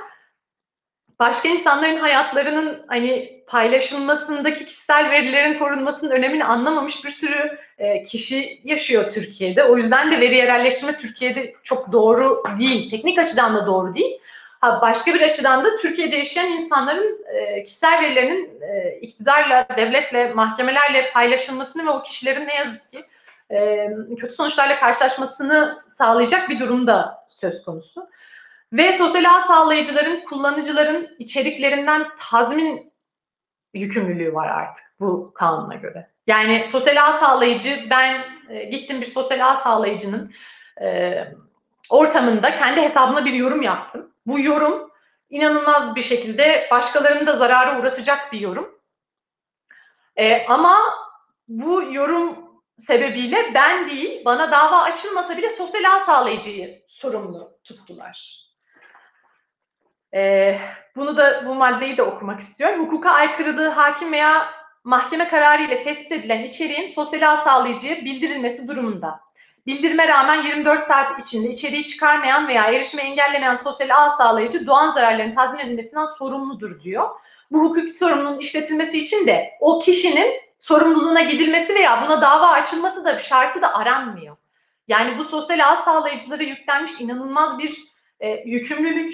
başka insanların hayatlarının hani paylaşılmasındaki kişisel verilerin korunmasının önemini anlamamış bir sürü e, kişi yaşıyor Türkiye'de. O yüzden de veri yerelleştirme Türkiye'de çok doğru değil. Teknik açıdan da doğru değil. Ha, başka bir açıdan da Türkiye'de yaşayan insanların e, kişisel verilerinin e, iktidarla, devletle, mahkemelerle paylaşılmasını ve o kişilerin ne yazık ki e, kötü sonuçlarla karşılaşmasını sağlayacak bir durum da söz konusu. Ve sosyal ağ sağlayıcıların, kullanıcıların içeriklerinden tazmin yükümlülüğü var artık bu kanuna göre. Yani sosyal ağ sağlayıcı, ben e, gittim bir sosyal ağ sağlayıcının e, ortamında kendi hesabına bir yorum yaptım. Bu yorum inanılmaz bir şekilde başkalarını da zarara uğratacak bir yorum. E, ama bu yorum sebebiyle ben değil, bana dava açılmasa bile sosyal ağ sağlayıcıyı sorumlu tuttular. Ee, bunu da bu maddeyi de okumak istiyorum. Hukuka aykırılığı hakim veya mahkeme kararı ile tespit edilen içeriğin sosyal ağ sağlayıcıya bildirilmesi durumunda. Bildirime rağmen 24 saat içinde içeriği çıkarmayan veya erişimi engellemeyen sosyal ağ sağlayıcı doğan zararların tazmin edilmesinden sorumludur diyor. Bu hukuki sorumluluğun işletilmesi için de o kişinin sorumluluğuna gidilmesi veya buna dava açılması da şartı da aranmıyor. Yani bu sosyal ağ sağlayıcılara yüklenmiş inanılmaz bir e, yükümlülük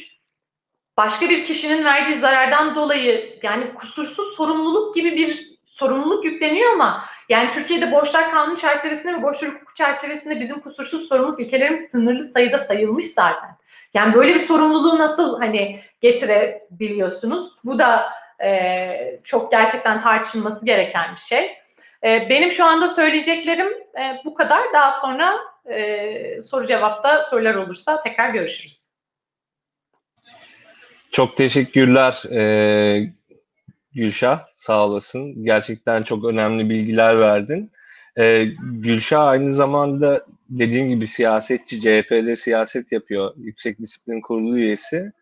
başka bir kişinin verdiği zarardan dolayı yani kusursuz sorumluluk gibi bir sorumluluk yükleniyor ama yani Türkiye'de borçlar kanunu çerçevesinde ve borçlar hukuku çerçevesinde bizim kusursuz sorumluluk ilkelerimiz sınırlı sayıda sayılmış zaten. Yani böyle bir sorumluluğu nasıl hani getirebiliyorsunuz? Bu da e, çok gerçekten tartışılması gereken bir şey. E, benim şu anda söyleyeceklerim e, bu kadar. Daha sonra e, soru cevapta sorular olursa tekrar görüşürüz. Çok teşekkürler e, Gülşah. Sağ olasın. Gerçekten çok önemli bilgiler verdin. E, Gülşah aynı zamanda dediğim gibi siyasetçi, CHP'de siyaset yapıyor. Yüksek Disiplin Kurulu üyesi.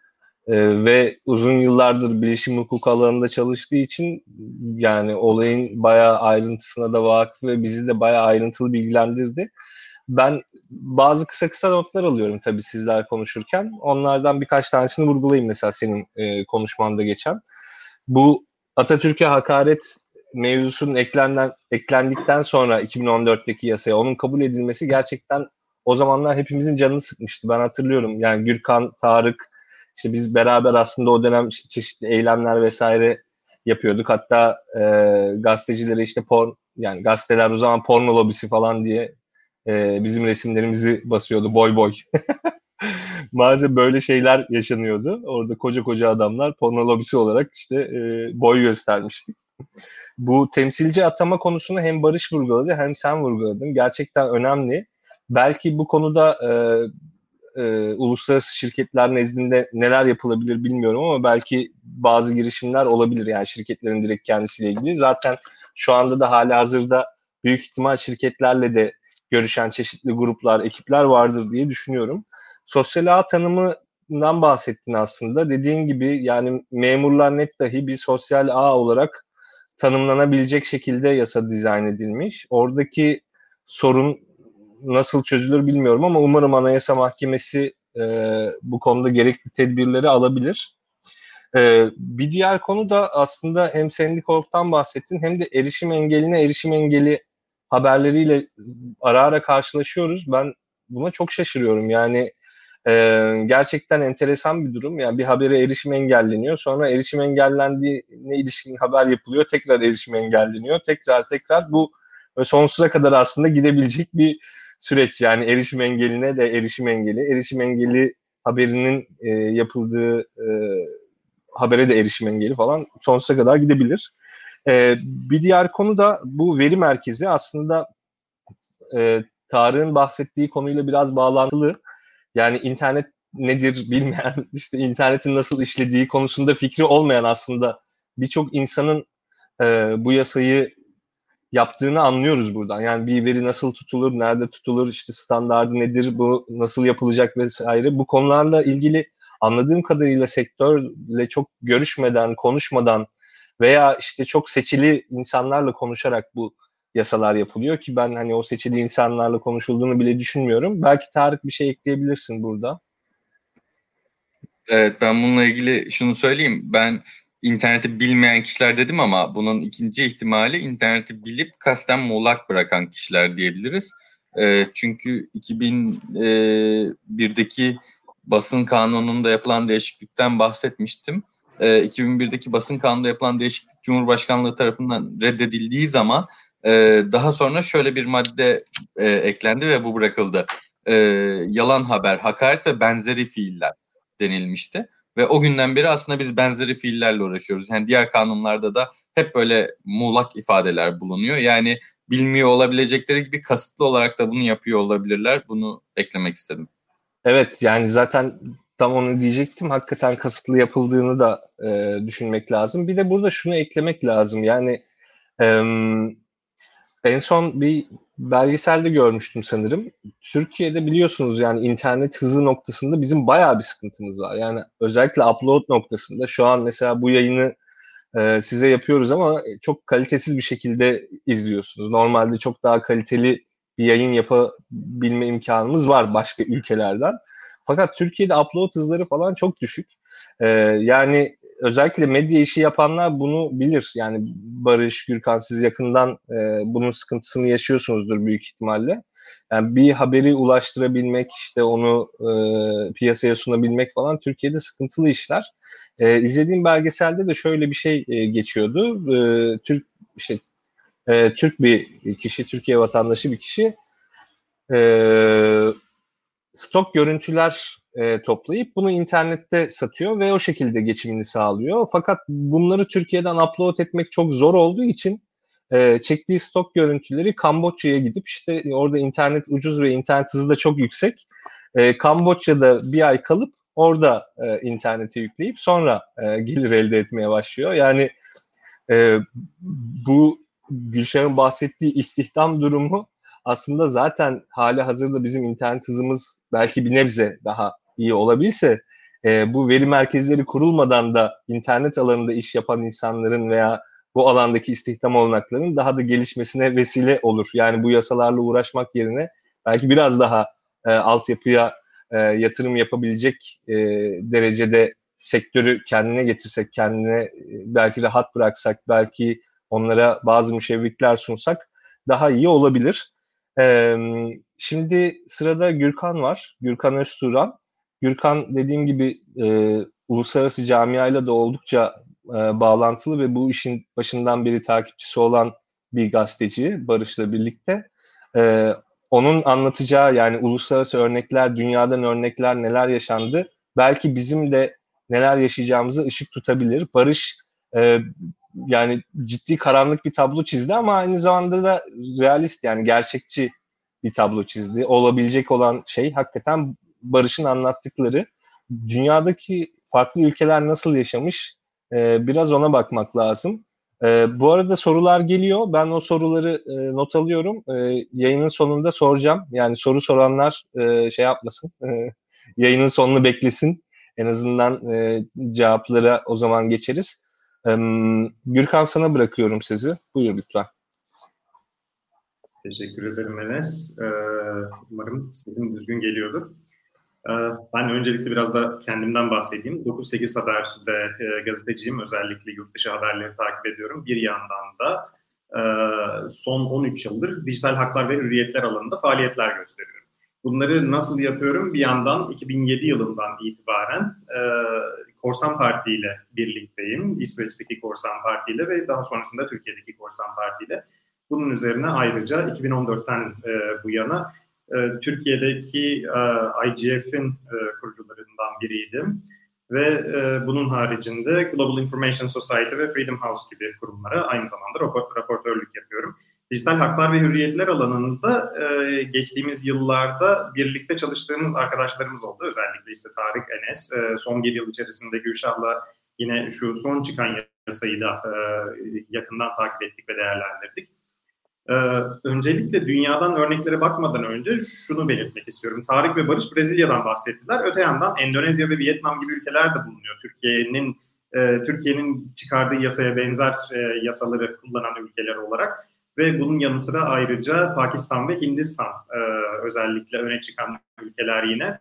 E, ve uzun yıllardır bilişim hukuk alanında çalıştığı için yani olayın bayağı ayrıntısına da vakıf ve bizi de bayağı ayrıntılı bilgilendirdi. Ben bazı kısa kısa notlar alıyorum tabii sizler konuşurken. Onlardan birkaç tanesini vurgulayayım mesela senin e, konuşmanda geçen. Bu Atatürk'e hakaret mevzusunun eklenden, eklendikten sonra 2014'teki yasaya onun kabul edilmesi gerçekten o zamanlar hepimizin canını sıkmıştı. Ben hatırlıyorum yani Gürkan, Tarık, İşte biz beraber aslında o dönem işte çeşitli eylemler vesaire yapıyorduk. Hatta e, gazetecilere işte porn yani gazeteler o zaman porno lobisi falan diye e, bizim resimlerimizi basıyordu boy boy. [LAUGHS] [LAUGHS] Maalesef böyle şeyler yaşanıyordu. Orada koca koca adamlar porno lobisi olarak işte e, boy göstermiştik. Bu temsilci atama konusunu hem Barış vurguladı hem sen vurguladın. Gerçekten önemli. Belki bu konuda e, e, uluslararası şirketler nezdinde neler yapılabilir bilmiyorum ama belki bazı girişimler olabilir yani şirketlerin direkt kendisiyle ilgili. Zaten şu anda da hala hazırda büyük ihtimal şirketlerle de görüşen çeşitli gruplar, ekipler vardır diye düşünüyorum. Sosyal ağ tanımından bahsettin aslında. Dediğin gibi yani memurlar net dahi bir sosyal ağ olarak tanımlanabilecek şekilde yasa dizayn edilmiş. Oradaki sorun nasıl çözülür bilmiyorum ama umarım Anayasa Mahkemesi e, bu konuda gerekli tedbirleri alabilir. E, bir diğer konu da aslında hem sendikologdan bahsettin hem de erişim engeline erişim engeli haberleriyle ara ara karşılaşıyoruz. Ben buna çok şaşırıyorum. Yani e, gerçekten enteresan bir durum. Yani bir habere erişim engelleniyor. Sonra erişim engellendiğine ilişkin haber yapılıyor. Tekrar erişim engelleniyor. Tekrar tekrar bu sonsuza kadar aslında gidebilecek bir süreç. Yani erişim engeline de erişim engeli. Erişim engeli haberinin e, yapıldığı e, habere de erişim engeli falan sonsuza kadar gidebilir. E, bir diğer konu da bu veri merkezi aslında e, Tarık'ın bahsettiği konuyla biraz bağlantılı. Yani internet nedir bilmeyen, [LAUGHS] işte internetin nasıl işlediği konusunda fikri olmayan aslında birçok insanın e, bu yasayı yaptığını anlıyoruz buradan. Yani bir veri nasıl tutulur, nerede tutulur, işte standardı nedir, bu nasıl yapılacak vesaire. Bu konularla ilgili anladığım kadarıyla sektörle çok görüşmeden, konuşmadan veya işte çok seçili insanlarla konuşarak bu yasalar yapılıyor ki ben hani o seçili insanlarla konuşulduğunu bile düşünmüyorum. Belki Tarık bir şey ekleyebilirsin burada. Evet ben bununla ilgili şunu söyleyeyim. Ben interneti bilmeyen kişiler dedim ama bunun ikinci ihtimali interneti bilip kasten muğlak bırakan kişiler diyebiliriz. E, çünkü 2001'deki basın kanununda yapılan değişiklikten bahsetmiştim. E, 2001'deki basın kanununda yapılan değişiklik Cumhurbaşkanlığı tarafından reddedildiği zaman e, daha sonra şöyle bir madde e, eklendi ve bu bırakıldı. E, yalan haber, hakaret ve benzeri fiiller denilmişti. Ve o günden beri aslında biz benzeri fiillerle uğraşıyoruz. Yani diğer kanunlarda da hep böyle muğlak ifadeler bulunuyor. Yani bilmiyor olabilecekleri gibi kasıtlı olarak da bunu yapıyor olabilirler. Bunu eklemek istedim. Evet yani zaten tam onu diyecektim. Hakikaten kasıtlı yapıldığını da e, düşünmek lazım. Bir de burada şunu eklemek lazım. Yani e, en son bir belgeselde görmüştüm sanırım. Türkiye'de biliyorsunuz yani internet hızı noktasında bizim bayağı bir sıkıntımız var. Yani özellikle upload noktasında şu an mesela bu yayını e, size yapıyoruz ama çok kalitesiz bir şekilde izliyorsunuz. Normalde çok daha kaliteli bir yayın yapabilme imkanımız var başka ülkelerden. Fakat Türkiye'de upload hızları falan çok düşük. E, yani özellikle medya işi yapanlar bunu bilir. Yani Barış, Gürkan siz yakından e, bunun sıkıntısını yaşıyorsunuzdur büyük ihtimalle. Yani bir haberi ulaştırabilmek, işte onu e, piyasaya sunabilmek falan Türkiye'de sıkıntılı işler. E, izlediğim belgeselde de şöyle bir şey e, geçiyordu. E, Türk işte e, Türk bir kişi, Türkiye vatandaşı bir kişi e, stok görüntüler e, toplayıp bunu internette satıyor ve o şekilde geçimini sağlıyor. Fakat bunları Türkiye'den upload etmek çok zor olduğu için e, çektiği stok görüntüleri Kamboçya'ya gidip işte orada internet ucuz ve internet hızı da çok yüksek. E, Kamboçya'da bir ay kalıp orada e, internete yükleyip sonra e, gelir elde etmeye başlıyor. Yani e, bu Gülşah'ın bahsettiği istihdam durumu aslında zaten hali hazırda bizim internet hızımız belki bir nebze daha iyi olabilse e, bu veri merkezleri kurulmadan da internet alanında iş yapan insanların veya bu alandaki istihdam olanaklarının daha da gelişmesine vesile olur. Yani bu yasalarla uğraşmak yerine belki biraz daha e, altyapıya e, yatırım yapabilecek e, derecede sektörü kendine getirsek, kendine e, belki rahat bıraksak, belki onlara bazı müşevvikler sunsak daha iyi olabilir. Şimdi sırada Gürkan var, Gürkan Özturan. Gürkan dediğim gibi e, uluslararası camiayla da oldukça e, bağlantılı ve bu işin başından beri takipçisi olan bir gazeteci Barış'la birlikte. E, onun anlatacağı yani uluslararası örnekler, dünyadan örnekler neler yaşandı belki bizim de neler yaşayacağımızı ışık tutabilir. Barış e, yani ciddi karanlık bir tablo çizdi ama aynı zamanda da realist yani gerçekçi bir tablo çizdi. Olabilecek olan şey hakikaten Barış'ın anlattıkları. Dünyadaki farklı ülkeler nasıl yaşamış e, biraz ona bakmak lazım. E, bu arada sorular geliyor. Ben o soruları e, not alıyorum. E, yayının sonunda soracağım. Yani soru soranlar e, şey yapmasın. E, yayının sonunu beklesin. En azından e, cevaplara o zaman geçeriz. Gürkan sana bırakıyorum sizi. Buyur lütfen. Teşekkür ederim Enes. Ee, umarım sesin düzgün geliyordur. Ee, ben öncelikle biraz da kendimden bahsedeyim. 9-8 Haber'de e, gazeteciyim. Özellikle yurt dışı haberleri takip ediyorum. Bir yandan da e, son 13 yıldır dijital haklar ve hürriyetler alanında faaliyetler gösteriyorum. Bunları nasıl yapıyorum? Bir yandan 2007 yılından itibaren e, Korsan Parti ile birlikteyim. İsveç'teki Korsan Parti ile ve daha sonrasında Türkiye'deki Korsan Parti ile. Bunun üzerine ayrıca 2014'ten e, bu yana e, Türkiye'deki e, IGF'in e, kurucularından biriydim. Ve e, bunun haricinde Global Information Society ve Freedom House gibi kurumlara aynı zamanda rapor, raportörlük yapıyorum. Dijital haklar ve hürriyetler alanında e, geçtiğimiz yıllarda birlikte çalıştığımız arkadaşlarımız oldu. Özellikle işte Tarık Enes, e, son bir yıl içerisinde Gülşah'la yine şu son çıkan yasayı da e, yakından takip ettik ve değerlendirdik. Ee, öncelikle dünyadan örneklere bakmadan önce şunu belirtmek istiyorum. Tarık ve Barış Brezilya'dan bahsettiler. Öte yandan Endonezya ve Vietnam gibi ülkeler de bulunuyor. Türkiye'nin e, Türkiye'nin çıkardığı yasaya benzer e, yasaları kullanan ülkeler olarak ve bunun yanı sıra ayrıca Pakistan ve Hindistan e, özellikle öne çıkan ülkeler yine.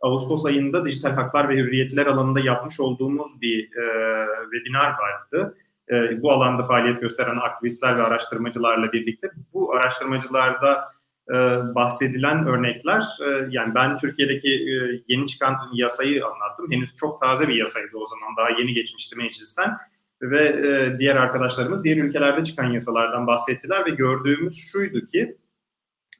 Ağustos ayında dijital haklar ve hürriyetler alanında yapmış olduğumuz bir e, webinar vardı e, bu alanda faaliyet gösteren aktivistler ve araştırmacılarla birlikte bu araştırmacılarda e, bahsedilen örnekler e, yani ben Türkiye'deki e, yeni çıkan yasayı anlattım. Henüz çok taze bir yasaydı o zaman daha yeni geçmişti meclisten ve e, diğer arkadaşlarımız diğer ülkelerde çıkan yasalardan bahsettiler ve gördüğümüz şuydu ki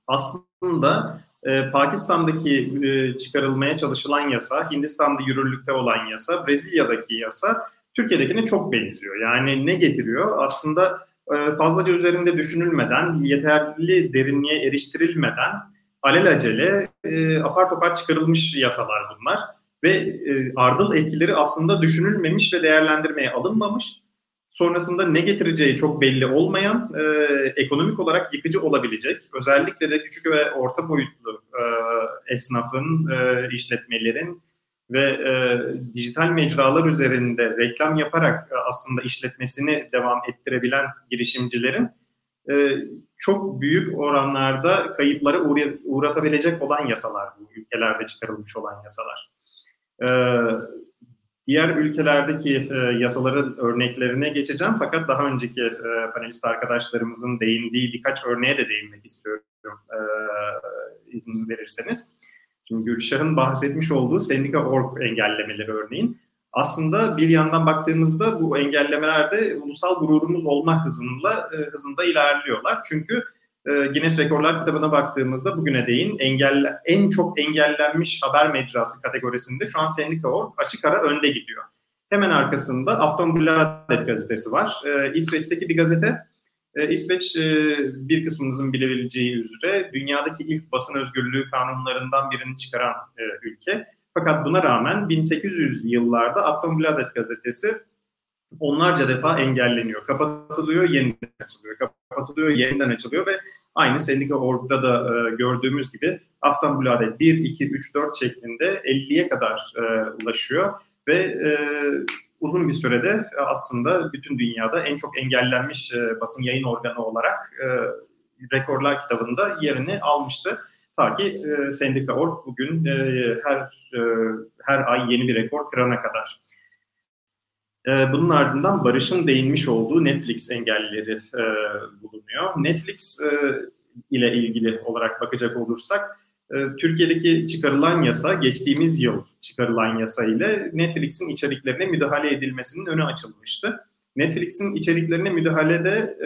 aslında e, Pakistan'daki e, çıkarılmaya çalışılan yasa, Hindistan'da yürürlükte olan yasa, Brezilya'daki yasa Türkiye'dekine çok benziyor. Yani ne getiriyor? Aslında e, fazlaca üzerinde düşünülmeden, yeterli derinliğe eriştirilmeden alelacele e, apar topar çıkarılmış yasalar bunlar. Ve e, ardıl etkileri aslında düşünülmemiş ve değerlendirmeye alınmamış. Sonrasında ne getireceği çok belli olmayan, e, ekonomik olarak yıkıcı olabilecek, özellikle de küçük ve orta boyutlu e, esnafın, e, işletmelerin, ve e, dijital mecralar üzerinde reklam yaparak e, aslında işletmesini devam ettirebilen girişimcilerin e, çok büyük oranlarda kayıplara uğra- uğratabilecek olan yasalar bu ülkelerde çıkarılmış olan yasalar. E, diğer ülkelerdeki e, yasaların örneklerine geçeceğim fakat daha önceki e, panelist arkadaşlarımızın değindiği birkaç örneğe de değinmek istiyorum e, izin verirseniz. Şimdi Gülşah'ın bahsetmiş olduğu sendika org engellemeleri örneğin aslında bir yandan baktığımızda bu engellemeler de ulusal gururumuz olma hızında e, hızında ilerliyorlar. Çünkü e, Guinness Rekorlar kitabına baktığımızda bugüne değin engelle, en çok engellenmiş haber mecrası kategorisinde şu an Sendika Org açık ara önde gidiyor. Hemen arkasında Aftonbladet gazetesi var. E, İsveç'teki bir gazete e, İsveç e, bir kısmınızın bilebileceği üzere dünyadaki ilk basın özgürlüğü kanunlarından birini çıkaran e, ülke. Fakat buna rağmen 1800 yıllarda Aftonbladet gazetesi onlarca defa engelleniyor. Kapatılıyor, yeniden açılıyor. Kapatılıyor, yeniden açılıyor ve aynı Sendika Org'da da gördüğümüz gibi Aftonbladet 1, 2, 3, 4 şeklinde 50'ye kadar ulaşıyor ve uzun bir sürede e, aslında bütün dünyada en çok engellenmiş e, basın yayın organı olarak e, rekorlar kitabında yerini almıştı. Ta ki e, Sendika.org bugün e, her e, her ay yeni bir rekor kırana kadar. E, bunun ardından Barış'ın değinmiş olduğu Netflix engelleri e, bulunuyor. Netflix e, ile ilgili olarak bakacak olursak e, Türkiye'deki çıkarılan yasa, geçtiğimiz yıl çıkarılan yasa ile Netflix'in içeriklerine müdahale edilmesinin önü açılmıştı. Netflix'in içeriklerine müdahalede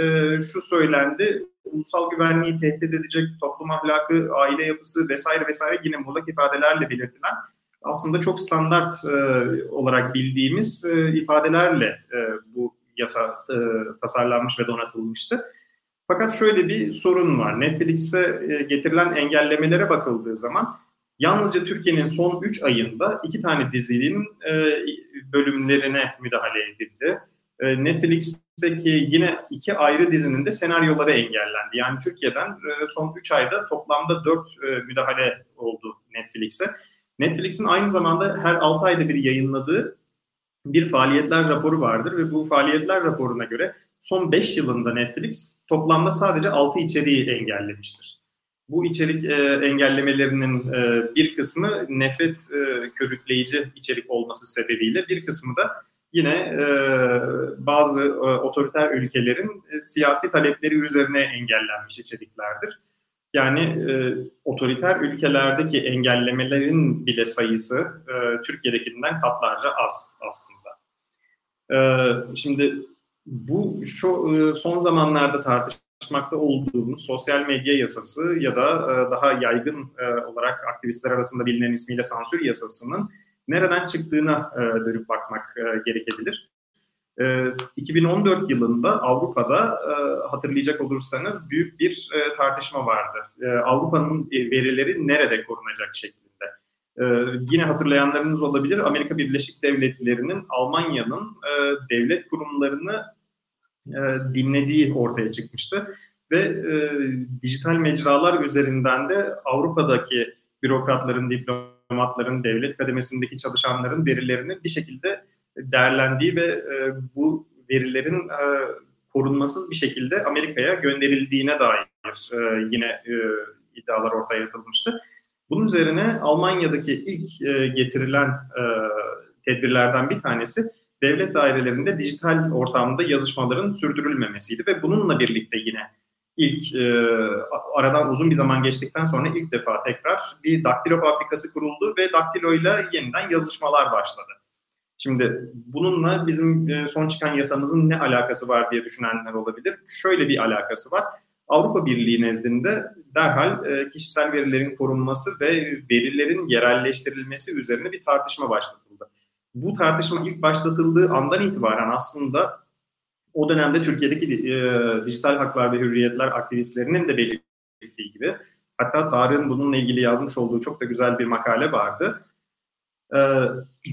şu söylendi, ulusal güvenliği tehdit edecek toplum ahlakı, aile yapısı vesaire vesaire yine muğlak ifadelerle belirtilen aslında çok standart e, olarak bildiğimiz e, ifadelerle e, bu yasa e, tasarlanmış ve donatılmıştı. Fakat şöyle bir sorun var. Netflix'e e, getirilen engellemelere bakıldığı zaman yalnızca Türkiye'nin son 3 ayında iki tane dizinin e, bölümlerine müdahale edildi. E, Netflix'teki yine iki ayrı dizinin de senaryoları engellendi. Yani Türkiye'den e, son 3 ayda toplamda 4 e, müdahale oldu Netflix'e. Netflix'in aynı zamanda her 6 ayda bir yayınladığı bir faaliyetler raporu vardır ve bu faaliyetler raporuna göre son 5 yılında Netflix toplamda sadece 6 içeriği engellemiştir. Bu içerik e, engellemelerinin e, bir kısmı nefret e, körükleyici içerik olması sebebiyle bir kısmı da yine e, bazı e, otoriter ülkelerin e, siyasi talepleri üzerine engellenmiş içeriklerdir. Yani e, otoriter ülkelerdeki engellemelerin bile sayısı e, Türkiye'dekinden katlarca az aslında. E, şimdi bu şu e, son zamanlarda tartışmakta olduğumuz sosyal medya yasası ya da e, daha yaygın e, olarak aktivistler arasında bilinen ismiyle sansür yasasının nereden çıktığına dönüp bakmak gerekebilir. 2014 yılında Avrupa'da hatırlayacak olursanız büyük bir tartışma vardı. Avrupa'nın verileri nerede korunacak şeklinde. Yine hatırlayanlarınız olabilir. Amerika Birleşik Devletleri'nin Almanya'nın devlet kurumlarını dinlediği ortaya çıkmıştı. Ve dijital mecralar üzerinden de Avrupa'daki bürokratların, diplomatların, devlet kademesindeki çalışanların verilerini bir şekilde değerlendiği ve e, bu verilerin e, korunmasız bir şekilde Amerika'ya gönderildiğine dair e, yine iddialar ortaya atılmıştı. Bunun üzerine Almanya'daki ilk getirilen tedbirlerden bir tanesi devlet dairelerinde dijital ortamda yazışmaların sürdürülmemesiydi ve bununla birlikte yine ilk e, aradan uzun bir zaman geçtikten sonra ilk defa tekrar bir daktilo fabrikası kuruldu ve daktilo ile yeniden yazışmalar başladı. Şimdi bununla bizim e, son çıkan yasamızın ne alakası var diye düşünenler olabilir. Şöyle bir alakası var. Avrupa Birliği nezdinde derhal e, kişisel verilerin korunması ve verilerin yerelleştirilmesi üzerine bir tartışma başlatıldı. Bu tartışma ilk başlatıldığı andan itibaren aslında o dönemde Türkiye'deki e, dijital haklar ve hürriyetler aktivistlerinin de belirttiği gibi hatta Tarık'ın bununla ilgili yazmış olduğu çok da güzel bir makale vardı e,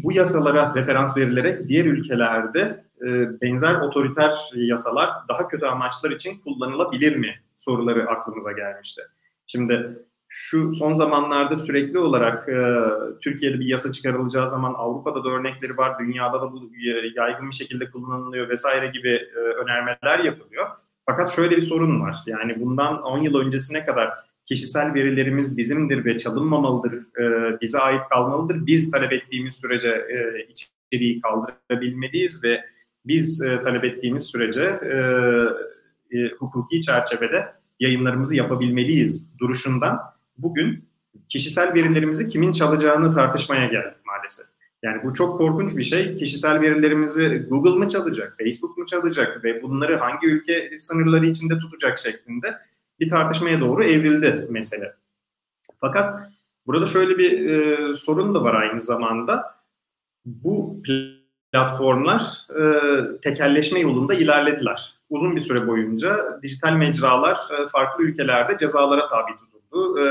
bu yasalara referans verilerek diğer ülkelerde e, benzer otoriter yasalar daha kötü amaçlar için kullanılabilir mi soruları aklımıza gelmişti. Şimdi şu son zamanlarda sürekli olarak e, Türkiye'de bir yasa çıkarılacağı zaman Avrupa'da da örnekleri var, dünyada da bu yaygın bir şekilde kullanılıyor vesaire gibi e, önermeler yapılıyor. Fakat şöyle bir sorun var. Yani bundan 10 yıl öncesine kadar kişisel verilerimiz bizimdir ve çalınmamalıdır, e, bize ait kalmalıdır. Biz talep ettiğimiz sürece e, içeriği kaldırabilmeliyiz ve biz e, talep ettiğimiz sürece e, e, hukuki çerçevede yayınlarımızı yapabilmeliyiz duruşundan bugün kişisel verilerimizi kimin çalacağını tartışmaya geldik maalesef. Yani bu çok korkunç bir şey. Kişisel verilerimizi Google mı çalacak, Facebook mu çalacak ve bunları hangi ülke sınırları içinde tutacak şeklinde bir tartışmaya doğru evrildi mesele. Fakat burada şöyle bir e, sorun da var aynı zamanda. Bu platformlar e, tekelleşme yolunda ilerlediler. Uzun bir süre boyunca dijital mecralar e, farklı ülkelerde cezalara tabi tutuldu. E,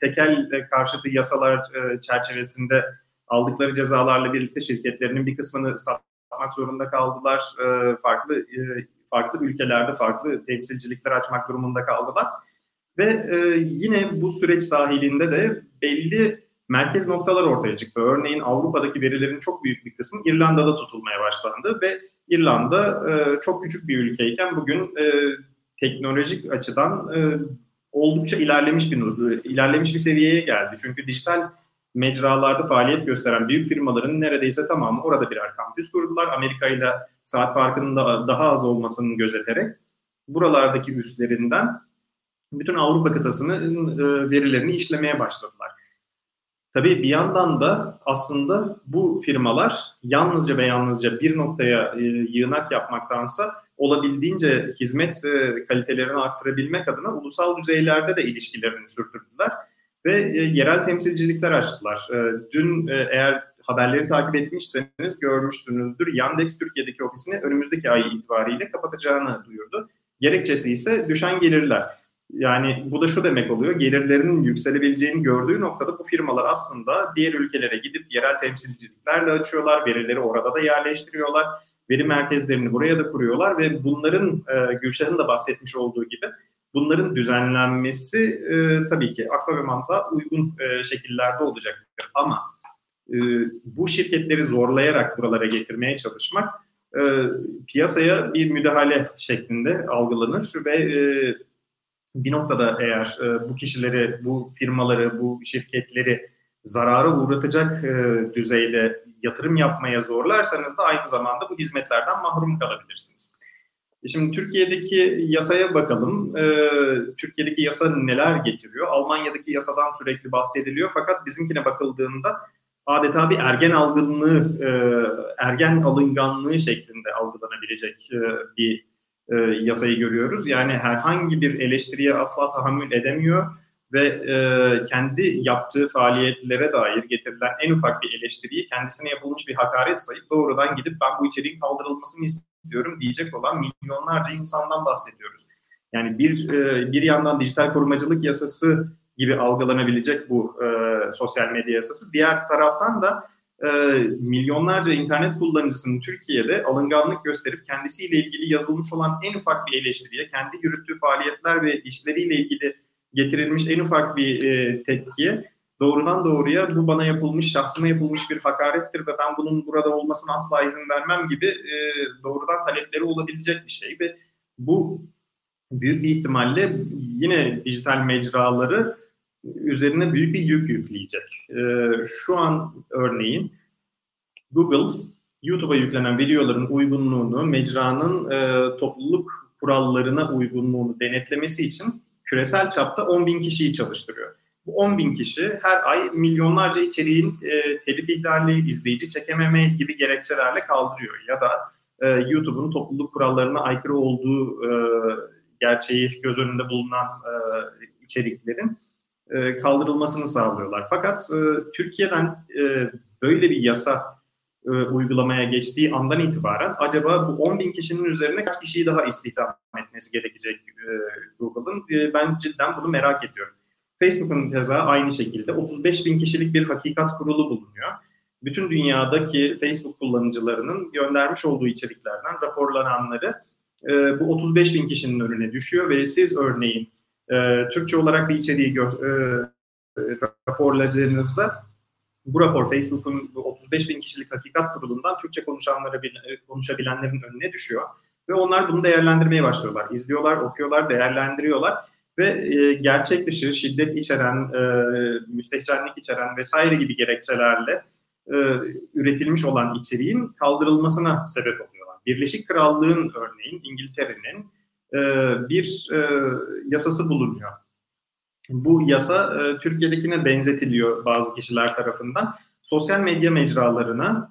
tekel karşıtı yasalar e, çerçevesinde aldıkları cezalarla birlikte şirketlerinin bir kısmını satmak zorunda kaldılar. E, farklı e, farklı ülkelerde farklı temsilcilikler açmak durumunda kaldılar. Ve e, yine bu süreç dahilinde de belli merkez noktalar ortaya çıktı. Örneğin Avrupa'daki verilerin çok büyük bir kısmı İrlanda'da tutulmaya başlandı ve İrlanda e, çok küçük bir ülkeyken bugün e, teknolojik açıdan e, oldukça ilerlemiş bir ilerlemiş bir seviyeye geldi. Çünkü dijital mecralarda faaliyet gösteren büyük firmaların neredeyse tamamı orada birer kampüs kurdular. Amerika ile saat farkının da daha az olmasını gözeterek buralardaki üstlerinden bütün Avrupa kıtasının e, verilerini işlemeye başladılar. Tabii bir yandan da aslında bu firmalar yalnızca ve yalnızca bir noktaya e, yığınak yapmaktansa olabildiğince hizmet e, kalitelerini arttırabilmek adına ulusal düzeylerde de ilişkilerini sürdürdüler ve yerel temsilcilikler açtılar. Dün eğer haberleri takip etmişseniz görmüşsünüzdür. Yandex Türkiye'deki ofisini önümüzdeki ay itibariyle kapatacağını duyurdu. Gerekçesi ise düşen gelirler. Yani bu da şu demek oluyor, gelirlerinin yükselebileceğini gördüğü noktada bu firmalar aslında diğer ülkelere gidip yerel temsilciliklerle açıyorlar, verileri orada da yerleştiriyorlar, veri merkezlerini buraya da kuruyorlar ve bunların e, Gülşah'ın da bahsetmiş olduğu gibi bunların düzenlenmesi e, tabii ki akla ve mantığa uygun e, şekillerde olacaktır. Ama e, bu şirketleri zorlayarak buralara getirmeye çalışmak e, piyasaya bir müdahale şeklinde algılanır ve e, bir noktada eğer e, bu kişileri, bu firmaları, bu şirketleri zarara uğratacak e, düzeyde yatırım yapmaya zorlarsanız da aynı zamanda bu hizmetlerden mahrum kalabilirsiniz. E şimdi Türkiye'deki yasaya bakalım. E, Türkiye'deki yasa neler getiriyor? Almanya'daki yasadan sürekli bahsediliyor fakat bizimkine bakıldığında adeta bir ergen algınlığı, e, ergen alınganlığı şeklinde algılanabilecek e, bir e, yasayı görüyoruz. Yani herhangi bir eleştiriye asla tahammül edemiyor ve kendi yaptığı faaliyetlere dair getirilen en ufak bir eleştiriyi kendisine yapılmış bir hakaret sayıp doğrudan gidip ben bu içeriğin kaldırılmasını istiyorum diyecek olan milyonlarca insandan bahsediyoruz. Yani bir bir yandan dijital korumacılık yasası gibi algılanabilecek bu e, sosyal medya yasası. Diğer taraftan da e, milyonlarca internet kullanıcısının Türkiye'de alınganlık gösterip kendisiyle ilgili yazılmış olan en ufak bir eleştiriye, kendi yürüttüğü faaliyetler ve işleriyle ilgili getirilmiş en ufak bir e, tepkiye doğrudan doğruya bu bana yapılmış, şahsıma yapılmış bir hakarettir ve ben bunun burada olmasına asla izin vermem gibi e, doğrudan talepleri olabilecek bir şey ve bu büyük bir ihtimalle yine dijital mecraları üzerine büyük bir yük yükleyecek. E, şu an örneğin Google YouTube'a yüklenen videoların uygunluğunu, mecranın e, topluluk kurallarına uygunluğunu denetlemesi için küresel çapta 10 bin kişiyi çalıştırıyor. Bu 10 bin kişi her ay milyonlarca içeriğin e, telif ihlali, izleyici çekememe gibi gerekçelerle kaldırıyor. Ya da e, YouTube'un topluluk kurallarına aykırı olduğu e, gerçeği göz önünde bulunan e, içeriklerin e, kaldırılmasını sağlıyorlar. Fakat e, Türkiye'den e, böyle bir yasa uygulamaya geçtiği andan itibaren acaba bu 10 bin kişinin üzerine kaç kişiyi daha istihdam etmesi gerekecek Google'ın? E, ben cidden bunu merak ediyorum. Facebook'un keza aynı şekilde 35 bin kişilik bir hakikat kurulu bulunuyor. Bütün dünyadaki Facebook kullanıcılarının göndermiş olduğu içeriklerden raporlananları bu 35 bin kişinin önüne düşüyor ve siz örneğin e, Türkçe olarak bir içeriği gö- e, raporladığınızda bu rapor Facebook'un 35 bin kişilik hakikat kurulundan Türkçe konuşanlara konuşabilenlerin önüne düşüyor. Ve onlar bunu değerlendirmeye başlıyorlar. İzliyorlar, okuyorlar, değerlendiriyorlar. Ve e, gerçek dışı, şiddet içeren, e, müstehcenlik içeren vesaire gibi gerekçelerle e, üretilmiş olan içeriğin kaldırılmasına sebep oluyorlar. Birleşik Krallığın örneğin İngiltere'nin e, bir e, yasası bulunuyor. Bu yasa e, Türkiye'dekine benzetiliyor bazı kişiler tarafından. Sosyal medya mecralarına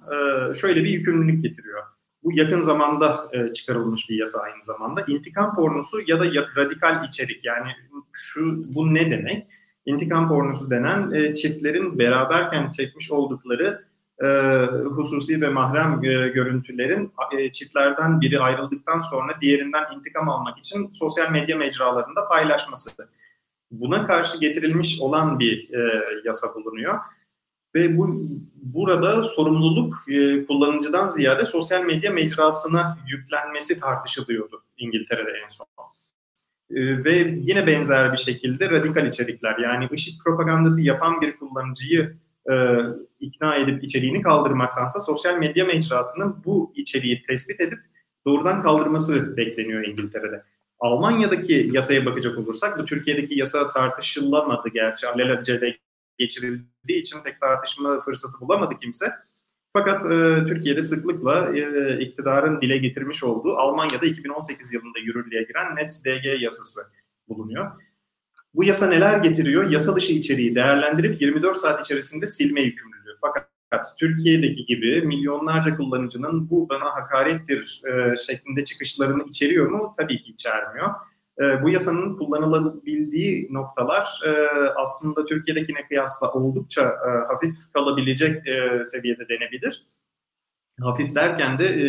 şöyle bir yükümlülük getiriyor. Bu yakın zamanda çıkarılmış bir yasa aynı zamanda. İntikam pornosu ya da radikal içerik yani şu bu ne demek? İntikam pornosu denen çiftlerin beraberken çekmiş oldukları e, hususi ve mahrem e, görüntülerin e, çiftlerden biri ayrıldıktan sonra diğerinden intikam almak için sosyal medya mecralarında paylaşması. Buna karşı getirilmiş olan bir e, yasa bulunuyor. Ve bu burada sorumluluk e, kullanıcıdan ziyade sosyal medya mecrasına yüklenmesi tartışılıyordu İngiltere'de en son. E, ve yine benzer bir şekilde radikal içerikler yani ışık propagandası yapan bir kullanıcıyı e, ikna edip içeriğini kaldırmaktansa sosyal medya mecrasının bu içeriği tespit edip doğrudan kaldırması bekleniyor İngiltere'de. Almanya'daki yasaya bakacak olursak bu Türkiye'deki yasa tartışılamadı gerçi alelacele geçirildiği için pek tartışma fırsatı bulamadı kimse. Fakat e, Türkiye'de sıklıkla e, iktidarın dile getirmiş olduğu Almanya'da 2018 yılında yürürlüğe giren NetzDG yasası bulunuyor. Bu yasa neler getiriyor? Yasa dışı içeriği değerlendirip 24 saat içerisinde silme yükümlülüğü. Fakat Türkiye'deki gibi milyonlarca kullanıcının bu bana hakarettir e, şeklinde çıkışlarını içeriyor mu? Tabii ki içermiyor. E, bu yasanın kullanılabildiği noktalar e, aslında Türkiye'dekine kıyasla oldukça e, hafif kalabilecek e, seviyede denebilir. Hafif derken de e,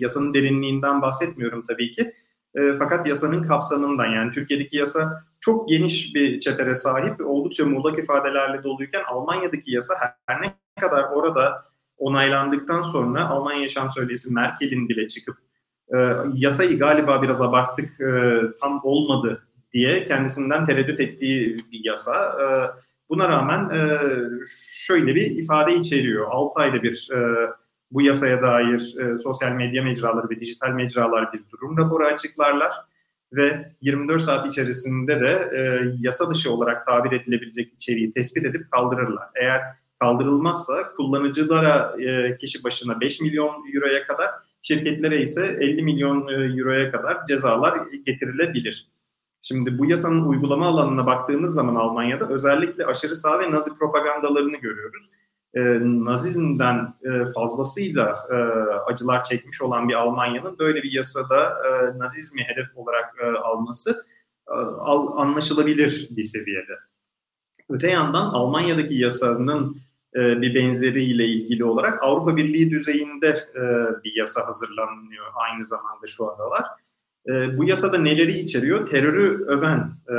yasanın derinliğinden bahsetmiyorum tabii ki. E, fakat yasanın kapsamından yani Türkiye'deki yasa çok geniş bir çepere sahip, oldukça muğlak ifadelerle doluyken Almanya'daki yasa her ne kadar orada onaylandıktan sonra Almanya Şansölyesi Merkel'in bile çıkıp e, yasayı galiba biraz abarttık, e, tam olmadı diye kendisinden tereddüt ettiği bir yasa. E, buna rağmen e, şöyle bir ifade içeriyor. 6 ayda bir e, bu yasaya dair e, sosyal medya mecraları ve dijital mecralar bir durum raporu açıklarlar ve 24 saat içerisinde de e, yasa dışı olarak tabir edilebilecek içeriği tespit edip kaldırırlar. Eğer kaldırılmazsa kullanıcılara e, kişi başına 5 milyon euroya kadar, şirketlere ise 50 milyon e, euroya kadar cezalar getirilebilir. Şimdi bu yasanın uygulama alanına baktığımız zaman Almanya'da özellikle aşırı sağ ve nazi propagandalarını görüyoruz. E, nazizmden e, fazlasıyla e, acılar çekmiş olan bir Almanya'nın böyle bir yasada e, nazizmi hedef olarak e, alması e, al, anlaşılabilir bir seviyede. Öte yandan Almanya'daki yasanın e, bir benzeriyle ilgili olarak Avrupa Birliği düzeyinde e, bir yasa hazırlanıyor aynı zamanda şu aralar. E, bu yasada neleri içeriyor? Terörü öven e,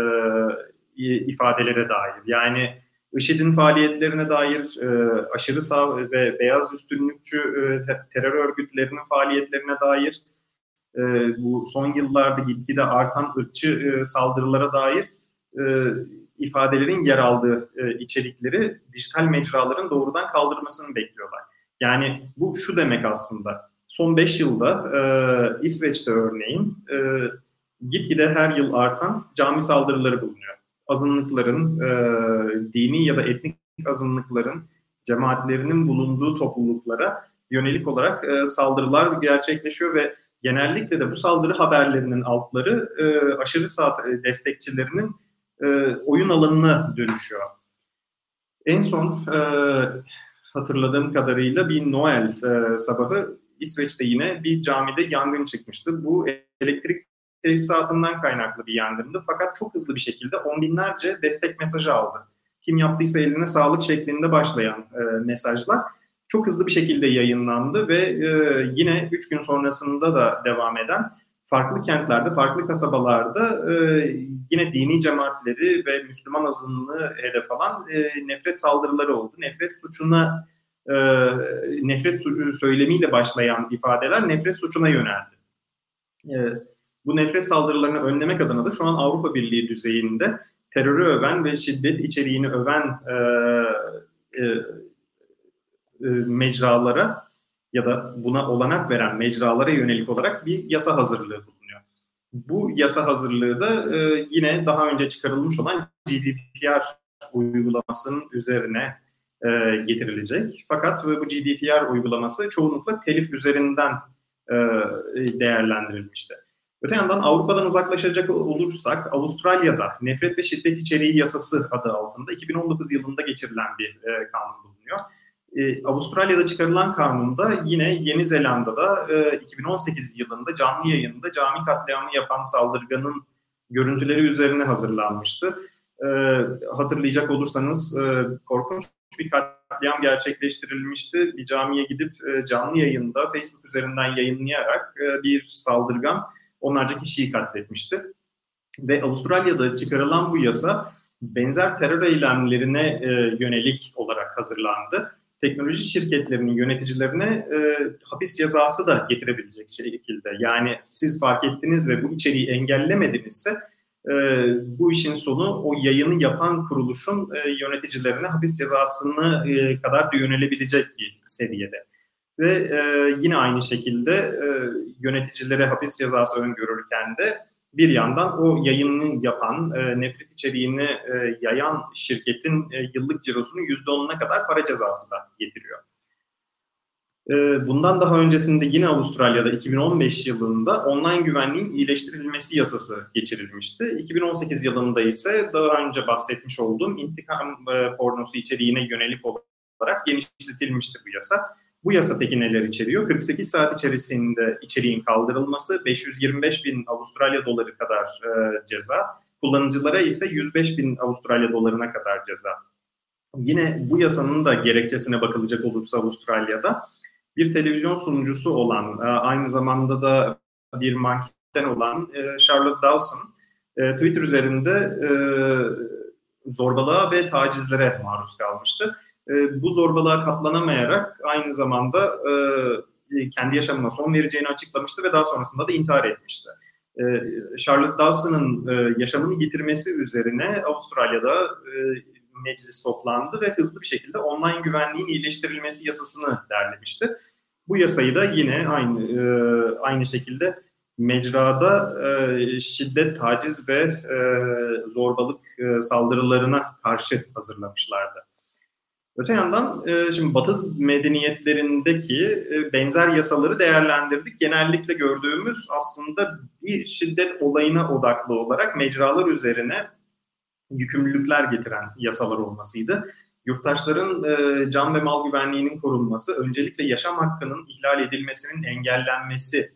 ifadelere dair. Yani IŞİD'in faaliyetlerine dair e, aşırı sağ ve beyaz üstünlükçü e, terör örgütlerinin faaliyetlerine dair e, bu son yıllarda gitgide artan ırkçı e, saldırılara dair e, ifadelerin yer aldığı e, içerikleri dijital mecraların doğrudan kaldırmasını bekliyorlar. Yani bu şu demek aslında. Son 5 yılda e, İsveç'te örneğin e, gitgide her yıl artan cami saldırıları bulunuyor. Azınlıkların, e, dini ya da etnik azınlıkların cemaatlerinin bulunduğu topluluklara yönelik olarak e, saldırılar gerçekleşiyor ve genellikle de bu saldırı haberlerinin altları e, aşırı sağ destekçilerinin e, oyun alanına dönüşüyor. En son e, hatırladığım kadarıyla bir Noel e, sabahı İsveç'te yine bir camide yangın çıkmıştı. Bu elektrik tesisatından kaynaklı bir yangındı. Fakat çok hızlı bir şekilde on binlerce destek mesajı aldı. Kim yaptıysa eline sağlık şeklinde başlayan e, mesajlar çok hızlı bir şekilde yayınlandı ve e, yine üç gün sonrasında da devam eden farklı kentlerde, farklı kasabalarda e, yine dini cemaatleri ve Müslüman azınlığı hedef alan e, nefret saldırıları oldu. Nefret suçuna e, nefret söylemiyle başlayan ifadeler nefret suçuna yöneldi. E, bu nefret saldırılarını önlemek adına da şu an Avrupa Birliği düzeyinde terörü öven ve şiddet içeriğini öven e, e, e, mecralara ya da buna olanak veren mecralara yönelik olarak bir yasa hazırlığı bulunuyor. Bu yasa hazırlığı da e, yine daha önce çıkarılmış olan GDPR uygulamasının üzerine e, getirilecek. Fakat bu GDPR uygulaması çoğunlukla telif üzerinden e, değerlendirilmişti. Öte yandan Avrupa'dan uzaklaşacak olursak Avustralya'da nefret ve şiddet içeriği yasası adı altında 2019 yılında geçirilen bir e, kanun bulunuyor. E, Avustralya'da çıkarılan kanunda yine Yeni Zelanda'da e, 2018 yılında canlı yayında cami katliamı yapan saldırganın görüntüleri üzerine hazırlanmıştı. E, hatırlayacak olursanız e, korkunç bir katliam gerçekleştirilmişti. Bir camiye gidip e, canlı yayında Facebook üzerinden yayınlayarak e, bir saldırgan onlarca kişiyi katletmişti. Ve Avustralya'da çıkarılan bu yasa benzer terör eylemlerine e, yönelik olarak hazırlandı teknoloji şirketlerinin yöneticilerine e, hapis cezası da getirebilecek şekilde. Yani siz fark ettiniz ve bu içeriği engellemedinizse e, bu işin sonu o yayını yapan kuruluşun e, yöneticilerine hapis cezasını e, kadar da yönelebilecek bir seviyede. Ve e, yine aynı şekilde e, yöneticilere hapis cezası öngörürken de bir yandan o yayını yapan, e, nefret içeriğini e, yayan şirketin e, yıllık cirosunun %10'una kadar para cezası da getiriyor. Ee, bundan daha öncesinde yine Avustralya'da 2015 yılında online güvenliğin iyileştirilmesi yasası geçirilmişti. 2018 yılında ise daha önce bahsetmiş olduğum intikam e, pornosu içeriğine yönelik olarak genişletilmişti bu yasa. Bu yasa peki neler içeriyor? 48 saat içerisinde içeriğin kaldırılması, 525 bin Avustralya doları kadar e, ceza, kullanıcılara ise 105 bin Avustralya dolarına kadar ceza. Yine bu yasanın da gerekçesine bakılacak olursa Avustralya'da bir televizyon sunucusu olan, e, aynı zamanda da bir manken olan e, Charlotte Dawson e, Twitter üzerinde zorbalığa ve tacizlere maruz kalmıştı. Bu zorbalığa katlanamayarak aynı zamanda kendi yaşamına son vereceğini açıklamıştı ve daha sonrasında da intihar etmişti. Charlotte Dawson'ın yaşamını yitirmesi üzerine Avustralya'da meclis toplandı ve hızlı bir şekilde online güvenliğin iyileştirilmesi yasasını derlemişti. Bu yasayı da yine aynı e, aynı şekilde mecrada e, şiddet, taciz ve e, zorbalık e, saldırılarına karşı hazırlamışlardı. Öte yandan e, şimdi Batı medeniyetlerindeki e, benzer yasaları değerlendirdik. Genellikle gördüğümüz aslında bir şiddet olayına odaklı olarak mecralar üzerine yükümlülükler getiren yasalar olmasıydı. Yurttaşların e, can ve mal güvenliğinin korunması, öncelikle yaşam hakkının ihlal edilmesinin engellenmesi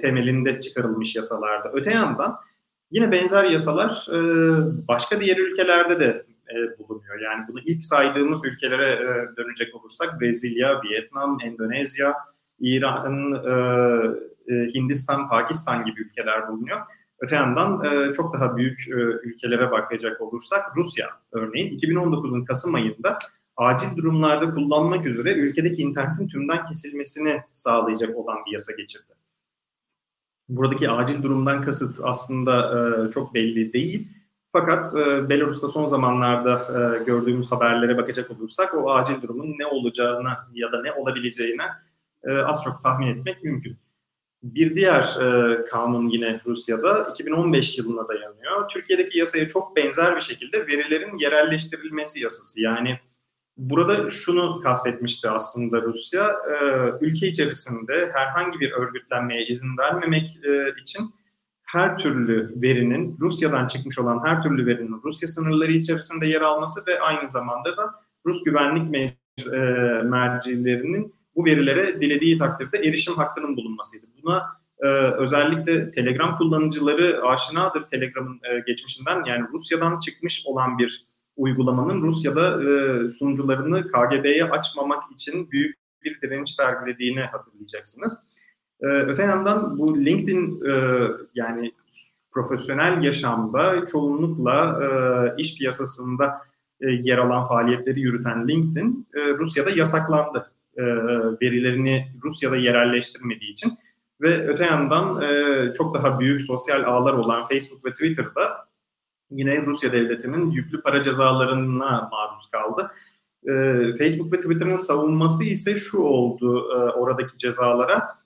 temelinde çıkarılmış yasalarda. Öte yandan yine benzer yasalar başka diğer ülkelerde de e, bulunuyor. Yani bunu ilk saydığımız ülkelere e, dönecek olursak Brezilya, Vietnam, Endonezya, İran, e, Hindistan, Pakistan gibi ülkeler bulunuyor. Öte yandan çok daha büyük ülkelere bakacak olursak Rusya örneğin 2019'un Kasım ayında acil durumlarda kullanmak üzere ülkedeki internetin tümden kesilmesini sağlayacak olan bir yasa geçirdi. Buradaki acil durumdan kasıt aslında çok belli değil. Fakat e, Belarus'ta son zamanlarda e, gördüğümüz haberlere bakacak olursak o acil durumun ne olacağına ya da ne olabileceğine e, az çok tahmin etmek mümkün. Bir diğer e, kanun yine Rusya'da 2015 yılına dayanıyor. Türkiye'deki yasaya çok benzer bir şekilde verilerin yerelleştirilmesi yasası. Yani burada şunu kastetmişti aslında Rusya, e, ülke içerisinde herhangi bir örgütlenmeye izin vermemek e, için her türlü verinin, Rusya'dan çıkmış olan her türlü verinin Rusya sınırları içerisinde yer alması ve aynı zamanda da Rus güvenlik mer- e, mercilerinin bu verilere dilediği takdirde erişim hakkının bulunmasıydı. Buna e, özellikle Telegram kullanıcıları aşinadır Telegram'ın e, geçmişinden. Yani Rusya'dan çıkmış olan bir uygulamanın Rusya'da e, sunucularını KGB'ye açmamak için büyük bir direniş sergilediğini hatırlayacaksınız. E, öte yandan bu LinkedIn e, yani profesyonel yaşamda çoğunlukla e, iş piyasasında e, yer alan faaliyetleri yürüten LinkedIn e, Rusya'da yasaklandı e, verilerini Rusya'da yerelleştirmediği için ve öte yandan e, çok daha büyük sosyal ağlar olan Facebook ve Twitter'da yine Rusya devletinin yüklü para cezalarına maruz kaldı. E, Facebook ve Twitter'ın savunması ise şu oldu oradaki cezalara.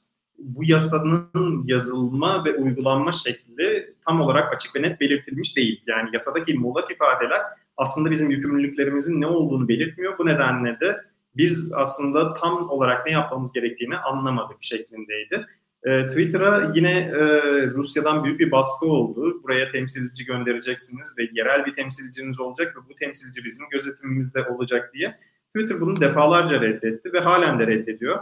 Bu yasanın yazılma ve uygulanma şekli tam olarak açık ve net belirtilmiş değil. Yani yasadaki muğlak ifadeler aslında bizim yükümlülüklerimizin ne olduğunu belirtmiyor. Bu nedenle de biz aslında tam olarak ne yapmamız gerektiğini anlamadık şeklindeydi. E, Twitter'a yine e, Rusya'dan büyük bir baskı oldu. Buraya temsilci göndereceksiniz ve yerel bir temsilciniz olacak ve bu temsilci bizim gözetimimizde olacak diye. Twitter bunu defalarca reddetti ve halen de reddediyor.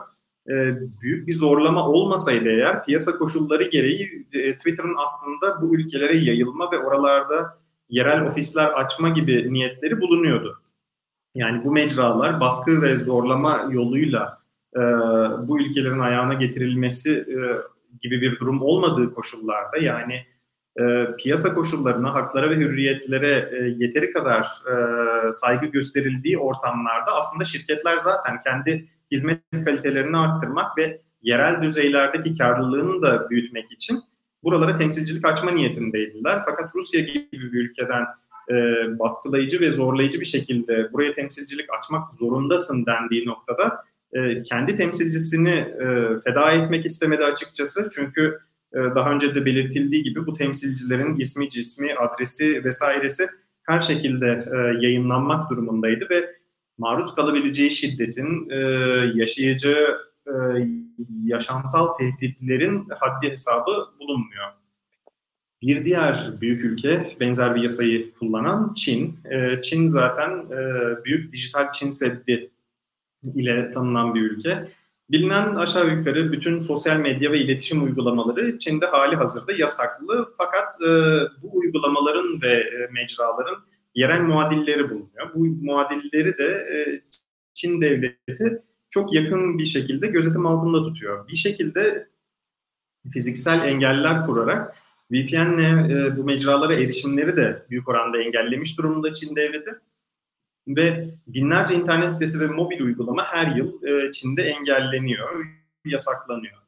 E, büyük bir zorlama olmasaydı eğer piyasa koşulları gereği e, Twitter'ın aslında bu ülkelere yayılma ve oralarda yerel ofisler açma gibi niyetleri bulunuyordu. Yani bu mecralar baskı ve zorlama yoluyla e, bu ülkelerin ayağına getirilmesi e, gibi bir durum olmadığı koşullarda yani e, piyasa koşullarına, haklara ve hürriyetlere e, yeteri kadar e, saygı gösterildiği ortamlarda aslında şirketler zaten kendi hizmet kalitelerini arttırmak ve yerel düzeylerdeki karlılığını da büyütmek için buralara temsilcilik açma niyetindeydiler. Fakat Rusya gibi bir ülkeden e, baskılayıcı ve zorlayıcı bir şekilde buraya temsilcilik açmak zorundasın dendiği noktada e, kendi temsilcisini e, feda etmek istemedi açıkçası. Çünkü e, daha önce de belirtildiği gibi bu temsilcilerin ismi, cismi, adresi vesairesi her şekilde e, yayınlanmak durumundaydı ve maruz kalabileceği şiddetin, e, yaşayacağı e, yaşamsal tehditlerin haddi hesabı bulunmuyor. Bir diğer büyük ülke benzer bir yasayı kullanan Çin. E, Çin zaten e, büyük dijital Çin Seddi ile tanınan bir ülke. Bilinen aşağı yukarı bütün sosyal medya ve iletişim uygulamaları Çin'de hali hazırda yasaklı. Fakat e, bu uygulamaların ve e, mecraların yerel muadilleri bulunuyor. Bu muadilleri de e, Çin devleti çok yakın bir şekilde gözetim altında tutuyor. Bir şekilde fiziksel engeller kurarak VPN'le e, bu mecralara erişimleri de büyük oranda engellemiş durumda Çin devleti. Ve binlerce internet sitesi ve mobil uygulama her yıl e, Çin'de engelleniyor, yasaklanıyor.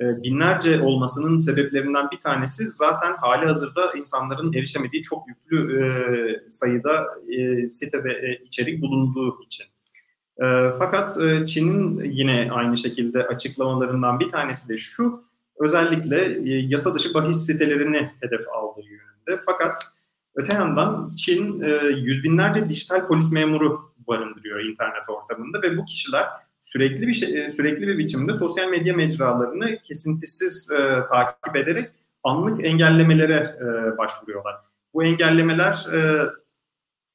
E, binlerce olmasının sebeplerinden bir tanesi zaten hali hazırda insanların erişemediği çok yüklü e, sayıda e, site ve içerik bulunduğu için. Fakat Çin'in yine aynı şekilde açıklamalarından bir tanesi de şu, özellikle yasa dışı bahis sitelerini hedef aldığı yönünde. Fakat öte yandan Çin yüz binlerce dijital polis memuru barındırıyor internet ortamında ve bu kişiler sürekli bir şey, e, sürekli bir biçimde sosyal medya mecralarını kesintisiz e, takip ederek anlık engellemelere e, başvuruyorlar. Bu engellemeler e,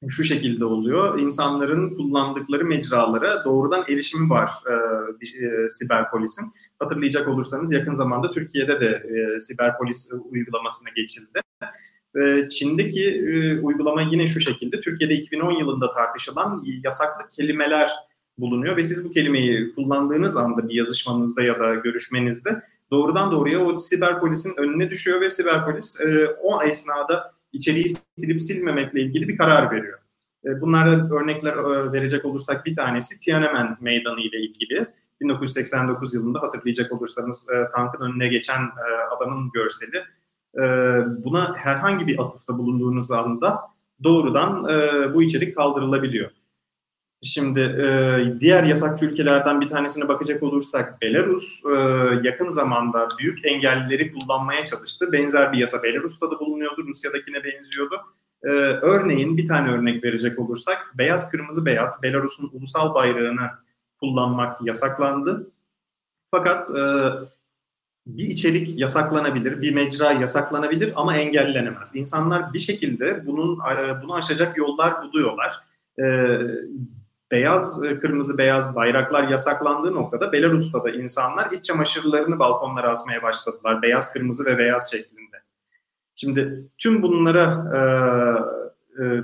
şu şekilde oluyor. İnsanların kullandıkları mecralara doğrudan erişimi var e, e, siber polisin. Hatırlayacak olursanız yakın zamanda Türkiye'de de e, siber polis uygulamasına geçildi. E, Çin'deki e, uygulama yine şu şekilde. Türkiye'de 2010 yılında tartışılan yasaklı kelimeler bulunuyor ve siz bu kelimeyi kullandığınız anda bir yazışmanızda ya da görüşmenizde doğrudan doğruya o siber polisin önüne düşüyor ve siber polis e, o esnada içeriği silip silmemekle ilgili bir karar veriyor. E, bunlarda örnekler e, verecek olursak bir tanesi Tiananmen Meydanı ile ilgili. 1989 yılında hatırlayacak olursanız e, tankın önüne geçen adamın görseli. Buna herhangi bir atıfta bulunduğunuz anda doğrudan bu içerik kaldırılabiliyor. Şimdi diğer yasakçı ülkelerden bir tanesine bakacak olursak Belarus yakın zamanda büyük engellileri kullanmaya çalıştı. Benzer bir yasa Belarus'ta da bulunuyordu, Rusya'dakine benziyordu. Ee, örneğin bir tane örnek verecek olursak beyaz kırmızı beyaz Belarus'un ulusal bayrağını kullanmak yasaklandı. Fakat e, bir içerik yasaklanabilir, bir mecra yasaklanabilir ama engellenemez. İnsanlar bir şekilde bunun e, bunu aşacak yollar buluyorlar. E, beyaz, e, kırmızı, beyaz bayraklar yasaklandığı noktada Belarus'ta da insanlar iç çamaşırlarını balkonlara asmaya başladılar. Beyaz, kırmızı ve beyaz şeklinde. Şimdi tüm bunlara e, e,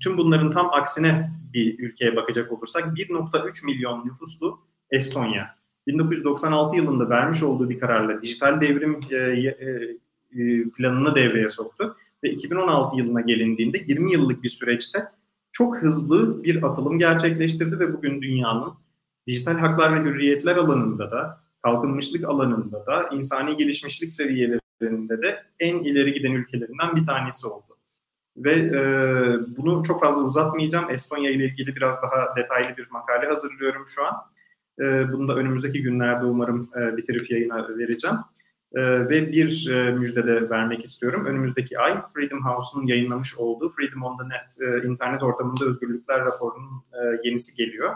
tüm bunların tam aksine bir ülkeye bakacak olursak 1.3 milyon nüfuslu Estonya 1996 yılında vermiş olduğu bir kararla dijital devrim e, planını devreye soktu ve 2016 yılına gelindiğinde 20 yıllık bir süreçte çok hızlı bir atılım gerçekleştirdi ve bugün dünyanın dijital haklar ve hürriyetler alanında da kalkınmışlık alanında da insani gelişmişlik seviyelerinde de en ileri giden ülkelerinden bir tanesi oldu. Ve e, bunu çok fazla uzatmayacağım. Estonya ile ilgili biraz daha detaylı bir makale hazırlıyorum şu an. E, bunu da önümüzdeki günlerde umarım e, bitirip yayına vereceğim. E, ve bir e, müjde de vermek istiyorum. Önümüzdeki ay Freedom House'un yayınlamış olduğu Freedom on the Net e, internet ortamında özgürlükler raporunun e, yenisi geliyor.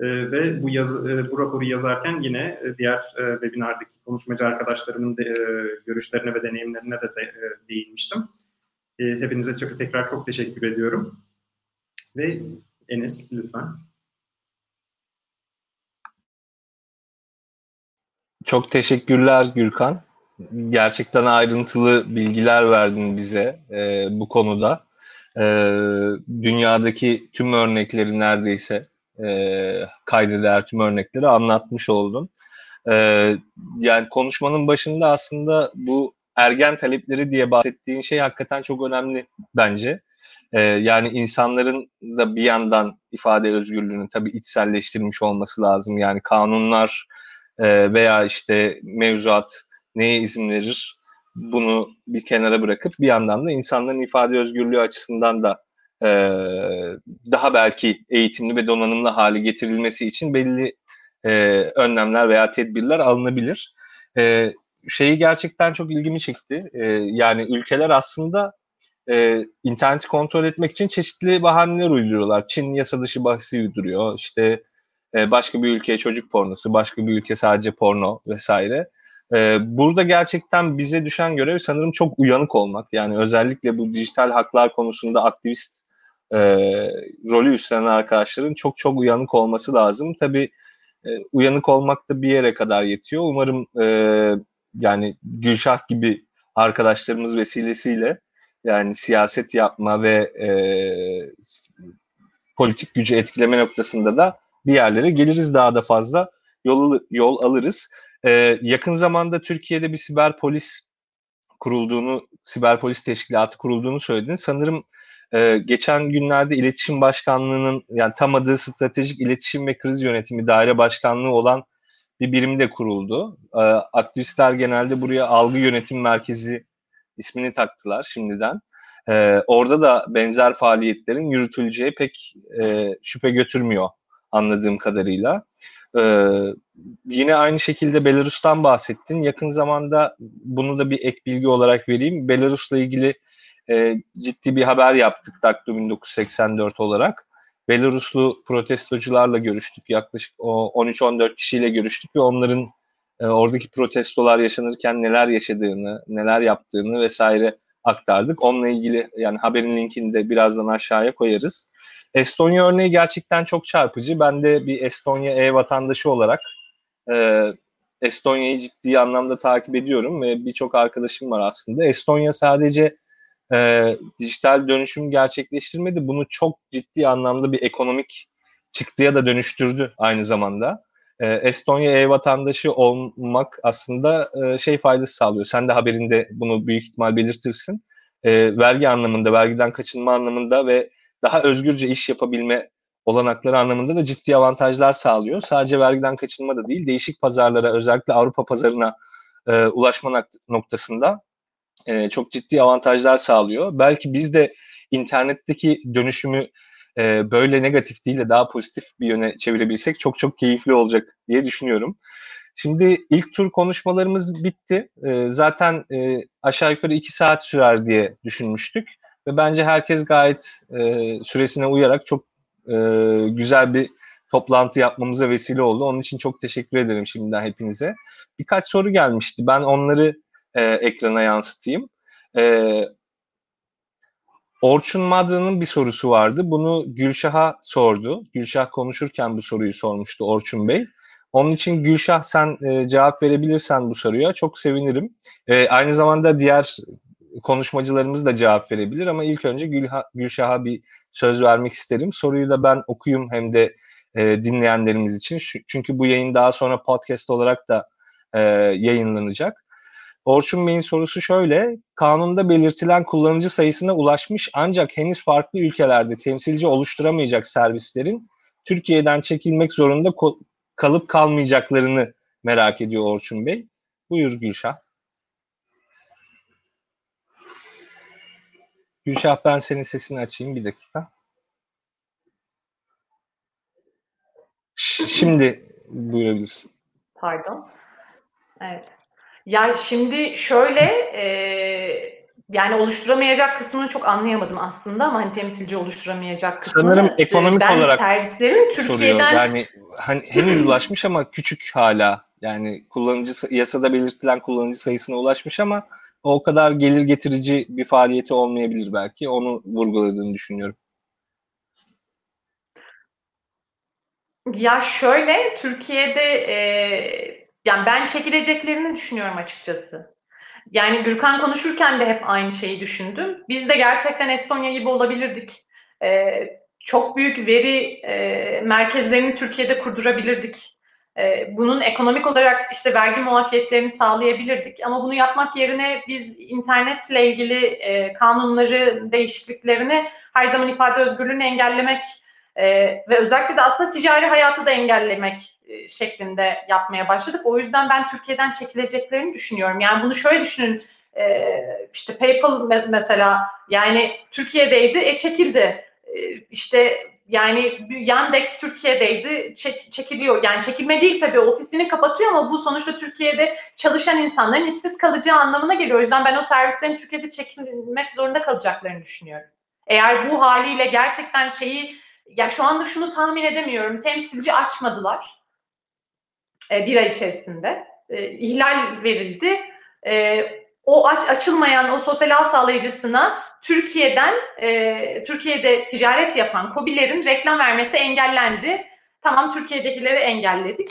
E, ve bu yaz, e, bu raporu yazarken yine e, diğer e, webinardaki konuşmacı arkadaşlarımın de, e, görüşlerine ve deneyimlerine de, de e, değinmiştim. E, hepinize çok, tekrar çok teşekkür ediyorum. Ve Enes lütfen. Çok teşekkürler Gürkan. Gerçekten ayrıntılı bilgiler verdin bize e, bu konuda. E, dünyadaki tüm örnekleri neredeyse e, kaydeder tüm örnekleri anlatmış oldun. E, yani konuşmanın başında aslında bu ergen talepleri diye bahsettiğin şey hakikaten çok önemli bence. E, yani insanların da bir yandan ifade özgürlüğünü tabii içselleştirmiş olması lazım. Yani kanunlar e, veya işte mevzuat neye izin verir bunu bir kenara bırakıp bir yandan da insanların ifade özgürlüğü açısından da e, daha belki eğitimli ve donanımlı hale getirilmesi için belli e, önlemler veya tedbirler alınabilir. E, şeyi gerçekten çok ilgimi çekti. E, yani ülkeler aslında e, interneti kontrol etmek için çeşitli bahaneler uyduruyorlar. Çin yasa dışı bahsi uyduruyor. İşte e, başka bir ülkeye çocuk pornosu, başka bir ülke sadece porno vesaire. E, burada gerçekten bize düşen görev sanırım çok uyanık olmak. Yani özellikle bu dijital haklar konusunda aktivist e, rolü üstlenen arkadaşların çok çok uyanık olması lazım. Tabii e, uyanık olmak da bir yere kadar yetiyor. Umarım e, yani Gülşah gibi arkadaşlarımız vesilesiyle yani siyaset yapma ve e, politik gücü etkileme noktasında da bir yerlere geliriz daha da fazla yol, yol alırız. E, yakın zamanda Türkiye'de bir siber polis kurulduğunu, siber polis teşkilatı kurulduğunu söyledin. Sanırım e, geçen günlerde iletişim başkanlığının yani tam adı stratejik iletişim ve kriz yönetimi daire başkanlığı olan bir birim de kuruldu. E, aktivistler genelde buraya algı yönetim merkezi ismini taktılar şimdiden. E, orada da benzer faaliyetlerin yürütüleceği pek e, şüphe götürmüyor anladığım kadarıyla. E, yine aynı şekilde Belarus'tan bahsettin. Yakın zamanda bunu da bir ek bilgi olarak vereyim. Belarus'la ilgili e, ciddi bir haber yaptık Daktilo 1984 olarak. Belaruslu protestocularla görüştük. Yaklaşık 13-14 kişiyle görüştük ve onların e, oradaki protestolar yaşanırken neler yaşadığını, neler yaptığını vesaire aktardık. Onunla ilgili yani haberin linkini de birazdan aşağıya koyarız. Estonya örneği gerçekten çok çarpıcı. Ben de bir Estonya e-vatandaşı olarak e, Estonya'yı ciddi anlamda takip ediyorum ve birçok arkadaşım var aslında. Estonya sadece e, dijital dönüşüm gerçekleştirmedi. Bunu çok ciddi anlamda bir ekonomik çıktıya da dönüştürdü aynı zamanda. E, Estonya e-vatandaşı olmak aslında e, şey faydası sağlıyor. Sen de haberinde bunu büyük ihtimal belirtirsin. E, vergi anlamında, vergiden kaçınma anlamında ve daha özgürce iş yapabilme olanakları anlamında da ciddi avantajlar sağlıyor. Sadece vergiden kaçınma da değil, değişik pazarlara, özellikle Avrupa pazarına e, ulaşma noktasında e, çok ciddi avantajlar sağlıyor. Belki biz de internetteki dönüşümü e, böyle negatif değil de daha pozitif bir yöne çevirebilsek çok çok keyifli olacak diye düşünüyorum. Şimdi ilk tur konuşmalarımız bitti. E, zaten e, aşağı yukarı iki saat sürer diye düşünmüştük. Ve bence herkes gayet e, süresine uyarak çok e, güzel bir toplantı yapmamıza vesile oldu. Onun için çok teşekkür ederim şimdiden hepinize. Birkaç soru gelmişti. Ben onları e, ekrana yansıtayım. E, Orçun Madra'nın bir sorusu vardı. Bunu Gülşah'a sordu. Gülşah konuşurken bu soruyu sormuştu Orçun Bey. Onun için Gülşah sen e, cevap verebilirsen bu soruya çok sevinirim. E, aynı zamanda diğer konuşmacılarımız da cevap verebilir ama ilk önce Gülha, Gülşah'a bir söz vermek isterim. Soruyu da ben okuyayım hem de e, dinleyenlerimiz için. Çünkü bu yayın daha sonra podcast olarak da e, yayınlanacak. Orçun Bey'in sorusu şöyle. Kanunda belirtilen kullanıcı sayısına ulaşmış ancak henüz farklı ülkelerde temsilci oluşturamayacak servislerin Türkiye'den çekilmek zorunda kalıp kalmayacaklarını merak ediyor Orçun Bey. Buyur Gülşah. Gülşah ben senin sesini açayım bir dakika. Şimdi buyurabilirsin. Pardon. Evet. Ya şimdi şöyle e, yani oluşturamayacak kısmını çok anlayamadım aslında ama hani temsilci oluşturamayacak kısmını. Sanırım ekonomik ben olarak servislerin Türkiye'den soruyor. Yani hani henüz ulaşmış ama küçük hala. Yani kullanıcı yasada belirtilen kullanıcı sayısına ulaşmış ama o kadar gelir getirici bir faaliyeti olmayabilir belki. Onu vurguladığını düşünüyorum. Ya şöyle Türkiye'de e, yani ben çekileceklerini düşünüyorum açıkçası. Yani Gürkan konuşurken de hep aynı şeyi düşündüm. Biz de gerçekten Estonya gibi olabilirdik. Ee, çok büyük veri e, merkezlerini Türkiye'de kurdurabilirdik. Ee, bunun ekonomik olarak işte vergi muafiyetlerini sağlayabilirdik. Ama bunu yapmak yerine biz internetle ilgili e, kanunları değişikliklerini her zaman ifade özgürlüğünü engellemek e, ve özellikle de aslında ticari hayatı da engellemek e, şeklinde yapmaya başladık. O yüzden ben Türkiye'den çekileceklerini düşünüyorum. Yani bunu şöyle düşünün. İşte PayPal mesela yani Türkiye'deydi, e çekildi. İşte yani Yandex Türkiye'deydi, çek, çekiliyor. Yani çekilme değil tabii ofisini kapatıyor ama bu sonuçta Türkiye'de çalışan insanların işsiz kalacağı anlamına geliyor. O yüzden ben o servislerin Türkiye'de çekilmek zorunda kalacaklarını düşünüyorum. Eğer bu haliyle gerçekten şeyi ya şu anda şunu tahmin edemiyorum. Temsilci açmadılar e, bir ay içerisinde. E, ihlal verildi. E, o aç, açılmayan o sosyal ağ sağlayıcısına Türkiye'den e, Türkiye'de ticaret yapan COBİ'lerin reklam vermesi engellendi. Tamam Türkiye'dekileri engelledik.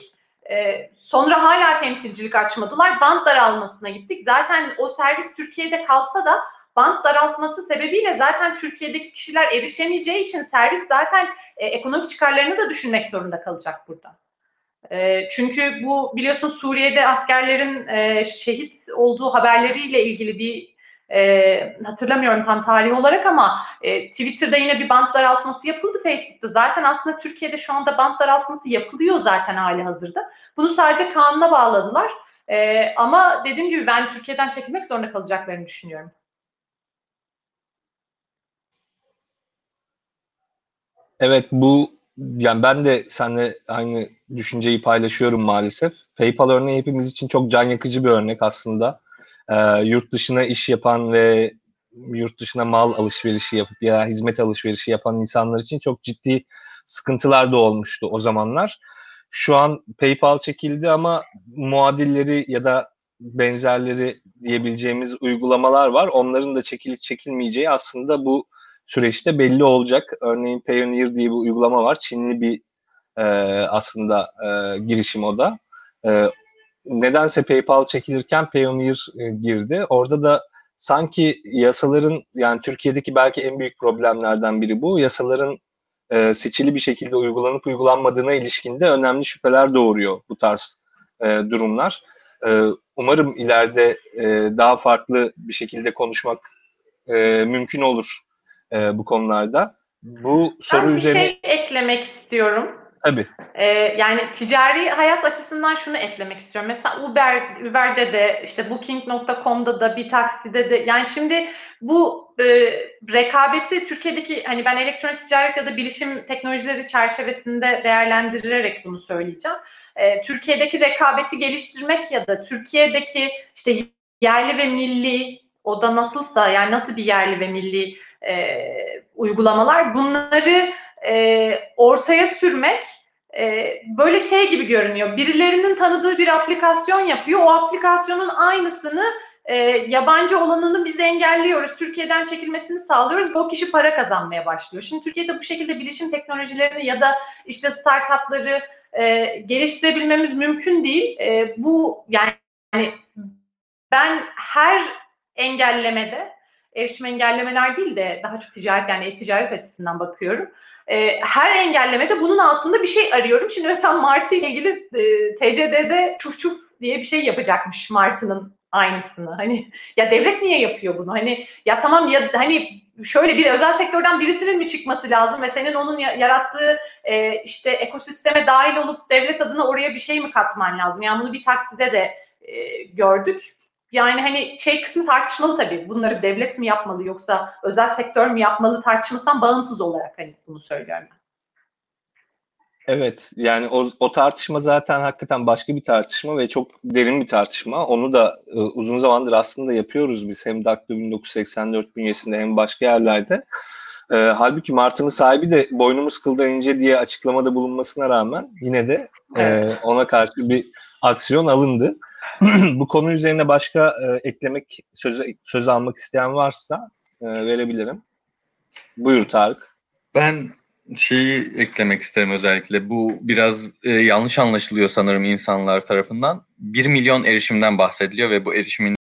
E, sonra hala temsilcilik açmadılar. Band daralmasına gittik. Zaten o servis Türkiye'de kalsa da band daraltması sebebiyle zaten Türkiye'deki kişiler erişemeyeceği için servis zaten e, ekonomik çıkarlarını da düşünmek zorunda kalacak burada. E, çünkü bu biliyorsun Suriye'de askerlerin e, şehit olduğu haberleriyle ilgili bir e, hatırlamıyorum tam tarih olarak ama e, Twitter'da yine bir bant daraltması yapıldı Facebook'ta. Zaten aslında Türkiye'de şu anda bant daraltması yapılıyor zaten hali hazırda. Bunu sadece kanuna bağladılar. E, ama dediğim gibi ben Türkiye'den çekilmek zorunda kalacaklarını düşünüyorum. Evet bu yani ben de seninle aynı düşünceyi paylaşıyorum maalesef. PayPal örneği hepimiz için çok can yakıcı bir örnek aslında. Ee, yurt dışına iş yapan ve yurt dışına mal alışverişi yapıp ya hizmet alışverişi yapan insanlar için çok ciddi sıkıntılar da olmuştu o zamanlar. Şu an PayPal çekildi ama muadilleri ya da benzerleri diyebileceğimiz uygulamalar var. Onların da çekilip çekilmeyeceği aslında bu süreçte belli olacak. Örneğin Payoneer diye bir uygulama var. Çinli bir e, aslında e, girişim o da. E, nedense PayPal çekilirken Payoneer e, girdi. Orada da sanki yasaların yani Türkiye'deki belki en büyük problemlerden biri bu. Yasaların e, seçili bir şekilde uygulanıp uygulanmadığına ilişkinde önemli şüpheler doğuruyor bu tarz e, durumlar. E, umarım ileride e, daha farklı bir şekilde konuşmak e, mümkün olur e, bu konularda. Bu soru ben bir üzerine... şey eklemek istiyorum. Tabii. Ee, yani ticari hayat açısından şunu eklemek istiyorum. Mesela Uber, Uber'de de işte Booking.com'da da bir takside de yani şimdi bu e, rekabeti Türkiye'deki hani ben elektronik ticaret ya da bilişim teknolojileri çerçevesinde değerlendirerek bunu söyleyeceğim. E, Türkiye'deki rekabeti geliştirmek ya da Türkiye'deki işte yerli ve milli o da nasılsa yani nasıl bir yerli ve milli e, uygulamalar bunları e, ortaya sürmek e, böyle şey gibi görünüyor. Birilerinin tanıdığı bir aplikasyon yapıyor. O aplikasyonun aynısını e, yabancı olanını biz engelliyoruz. Türkiye'den çekilmesini sağlıyoruz. O kişi para kazanmaya başlıyor. Şimdi Türkiye'de bu şekilde bilişim teknolojilerini ya da işte startupları e, geliştirebilmemiz mümkün değil. E, bu yani ben her engellemede erişim engellemeler değil de daha çok ticaret yani e-ticaret açısından bakıyorum. E, her engellemede bunun altında bir şey arıyorum. Şimdi mesela Martı ile ilgili e, TCD'de çuf çuf diye bir şey yapacakmış Martı'nın aynısını. Hani ya devlet niye yapıyor bunu? Hani ya tamam ya hani şöyle bir özel sektörden birisinin mi çıkması lazım ve senin onun yarattığı e, işte ekosisteme dahil olup devlet adına oraya bir şey mi katman lazım? Yani bunu bir takside de e, gördük. Yani hani şey kısmı tartışmalı tabii. Bunları devlet mi yapmalı yoksa özel sektör mü yapmalı tartışmasından bağımsız olarak hani bunu söylüyorum ben. Evet yani o, o tartışma zaten hakikaten başka bir tartışma ve çok derin bir tartışma. Onu da e, uzun zamandır aslında yapıyoruz biz hem DAC'da 1984 bünyesinde hem başka yerlerde. E, halbuki Martı'nın sahibi de boynumuz kıldan ince diye açıklamada bulunmasına rağmen yine de e, ona karşı bir aksiyon alındı. [CLEARS THROAT] bu konu üzerine başka e, eklemek, söz, söz almak isteyen varsa e, verebilirim. Buyur Tarık. Ben şeyi eklemek isterim özellikle. Bu biraz e, yanlış anlaşılıyor sanırım insanlar tarafından. 1 milyon erişimden bahsediliyor ve bu erişimin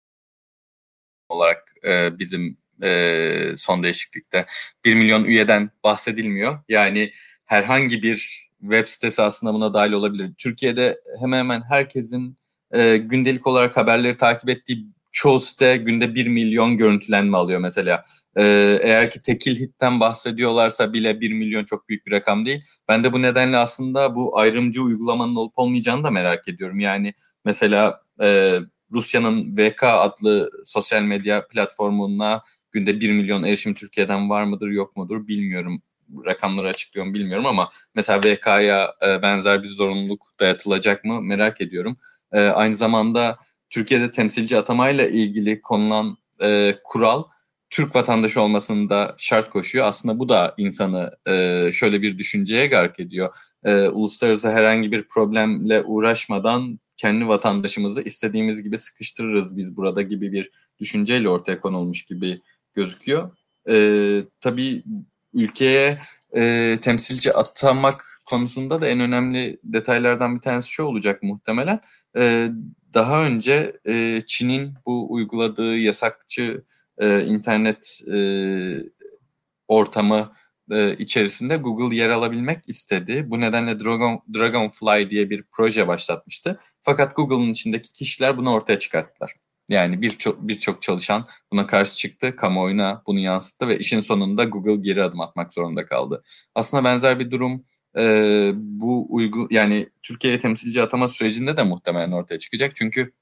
olarak e, bizim e, son değişiklikte 1 milyon üyeden bahsedilmiyor. Yani herhangi bir web sitesi aslında buna dahil olabilir. Türkiye'de hemen hemen herkesin e, gündelik olarak haberleri takip ettiği çoğu site günde 1 milyon görüntülenme alıyor mesela. E, eğer ki tekil hitten bahsediyorlarsa bile 1 milyon çok büyük bir rakam değil. Ben de bu nedenle aslında bu ayrımcı uygulamanın olup olmayacağını da merak ediyorum. Yani mesela e, Rusya'nın VK adlı sosyal medya platformuna günde 1 milyon erişim Türkiye'den var mıdır yok mudur bilmiyorum rakamları açıklıyorum bilmiyorum ama mesela VK'ya e, benzer bir zorunluluk dayatılacak mı merak ediyorum. E, aynı zamanda Türkiye'de temsilci atamayla ilgili konulan e, kural Türk vatandaşı olmasını da şart koşuyor. Aslında bu da insanı e, şöyle bir düşünceye gark ediyor. E, uluslararası herhangi bir problemle uğraşmadan kendi vatandaşımızı istediğimiz gibi sıkıştırırız biz burada gibi bir düşünceyle ortaya konulmuş gibi gözüküyor. E, tabii ülkeye e, temsilci atamak konusunda da en önemli detaylardan bir tanesi şu olacak muhtemelen. E, daha önce e, Çin'in bu uyguladığı yasakçı e, internet e, ortamı e, içerisinde Google yer alabilmek istedi. Bu nedenle Dragon, Dragonfly diye bir proje başlatmıştı. Fakat Google'ın içindeki kişiler bunu ortaya çıkarttılar. Yani birçok birçok çalışan buna karşı çıktı, kamuoyuna bunu yansıttı ve işin sonunda Google geri adım atmak zorunda kaldı. Aslında benzer bir durum e, bu uygu yani Türkiye'ye temsilci atama sürecinde de muhtemelen ortaya çıkacak. Çünkü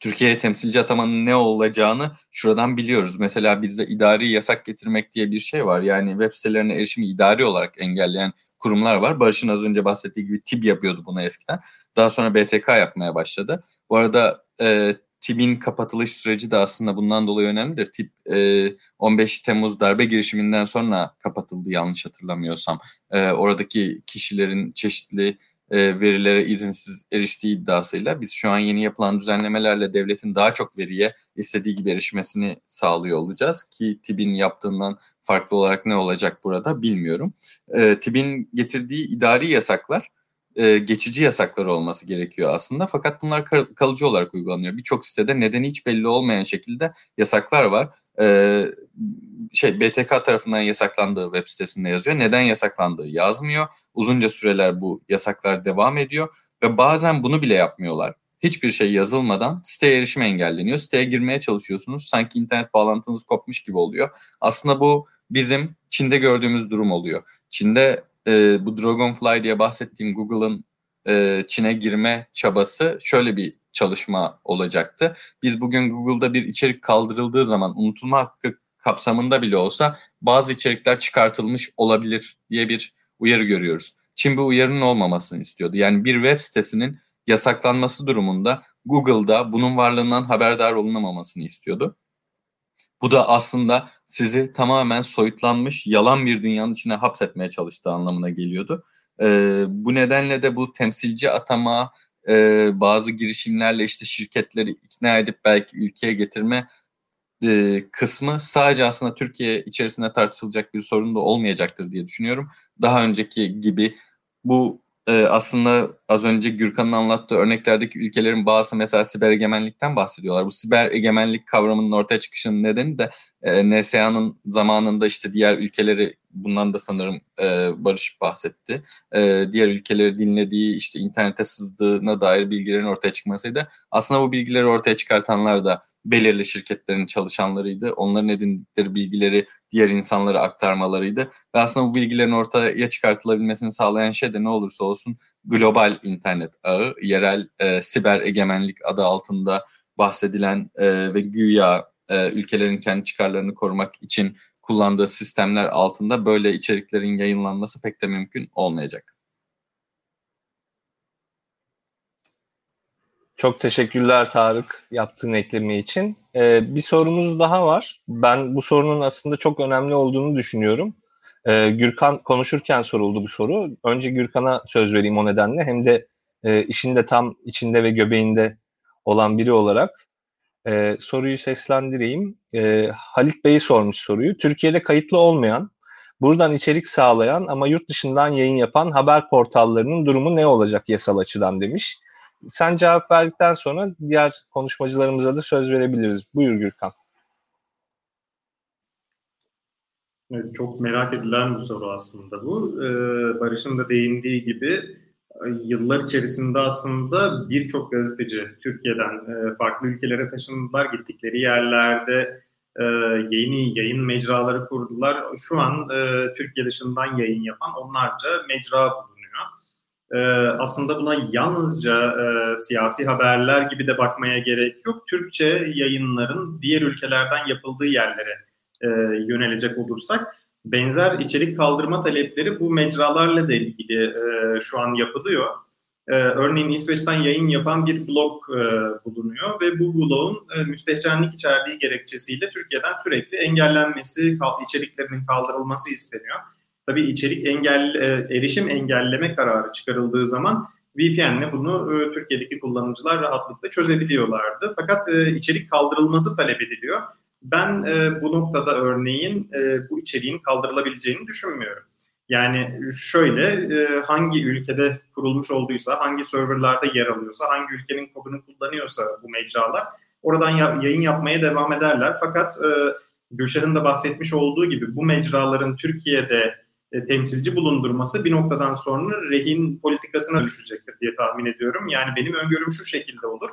Türkiye'ye temsilci atamanın ne olacağını şuradan biliyoruz. Mesela bizde idari yasak getirmek diye bir şey var. Yani web sitelerine erişimi idari olarak engelleyen kurumlar var. Barış'ın az önce bahsettiği gibi TİB yapıyordu bunu eskiden. Daha sonra BTK yapmaya başladı. Bu arada e, TİB'in kapatılış süreci de aslında bundan dolayı önemlidir. TİB e, 15 Temmuz darbe girişiminden sonra kapatıldı yanlış hatırlamıyorsam. E, oradaki kişilerin çeşitli e, verilere izinsiz eriştiği iddiasıyla biz şu an yeni yapılan düzenlemelerle devletin daha çok veriye istediği gibi erişmesini sağlıyor olacağız ki TİB'in yaptığından farklı olarak ne olacak burada bilmiyorum. E, TİB'in getirdiği idari yasaklar e, geçici yasaklar olması gerekiyor aslında fakat bunlar kalıcı olarak uygulanıyor. Birçok sitede nedeni hiç belli olmayan şekilde yasaklar var. E, şey BTK tarafından yasaklandığı web sitesinde yazıyor. Neden yasaklandığı yazmıyor. Uzunca süreler bu yasaklar devam ediyor ve bazen bunu bile yapmıyorlar. Hiçbir şey yazılmadan siteye erişim engelleniyor. Siteye girmeye çalışıyorsunuz. Sanki internet bağlantınız kopmuş gibi oluyor. Aslında bu bizim Çin'de gördüğümüz durum oluyor. Çin'de e, bu Dragonfly diye bahsettiğim Google'ın e, Çin'e girme çabası şöyle bir çalışma olacaktı. Biz bugün Google'da bir içerik kaldırıldığı zaman unutulma hakkı kapsamında bile olsa bazı içerikler çıkartılmış olabilir diye bir uyarı görüyoruz. Çin bu uyarının olmamasını istiyordu. Yani bir web sitesinin yasaklanması durumunda Google'da bunun varlığından haberdar olunamamasını istiyordu. Bu da aslında sizi tamamen soyutlanmış yalan bir dünyanın içine hapsetmeye çalıştığı anlamına geliyordu. Ee, bu nedenle de bu temsilci atama, e, bazı girişimlerle işte şirketleri ikna edip belki ülkeye getirme e, kısmı sadece aslında Türkiye içerisinde tartışılacak bir sorun da olmayacaktır diye düşünüyorum. Daha önceki gibi bu e, aslında az önce Gürkan'ın anlattığı örneklerdeki ülkelerin bazı mesela siber egemenlikten bahsediyorlar. Bu siber egemenlik kavramının ortaya çıkışının nedeni de e, NSA'nın zamanında işte diğer ülkeleri bundan da sanırım e, Barış bahsetti. E, diğer ülkeleri dinlediği işte internete sızdığına dair bilgilerin ortaya çıkmasıydı. Aslında bu bilgileri ortaya çıkartanlar da belirli şirketlerin çalışanlarıydı. Onların edindikleri bilgileri diğer insanlara aktarmalarıydı. Ve aslında bu bilgilerin ortaya çıkartılabilmesini sağlayan şey de ne olursa olsun global internet ağı, yerel e, siber egemenlik adı altında bahsedilen e, ve güya e, ülkelerin kendi çıkarlarını korumak için kullandığı sistemler altında böyle içeriklerin yayınlanması pek de mümkün olmayacak. Çok teşekkürler Tarık yaptığın ekleme için. Ee, bir sorumuz daha var. Ben bu sorunun aslında çok önemli olduğunu düşünüyorum. Ee, Gürkan konuşurken soruldu bu soru. Önce Gürkan'a söz vereyim o nedenle. Hem de e, işin de tam içinde ve göbeğinde olan biri olarak e, soruyu seslendireyim. E, Halit Bey sormuş soruyu. Türkiye'de kayıtlı olmayan, buradan içerik sağlayan ama yurt dışından yayın yapan haber portallarının durumu ne olacak yasal açıdan demiş sen cevap verdikten sonra diğer konuşmacılarımıza da söz verebiliriz. Buyur Gürkan. Evet, çok merak edilen bir soru aslında bu. Ee, Barış'ın da değindiği gibi yıllar içerisinde aslında birçok gazeteci Türkiye'den e, farklı ülkelere taşındılar. Gittikleri yerlerde e, yeni yayın mecraları kurdular. Şu an e, Türkiye dışından yayın yapan onlarca mecra bulunuyor e, aslında buna yalnızca e, siyasi haberler gibi de bakmaya gerek yok. Türkçe yayınların diğer ülkelerden yapıldığı yerlere e, yönelecek olursak benzer içerik kaldırma talepleri bu mecralarla da ilgili e, şu an yapılıyor. e, örneğin İsveç'ten yayın yapan bir blog e, bulunuyor ve bu blogun e, müstehcenlik içerdiği gerekçesiyle Türkiye'den sürekli engellenmesi, içeriklerinin kaldırılması isteniyor. Tabii içerik engel, e, erişim engelleme kararı çıkarıldığı zaman VPN'le bunu e, Türkiye'deki kullanıcılar rahatlıkla çözebiliyorlardı. Fakat e, içerik kaldırılması talep ediliyor. Ben bu noktada örneğin bu içeriğin kaldırılabileceğini düşünmüyorum. Yani şöyle hangi ülkede kurulmuş olduysa, hangi serverlarda yer alıyorsa, hangi ülkenin kodunu kullanıyorsa bu mecralar oradan ya, yayın yapmaya devam ederler. Fakat e, Gülşah'ın da bahsetmiş olduğu gibi bu mecraların Türkiye'de e, temsilci bulundurması bir noktadan sonra rehin politikasına düşecektir diye tahmin ediyorum. Yani benim öngörüm şu şekilde olur.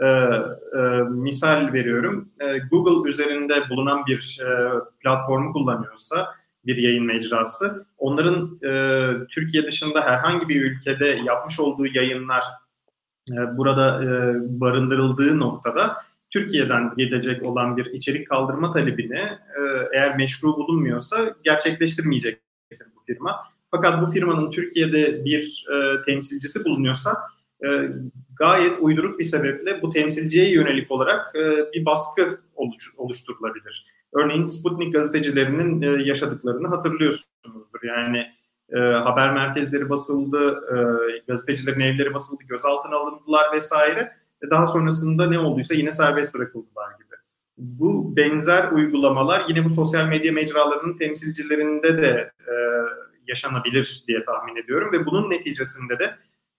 E, e, misal veriyorum, e, Google üzerinde bulunan bir e, platformu kullanıyorsa bir yayın mecrası, onların e, Türkiye dışında herhangi bir ülkede yapmış olduğu yayınlar e, burada e, barındırıldığı noktada Türkiye'den gelecek olan bir içerik kaldırma talebini e, eğer meşru bulunmuyorsa gerçekleştirmeyecek firma. Fakat bu firmanın Türkiye'de bir e, temsilcisi bulunuyorsa e, gayet uyduruk bir sebeple bu temsilciye yönelik olarak e, bir baskı oluş, oluşturulabilir. Örneğin Sputnik gazetecilerinin e, yaşadıklarını hatırlıyorsunuzdur. Yani e, haber merkezleri basıldı, e, gazetecilerin evleri basıldı, gözaltına alındılar vesaire. E, daha sonrasında ne olduysa yine serbest bırakıldılar. Bu benzer uygulamalar yine bu sosyal medya mecralarının temsilcilerinde de e, yaşanabilir diye tahmin ediyorum ve bunun neticesinde de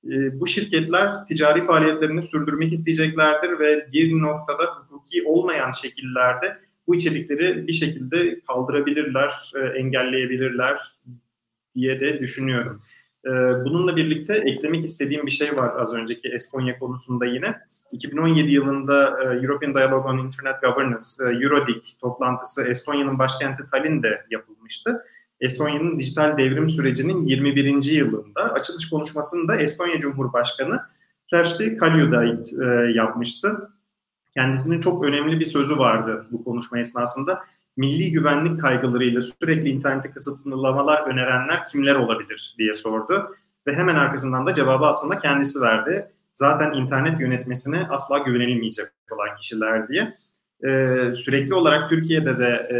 e, bu şirketler ticari faaliyetlerini sürdürmek isteyeceklerdir ve bir noktada hukuki olmayan şekillerde bu içerikleri bir şekilde kaldırabilirler, e, engelleyebilirler diye de düşünüyorum. E, bununla birlikte eklemek istediğim bir şey var az önceki Estonya konusunda yine. 2017 yılında e, European Dialogue on Internet Governance, e, Eurodic toplantısı Estonya'nın başkenti Tallinn'de yapılmıştı. Estonya'nın dijital devrim sürecinin 21. yılında açılış konuşmasını da Estonya Cumhurbaşkanı Kersti Kaljulaid e, yapmıştı. Kendisinin çok önemli bir sözü vardı bu konuşma esnasında. Milli güvenlik kaygılarıyla sürekli internete kısıtlamalar önerenler kimler olabilir diye sordu. Ve hemen arkasından da cevabı aslında kendisi verdi. Zaten internet yönetmesine asla güvenilmeyecek olan kişiler diye e, sürekli olarak Türkiye'de de e,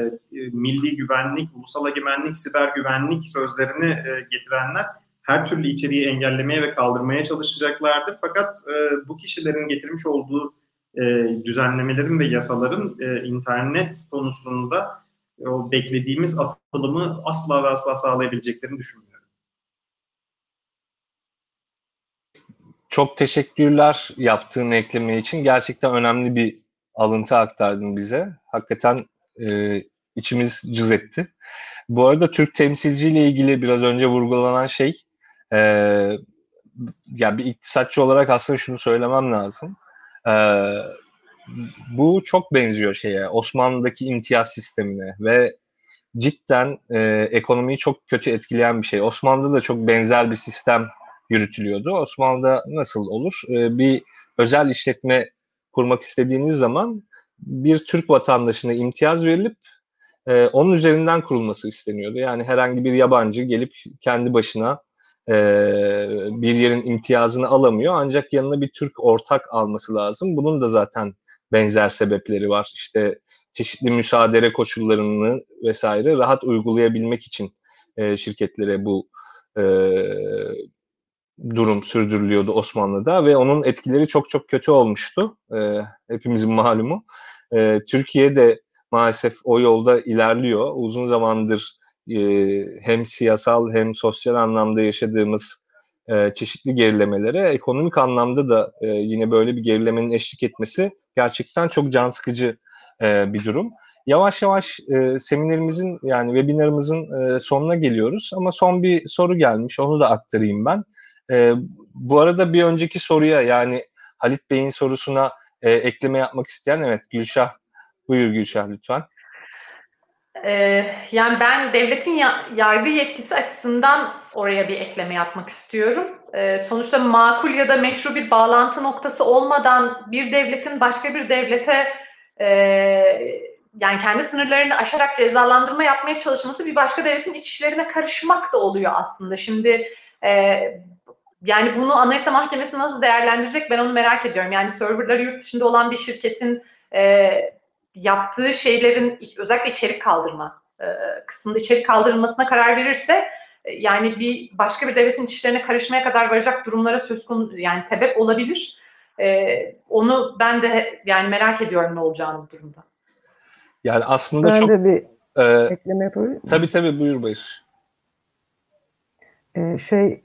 milli güvenlik, ulusal egemenlik, siber güvenlik sözlerini e, getirenler her türlü içeriği engellemeye ve kaldırmaya çalışacaklardır. Fakat e, bu kişilerin getirmiş olduğu e, düzenlemelerin ve yasaların e, internet konusunda e, o beklediğimiz atılımı asla ve asla sağlayabileceklerini düşünmüyorum. Çok teşekkürler yaptığın ekleme için. Gerçekten önemli bir alıntı aktardın bize. Hakikaten e, içimiz cız etti. Bu arada Türk temsilciyle ilgili biraz önce vurgulanan şey e, ya bir iktisatçı olarak aslında şunu söylemem lazım. E, bu çok benziyor şeye Osmanlı'daki imtiyaz sistemine ve cidden e, ekonomiyi çok kötü etkileyen bir şey. Osmanlı'da da çok benzer bir sistem yürütülüyordu. Osmanlı'da nasıl olur? E, bir özel işletme kurmak istediğiniz zaman bir Türk vatandaşına imtiyaz verilip e, onun üzerinden kurulması isteniyordu. Yani herhangi bir yabancı gelip kendi başına e, bir yerin imtiyazını alamıyor ancak yanına bir Türk ortak alması lazım. Bunun da zaten benzer sebepleri var. İşte çeşitli müsaade koşullarını vesaire rahat uygulayabilmek için e, şirketlere bu durum sürdürülüyordu Osmanlı'da ve onun etkileri çok çok kötü olmuştu. E, hepimizin malumu. E, Türkiye de maalesef o yolda ilerliyor. Uzun zamandır e, hem siyasal hem sosyal anlamda yaşadığımız e, çeşitli gerilemelere ekonomik anlamda da e, yine böyle bir gerilemenin eşlik etmesi gerçekten çok can sıkıcı e, bir durum. Yavaş yavaş e, seminerimizin yani webinarımızın e, sonuna geliyoruz ama son bir soru gelmiş onu da aktarayım ben. E, bu arada bir önceki soruya yani Halit Bey'in sorusuna e, ekleme yapmak isteyen evet Gülşah. Buyur Gülşah lütfen. Ee, yani ben devletin ya, yargı yetkisi açısından oraya bir ekleme yapmak istiyorum. Ee, sonuçta makul ya da meşru bir bağlantı noktası olmadan bir devletin başka bir devlete e, yani kendi sınırlarını aşarak cezalandırma yapmaya çalışması bir başka devletin iç işlerine karışmak da oluyor aslında. Şimdi e, yani bunu Anayasa Mahkemesi nasıl değerlendirecek ben onu merak ediyorum. Yani serverları yurt dışında olan bir şirketin e, yaptığı şeylerin özellikle içerik kaldırma e, kısmında içerik kaldırılmasına karar verirse e, yani bir başka bir devletin işlerine karışmaya kadar varacak durumlara söz konusu yani sebep olabilir. E, onu ben de yani merak ediyorum ne olacağını bu durumda. Yani aslında ben çok de bir e, ekleme yapabilir miyim? Tabii tabii buyur Bayır. Ee, şey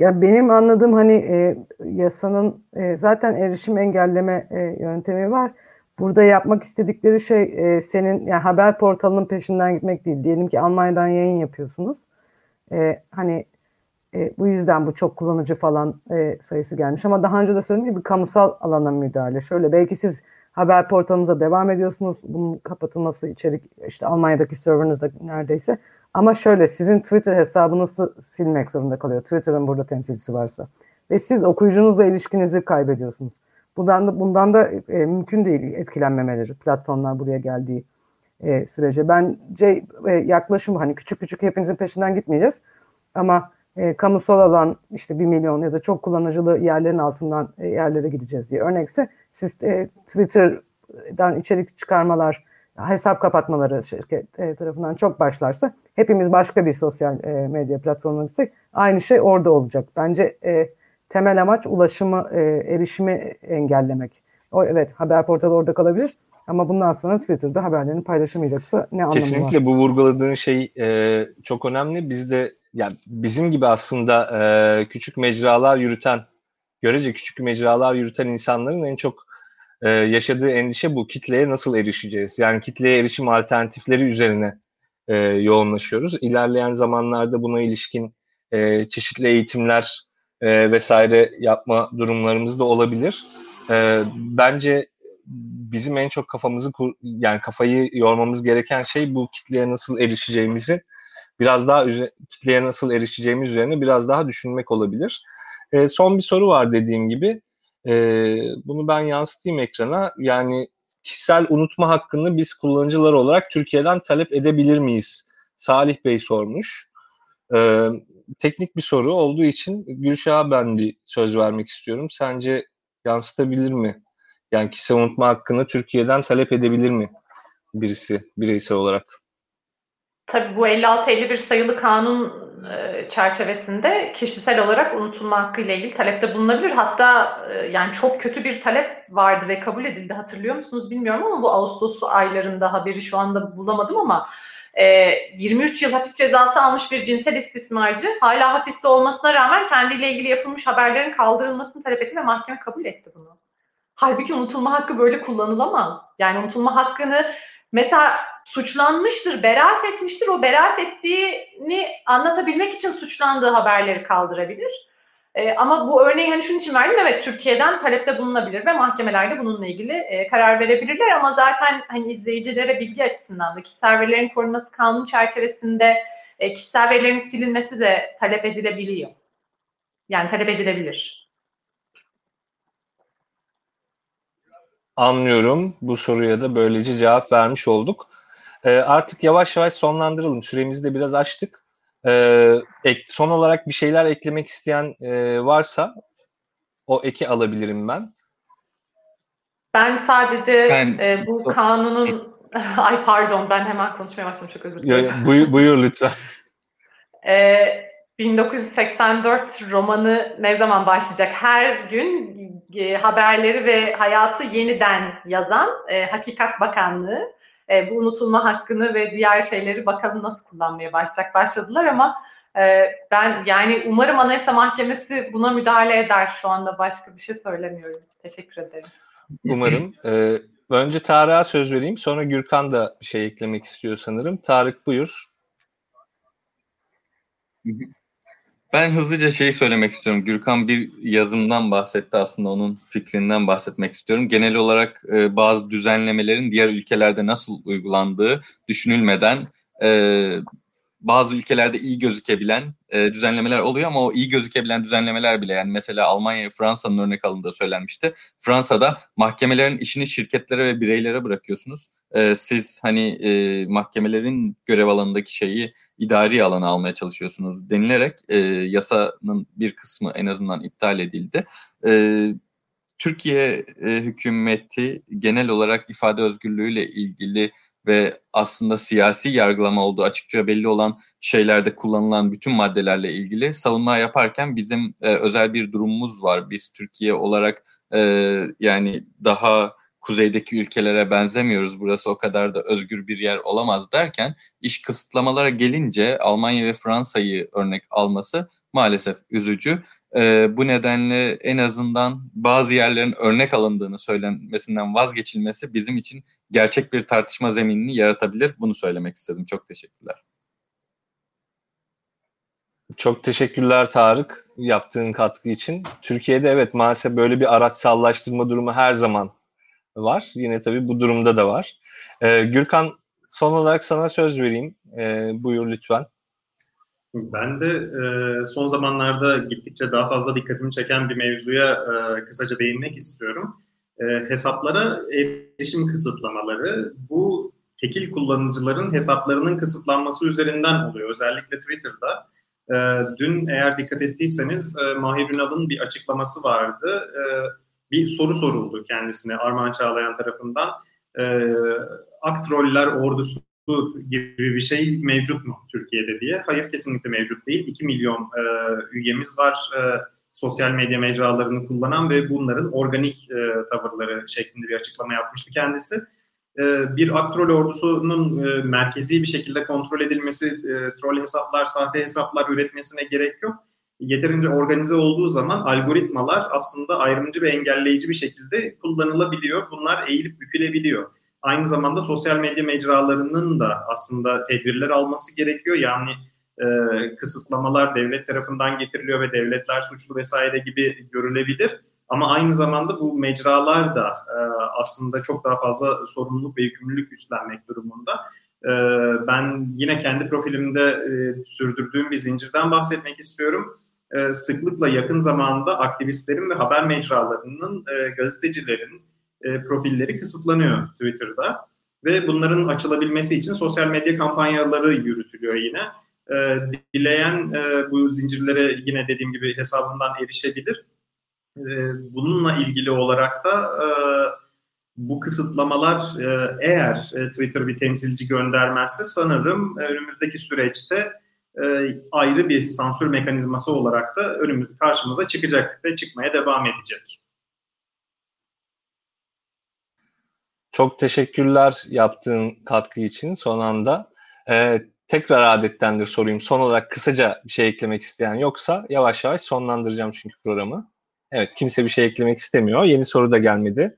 yani benim anladığım hani e, yasanın e, zaten erişim engelleme e, yöntemi var. Burada yapmak istedikleri şey e, senin yani haber portalının peşinden gitmek değil. Diyelim ki Almanya'dan yayın yapıyorsunuz. E, hani e, bu yüzden bu çok kullanıcı falan e, sayısı gelmiş. Ama daha önce de söylediğim gibi kamusal alana müdahale. Şöyle belki siz haber portalınıza devam ediyorsunuz. Bunun kapatılması içerik işte Almanya'daki serverınızda neredeyse. Ama şöyle sizin Twitter hesabınızı silmek zorunda kalıyor. Twitter'ın burada temsilcisi varsa. Ve siz okuyucunuzla ilişkinizi kaybediyorsunuz. Bundan da, bundan da e, mümkün değil etkilenmemeleri platformlar buraya geldiği e, sürece. Bence e, yaklaşım hani küçük küçük hepinizin peşinden gitmeyeceğiz. Ama e, kamusal alan işte bir milyon ya da çok kullanıcılı yerlerin altından e, yerlere gideceğiz diye örnekse siz e, Twitter'dan içerik çıkarmalar, hesap kapatmaları şirket e, tarafından çok başlarsa hepimiz başka bir sosyal e, medya platformuna gitsek aynı şey orada olacak. Bence e, temel amaç ulaşımı, e, erişimi engellemek. O evet haber portalı orada kalabilir ama bundan sonra Twitter'da haberlerini paylaşamayacaksa ne anlamı var? Kesinlikle bu vurguladığın şey e, çok önemli. Biz de yani bizim gibi aslında e, küçük mecralar yürüten, görece küçük mecralar yürüten insanların en çok e, yaşadığı endişe bu. Kitleye nasıl erişeceğiz? Yani kitleye erişim alternatifleri üzerine e, yoğunlaşıyoruz. İlerleyen zamanlarda buna ilişkin e, çeşitli eğitimler e, vesaire yapma durumlarımız da olabilir. E, bence bizim en çok kafamızı yani kafayı yormamız gereken şey bu kitleye nasıl erişeceğimizi biraz daha kitleye nasıl erişeceğimiz üzerine biraz daha düşünmek olabilir. E, son bir soru var dediğim gibi. E, bunu ben yansıtayım ekrana. Yani kişisel unutma hakkını biz kullanıcılar olarak Türkiye'den talep edebilir miyiz? Salih Bey sormuş. E, teknik bir soru olduğu için Gülşah'a ben bir söz vermek istiyorum. Sence yansıtabilir mi? Yani kişisel unutma hakkını Türkiye'den talep edebilir mi birisi bireysel olarak? Tabii bu 56-51 sayılı kanun e, çerçevesinde kişisel olarak unutulma hakkı ile ilgili talepte bulunabilir. Hatta e, yani çok kötü bir talep vardı ve kabul edildi. Hatırlıyor musunuz bilmiyorum ama bu Ağustos aylarında haberi şu anda bulamadım ama 23 e, yıl hapis cezası almış bir cinsel istismarcı hala hapiste olmasına rağmen kendiyle ilgili yapılmış haberlerin kaldırılmasını talep etti ve mahkeme kabul etti bunu. Halbuki unutulma hakkı böyle kullanılamaz. Yani unutulma hakkını mesela suçlanmıştır, beraat etmiştir. O beraat ettiğini anlatabilmek için suçlandığı haberleri kaldırabilir. E, ama bu örneği hani şunun için verdim. Evet Türkiye'den talepte bulunabilir ve mahkemelerde bununla ilgili e, karar verebilirler. Ama zaten hani izleyicilere bilgi açısından da kişisel verilerin korunması kanunu çerçevesinde e, kişisel verilerin silinmesi de talep edilebiliyor. Yani talep edilebilir. Anlıyorum. Bu soruya da böylece cevap vermiş olduk. E, artık yavaş yavaş sonlandıralım. Süremizi de biraz açtık. E, ek, son olarak bir şeyler eklemek isteyen e, varsa o eki alabilirim ben. Ben sadece ben, e, bu kanunun [LAUGHS] ay pardon ben hemen konuşmaya başladım çok özür dilerim. Buyur, buyur lütfen. [LAUGHS] e, 1984 romanı ne zaman başlayacak? Her gün e, haberleri ve hayatı yeniden yazan e, Hakikat Bakanlığı e, bu unutulma hakkını ve diğer şeyleri bakalım nasıl kullanmaya başlayacak başladılar ama e, ben yani umarım Anayasa Mahkemesi buna müdahale eder. Şu anda başka bir şey söylemiyorum. Teşekkür ederim. Umarım. Ee, önce Tarık'a söz vereyim. Sonra Gürkan da bir şey eklemek istiyor sanırım. Tarık buyur. Ben hızlıca şey söylemek istiyorum. Gürkan bir yazımdan bahsetti aslında onun fikrinden bahsetmek istiyorum. Genel olarak e, bazı düzenlemelerin diğer ülkelerde nasıl uygulandığı düşünülmeden e, bazı ülkelerde iyi gözükebilen e, düzenlemeler oluyor ama o iyi gözükebilen düzenlemeler bile yani mesela Almanya Fransa'nın örnek alında söylenmişti. Fransa'da mahkemelerin işini şirketlere ve bireylere bırakıyorsunuz. E, siz hani e, mahkemelerin görev alanındaki şeyi idari alana almaya çalışıyorsunuz denilerek e, yasanın bir kısmı en azından iptal edildi. E, Türkiye e, hükümeti genel olarak ifade özgürlüğüyle ilgili ve aslında siyasi yargılama olduğu açıkça belli olan şeylerde kullanılan bütün maddelerle ilgili savunma yaparken bizim e, özel bir durumumuz var. Biz Türkiye olarak e, yani daha kuzeydeki ülkelere benzemiyoruz. Burası o kadar da özgür bir yer olamaz derken iş kısıtlamalara gelince Almanya ve Fransa'yı örnek alması maalesef üzücü. E, bu nedenle en azından bazı yerlerin örnek alındığını söylenmesinden vazgeçilmesi bizim için gerçek bir tartışma zeminini yaratabilir. Bunu söylemek istedim. Çok teşekkürler. Çok teşekkürler Tarık yaptığın katkı için. Türkiye'de evet maalesef böyle bir araçsallaştırma durumu her zaman var. Yine tabii bu durumda da var. Ee, Gürkan son olarak sana söz vereyim. Ee, buyur lütfen. Ben de e, son zamanlarda gittikçe daha fazla dikkatimi çeken bir mevzuya e, kısaca değinmek istiyorum. E, hesaplara erişim kısıtlamaları bu tekil kullanıcıların hesaplarının kısıtlanması üzerinden oluyor. Özellikle Twitter'da. E, dün eğer dikkat ettiyseniz e, Mahir Ünal'ın bir açıklaması vardı. E, bir soru soruldu kendisine Armağan Çağlayan tarafından. E, Aktroller ordusu gibi bir şey mevcut mu Türkiye'de diye. Hayır kesinlikle mevcut değil. 2 milyon e, üyemiz var e, sosyal medya mecralarını kullanan ve bunların organik e, tavırları şeklinde bir açıklama yapmıştı kendisi. E, bir aktrol ordusunun e, merkezi bir şekilde kontrol edilmesi, e, troll hesaplar, sahte hesaplar üretmesine gerek yok. Yeterince organize olduğu zaman algoritmalar aslında ayrımcı ve engelleyici bir şekilde kullanılabiliyor. Bunlar eğilip bükülebiliyor aynı zamanda sosyal medya mecralarının da aslında tedbirler alması gerekiyor. Yani e, kısıtlamalar devlet tarafından getiriliyor ve devletler suçlu vesaire gibi görülebilir. Ama aynı zamanda bu mecralar da e, aslında çok daha fazla sorumluluk ve yükümlülük üstlenmek durumunda. E, ben yine kendi profilimde e, sürdürdüğüm bir zincirden bahsetmek istiyorum. E, sıklıkla yakın zamanda aktivistlerin ve haber mecralarının, e, gazetecilerin, e, profilleri kısıtlanıyor Twitter'da. Ve bunların açılabilmesi için sosyal medya kampanyaları yürütülüyor yine. Dileyen bu zincirlere yine dediğim gibi hesabından erişebilir. Bununla ilgili olarak da bu kısıtlamalar eğer Twitter bir temsilci göndermezse sanırım önümüzdeki süreçte e, ayrı bir sansür mekanizması olarak da önümüz karşımıza çıkacak ve çıkmaya devam edecek. Çok teşekkürler yaptığın katkı için son anda. Ee, tekrar adettendir sorayım. Son olarak kısaca bir şey eklemek isteyen yoksa yavaş yavaş sonlandıracağım çünkü programı. Evet kimse bir şey eklemek istemiyor. Yeni soru da gelmedi.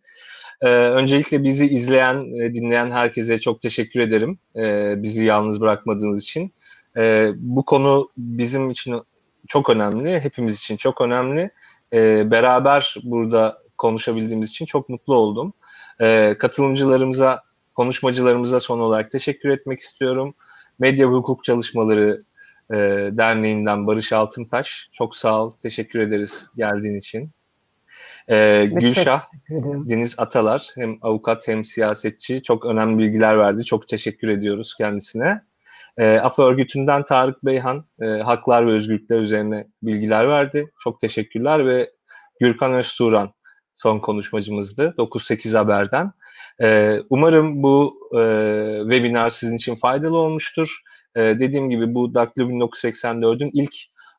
Ee, öncelikle bizi izleyen, dinleyen herkese çok teşekkür ederim. Ee, bizi yalnız bırakmadığınız için. Ee, bu konu bizim için çok önemli, hepimiz için çok önemli. Ee, beraber burada konuşabildiğimiz için çok mutlu oldum. E, katılımcılarımıza, konuşmacılarımıza son olarak teşekkür etmek istiyorum. Medya ve Hukuk Çalışmaları e, Derneği'nden Barış Altıntaş. Çok sağ ol, teşekkür ederiz geldiğin için. E, Gülşah, Deniz Atalar hem avukat hem siyasetçi çok önemli bilgiler verdi. Çok teşekkür ediyoruz kendisine. E, AFA örgütünden Tarık Beyhan e, haklar ve özgürlükler üzerine bilgiler verdi. Çok teşekkürler ve Gürkan Öztuğran son konuşmacımızdı 9-8 Haber'den. E, umarım bu e, webinar sizin için faydalı olmuştur. E, dediğim gibi bu Daktilo 1984'ün ilk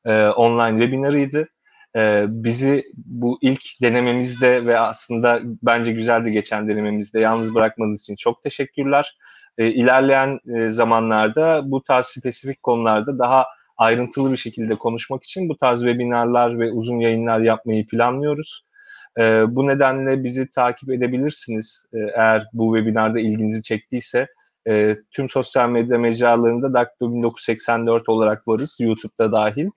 e, online webinarıydı. E, bizi bu ilk denememizde ve aslında bence güzel de geçen denememizde yalnız bırakmanız için çok teşekkürler. E, ilerleyen e, zamanlarda bu tarz spesifik konularda daha ayrıntılı bir şekilde konuşmak için bu tarz webinarlar ve uzun yayınlar yapmayı planlıyoruz. E, bu nedenle bizi takip edebilirsiniz e, eğer bu webinarda ilginizi çektiyse. E, tüm sosyal medya mecralarında Daktilo 1984 olarak varız, YouTube'da dahil.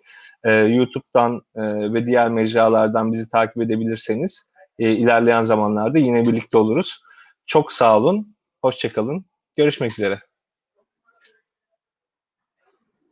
E, YouTube'dan e, ve diğer mecralardan bizi takip edebilirseniz e, ilerleyen zamanlarda yine birlikte oluruz. Çok sağ olun, hoşçakalın, görüşmek üzere.